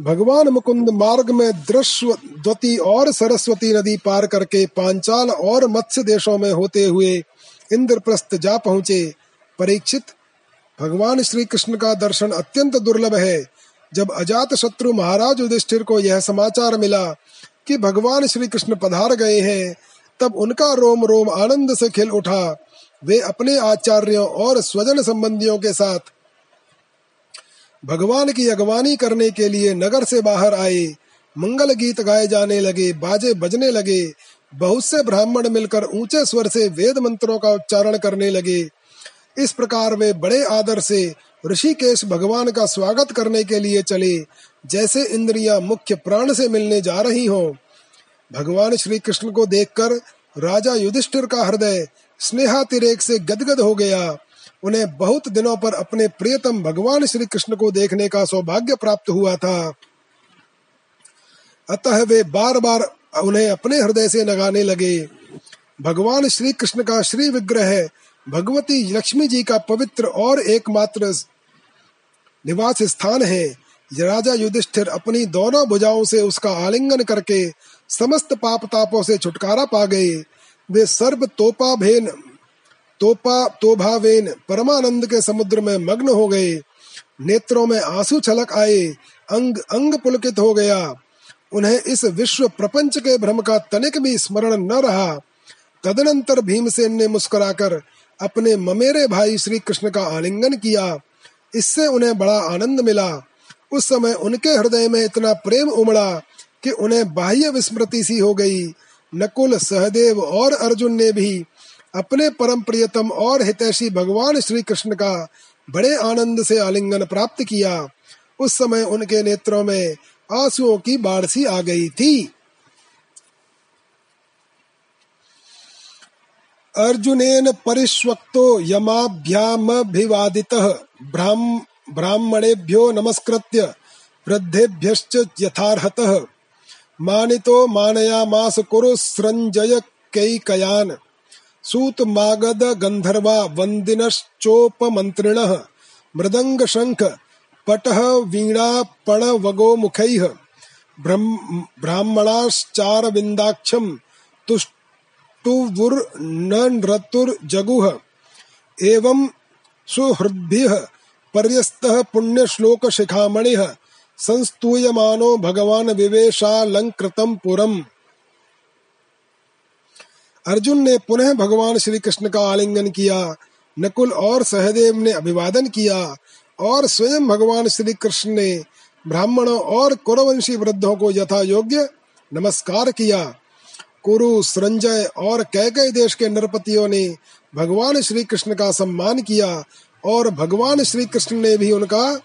भगवान मुकुंद मार्ग में दृश्यवती और सरस्वती नदी पार करके पांचाल और मत्स्य देशों में होते हुए इंद्रप्रस्थ जा पहुँचे। परीक्षित, भगवान श्री कृष्ण का दर्शन अत्यंत दुर्लभ है। जब अजात शत्रु महाराज युधिष्ठिर को यह समाचार मिला कि भगवान श्री कृष्ण पधार गए हैं, तब उनका रोम रोम आनंद से खिल उठा। वे अपने आचार्यों और स्वजन संबंधियों के साथ भगवान की अगवानी करने के लिए नगर से बाहर आए, मंगल गीत गाए जाने लगे, बाजे बजने लगे, बहुत से ब्राह्मण मिलकर ऊँचे स्वर से वेद मंत्रों का उच्चारण करने लगे। इस प्रकार वे बड़े आदर से ऋषिकेश भगवान का स्वागत करने के लिए चले, जैसे इंद्रियाँ मुख्य प्राण से मिलने जा रही हों। भगवान श्री कृष्ण को देखकर राजा युधिष्ठिर का हृदय स्नेहातिरेक से गदगद हो गया। उन्हें बहुत दिनों पर अपने प्रियतम भगवान श्री कृष्ण को देखने का सौभाग्य प्राप्त हुआ था। अतः वे बार बार उन्हें अपने हृदय से लगाने लगे। भगवान श्री कृष्ण का श्री विग्रह भगवती लक्ष्मी जी का पवित्र और एकमात्र निवास स्थान है। राजा युधिष्ठिर अपनी दोनों भुजाओं से उसका आलिंगन करके समस्त पाप तापों से छुटकारा पा गए। वे सर्व तोपा भेन तोपा, तोभावेन, परमानंद के समुद्र में मग्न हो गए। नेत्रों में आँसू छलक आए, अंग अंग पुलकित हो गया। उन्हें इस विश्व प्रपंच के भ्रम का तनिक भी स्मरण न रहा। तदनंतर भीमसेन ने मुस्कुराकर अपने ममेरे भाई श्री कृष्ण का आलिंगन किया। इससे उन्हें बड़ा आनंद मिला। उस समय उनके हृदय में इतना प्रेम उमड़ा कि उन्हें बाह्य विस्मृति सी हो गई। नकुल, सहदेव और अर्जुन ने भी अपने परम प्रियतम और हितैषी भगवान श्री कृष्ण का बड़े आनंद से आलिंगन प्राप्त किया। उस समय उनके नेत्रों में आंसुओं की बाढ़ सी आ गई थी। अर्जुनेन परिष्वक्तो यमाभ्यामभिवादितः। ब्राह्म, ब्राह्मणेभ्यो नमस्कृत्य वृद्धेभ्यश्च यथार्हतः। मानितो मानयामास कुरु सृञ्जय कैकयान्। सूत मागध गंधर्वा वंदिनश्चोपमंत्रिण मृदंग शंख पटः वीणा पण वगो मुखैः तुष्टुवुर्नृतुर्जगुः एवं सुहृद्भिः पर्यस्तः पुण्यश्लोकशिखामणिः, संस्तूयमानो भगवान् विवेशालङ्कृतं पुरम्। अर्जुन ने पुनः भगवान श्री कृष्ण का आलिंगन किया, नकुल और सहदेव ने अभिवादन किया, और स्वयं भगवान श्री कृष्ण ने ब्राह्मणों और कुरवंशी वृद्धों को यथा योग्य नमस्कार किया। कुरु संजय और कैकई देश के नरपतियों ने भगवान श्री कृष्ण का सम्मान किया और भगवान श्री कृष्ण ने भी उनका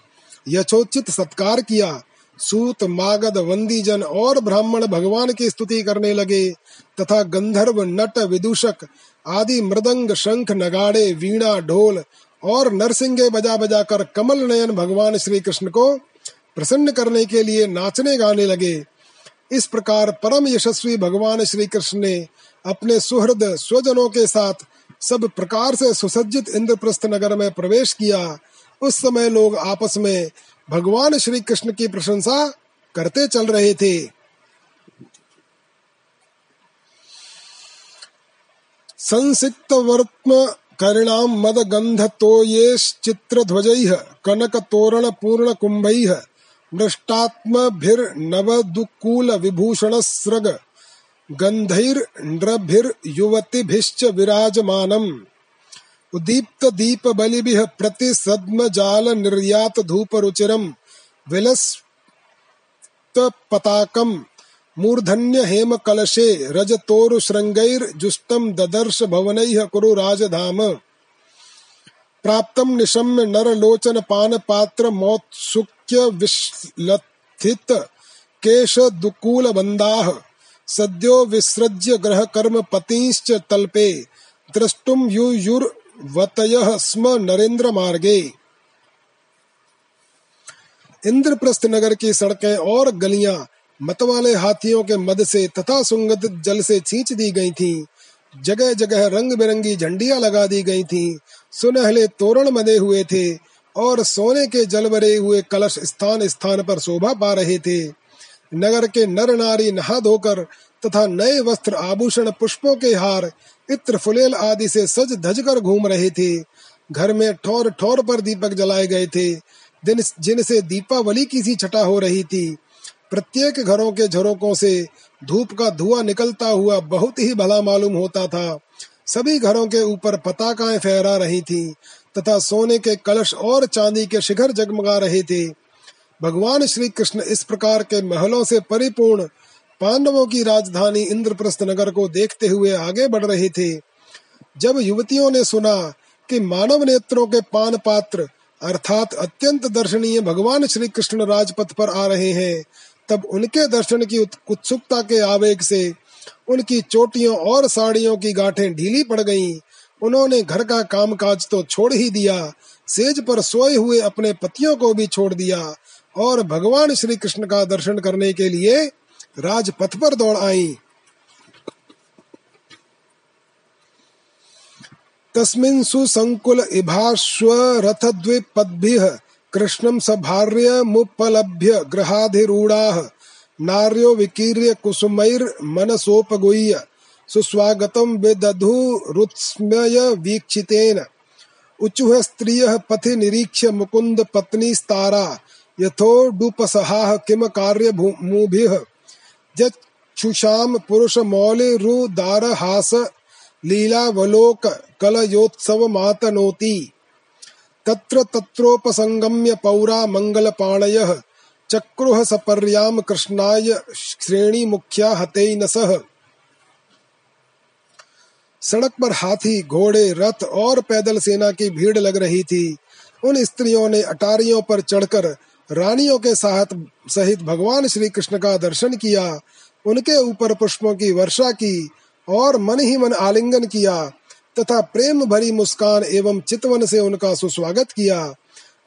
यथोचित सत्कार किया। सूत, मागध, वंदीजन और ब्राह्मण भगवान की स्तुति करने लगे तथा गंधर्व, नट, विदूषक आदि मृदंग, शंख, नगाड़े, वीणा, ढोल और नरसिंगे बजा बजा कर कमल नयन भगवान श्री कृष्ण को प्रसन्न करने के लिए नाचने गाने लगे। इस प्रकार परम यशस्वी भगवान श्री कृष्ण ने अपने सुहृद स्वजनों के साथ सब प्रकार से सुसज्जित इंद्रप्रस्थ नगर में प्रवेश किया। उस समय लोग आपस में भगवान श्री कृष्ण की प्रशंसा करते चल रहे थे। संसिक्त वर्त्म करिणाम मद गंध तो ये चित्र ध्वज कनक तोरण पूर्ण कुंभ मृष्टात्म भिर नव दुकूल विभूषण सृग गंधैर्नृभिर युवतिभिश्च उदीप्त दीप बलिभिः प्रति सद्म जाल निर्यात धूप रुचिरम विलस्त पताकम मूर्धन्य हेम कलशे रज रजतोरु जुष्टम ददर्श भवनैः कुरु राजधाम प्राप्तम निशम्य नर लोचन पान पात्र मौत्सुक्य विश्लथित केश दुकूल बंदाह सद्यो विसृज्य ग्रह कर्म पतिश्च तल्पे द्रष्टुम युयुर्वतयः स्म नरेंद्र मार्गे इंद्रप्रस्थ नगर की सड़कें और गलियाँ मतवाले हाथियों के मद से तथा सुंगत जल से छींच दी गई थीं। जगह जगह रंग बिरंगी झंडियाँ लगा दी गई थीं। सुनहले तोरण मदे हुए थे और सोने के जल भरे हुए कलश स्थान स्थान पर शोभा पा रहे थे। नगर के नर नारी नहा धोकर तथा नए वस्त्र आभूषण पुष्पों के हार, इत्र फुलेल आदि से सज धज कर घूम रहे थे। घर में ठोर ठोर पर दीपक जलाए गए थे। दिन जिनसे दीपावली की सी छटा हो रही थी। प्रत्येक घरों के झरोकों से धूप का धुआँ निकलता हुआ बहुत ही भला मालूम होता था। सभी घरों के ऊपर पताकाएँ फहरा रही थीं। तथा सोने के कलश और चांदी के शिखर जगमगा रहे थे भगवान श्री कृष्ण इस प्रकार के महलों से परिपूर्ण पांडवों की राजधानी इंद्रप्रस्थ नगर को देखते हुए आगे बढ़ रहे थे जब युवतियों ने सुना कि मानव नेत्रों के पान पात्र अर्थात अत्यंत दर्शनीय भगवान श्री कृष्ण राजपथ पर आ रहे हैं, तब उनके दर्शन की उत्सुकता के आवेग से उनकी चोटियों और साड़ियों की गांठें ढीली पड़ गईं। उन्होंने घर का कामकाज तो छोड़ ही दिया, सेज पर सोए हुए अपने पतियों को भी छोड़ दिया और भगवान श्री कृष्ण का दर्शन करने के लिए राजपथ पर दौड़ आई। तस्मिन तस्मिन् सुसङ्कुल इभाश्वरथद्विपद्भिः कृष्णं सभार्यमुपलभ्य गृहाधिरूढाः, नार्यो विकीर्य कुसुमैर्मनसोपगुह्य। सुस्वागतं विदधुरुत्स्मय वीक्षितेन। उचुः स्त्रियः पथि निरीक्ष्य मुकुन्द पत्नीस्तारा यथोडुपसहाः किम कार्यमुभिः जक्षुषां पुरुषमौलिरुदारहास लीलावलोक कलयोत्सव मातनोति। तत्र तत्रोपसंगम्य पौरा मंगलपाणयः, चक्रुः सपर्याम कृष्णाय श्रेणी मुख्या हतेनसः। सड़क पर हाथी, घोड़े, रथ और पैदल सेना की भीड़ लग रही थी। उन स्त्रियों ने अटारियों पर चढ़कर रानियों के साथ सहित भगवान श्री कृष्ण का दर्शन किया, उनके ऊपर पुष्पों की वर्षा की और मन ही मन आलिंगन किया तथा प्रेम भरी मुस्कान एवं चितवन से उनका सुस्वागत किया।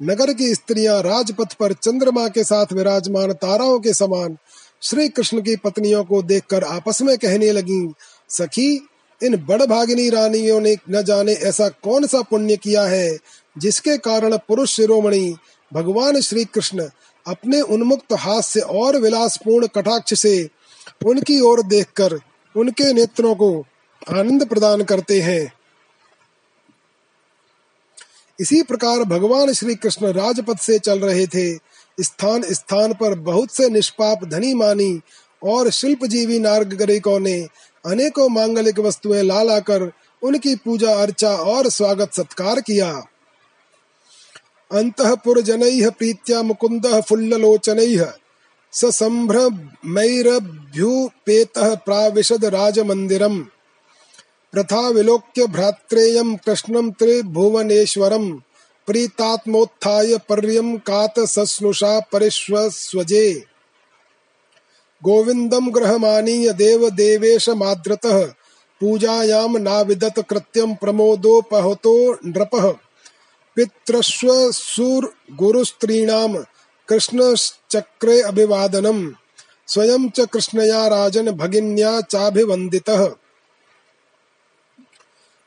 नगर की स्त्रियाँ राजपथ पर चंद्रमा के साथ विराजमान ताराओं के समान श्री कृष्ण की पत्नियों को देखकर आपस में कहने लगी, सखी इन बड़भागिनी रानियों ने न जाने ऐसा कौन सा पुण्य किया है, जिसके कारण पुरुष शिरोमणि भगवान श्री कृष्ण अपने उन्मुक्त हाथ से और विलासपूर्ण कटाक्ष से उनकी ओर देखकर उनके नेत्रों को आनंद प्रदान करते हैं। इसी प्रकार भगवान श्री कृष्ण राजपथ से चल रहे थे। स्थान स्थान पर बहुत से निष्पाप धनी मानी और शिल्प जीवी नागरिकों ने अनेकों मांगलिक वस्तुएँ ला लाकर उनकी पूजा, अर्चा और स्वागत, सत्कार किया। अंतपुर जनैः प्रीत्या मुकुंद फुल्लोचनैः ससम्भ्रमैरभ्युपेतः प्राविशद राजमन्दिरम्। प्रथा विलोक्य भ्रात्रेयं कृष्णं त्रिभुवनेश्वरम्। प्रीतात्मोत्थाय पर्यं कात सस्नुषा परिष्वस्वजे। गोविन्दं गृहमानीय देव देवेश माद्रतः पूजायां नाविदत कृत्यं प्रमोदोपहतो नृपः। पितृष्वसुरगुरुस्त्रीणां कृष्णचक्रे अभिवादनम। स्वयं च कृष्णया राजन भगिन्या चाभिवंदितः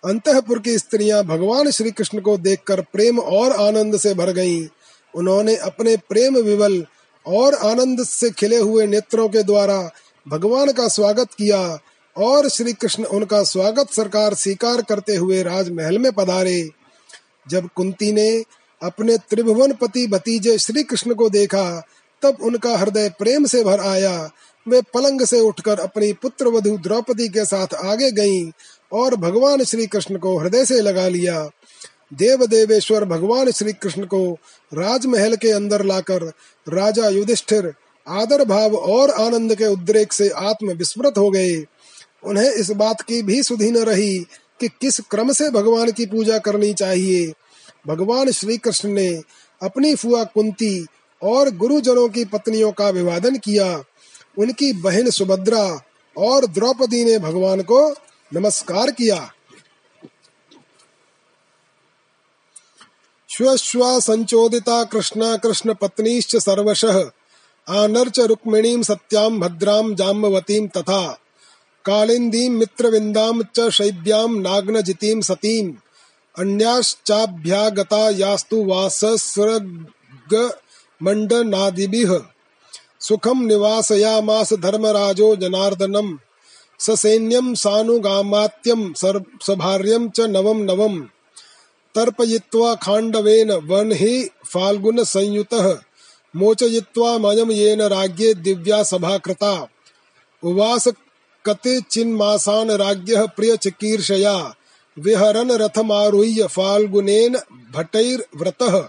अंतपुर की स्त्रियाँ भगवान श्री कृष्ण को देखकर प्रेम और आनंद से भर गईं। उन्होंने अपने प्रेम विवल और आनंद से खिले हुए नेत्रों के द्वारा भगवान का स्वागत किया और श्री कृष्ण उनका स्वागत सरकार स्वीकार करते हुए राजमहल में पधारे। जब कुंती ने अपने त्रिभुवन पति भतीजे श्री कृष्ण को देखा, तब उनका हृदय प्रेम से भर आया। वे पलंग से उठकर अपनी पुत्र वधु द्रौपदी के साथ आगे गईं और भगवान श्री कृष्ण को हृदय से लगा लिया। देव देवेश्वर भगवान श्री कृष्ण को राजमहल के अंदर लाकर राजा युधिष्ठिर आदर भाव और आनंद के उद्रेक से आत्म विस्मृत हो गए। उन्हें इस बात की भी सुधी न रही कि किस क्रम से भगवान की पूजा करनी चाहिए। भगवान श्री कृष्ण ने अपनी फुआ कुंती और गुरुजनों की पत्नियों का विवादन किया। उनकी बहन सुभद्रा और द्रौपदी ने भगवान को नमस्कार किया। श्वश्वा संचोदिता कृष्ण कृष्ण पत्नीश्च सर्वशः। आनर्च रुक्मिणीं सत्यां भद्रां जाम्बवतीं तथा। कालिन्दीं मित्रविन्दां च शैब्यां नाग्नजितीं सतीम् अन्याश्चाभ्यागता यास्तु वासस्रगमण्डनादिभिः सुखं निवासयामास धर्मराजो जनार्दनम् ससैन्यं सानुगामात्यं सभार्यं च नवं नवम्। तर्पयित्वा खाण्डवेन वह्नि फाल्गुनसंयुतः मोचयित्वा मयं येन राज्ञे दिव्या सभा कृता उवास कतिचिन्मासान् राज्ञः प्रियचिकीर्षया विहरन् रथमारुह्य फाल्गुनेन भटैर्व्रतः।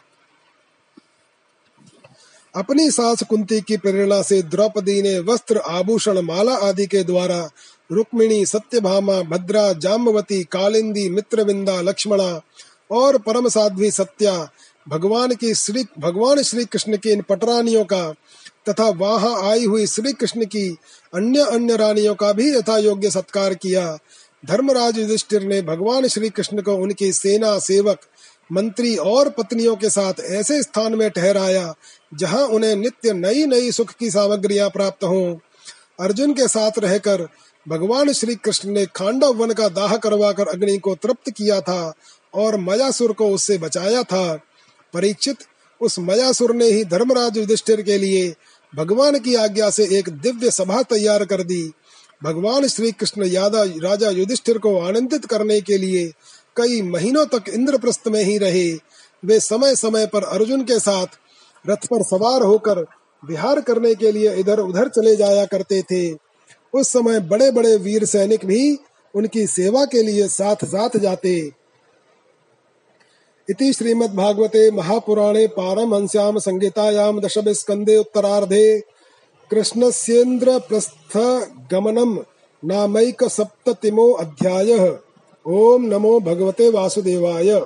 अपनी सास कुंती की प्रेरणा से द्रौपदी ने वस्त्र, आभूषण, माला आदि के द्वारा रुक्मिणी, सत्यभामा, भद्रा, जाम्बवती, कालिंदी, मित्रविंदा, लक्ष्मणा और परम साध्वी सत्या, भगवान की श्री भगवान श्री कृष्ण की इन पटरानियों का तथा वहाँ आई हुई श्री कृष्ण की अन्य अन्य रानियों का भी यथा योग्य सत्कार किया। धर्मराज युधिष्ठिर ने भगवान श्री कृष्ण को उनकी सेना सेवक, मंत्री और पत्नियों के साथ ऐसे स्थान में ठहराया, जहाँ उन्हें नित्य नई नई सुख की सामग्रियाँ प्राप्त हों। अर्जुन के साथ रहकर भगवान श्री कृष्ण ने खांडव वन का दाह करवाकर अग्नि को तृप्त किया था और मयासुर को उससे बचाया था। परीक्षित, उस मयासुर ने ही धर्मराज युधिष्ठिर के लिए भगवान की आज्ञा से एक दिव्य सभा तैयार कर दी। भगवान श्री कृष्ण यादा, राजा युधिष्ठिर को आनंदित करने के लिए कई महीनों तक इंद्रप्रस्थ में ही रहे। वे समय समय पर अर्जुन के साथ रथ पर सवार होकर विहार करने के लिए इधर उधर चले जाया करते थे। उस समय बड़े बड़े वीर सैनिक भी उनकी सेवा के लिए साथ साथ जाते। इति श्रीमद्भागवते महापुराणे पारमहंस्याम संहितायाम दशम स्कंदे उत्तरार्धे कृष्णस्येन्द्रप्रस्थगमनम् नामैकसप्ततिमो अध्यायः। ॐ नमो भगवते वासुदेवाय।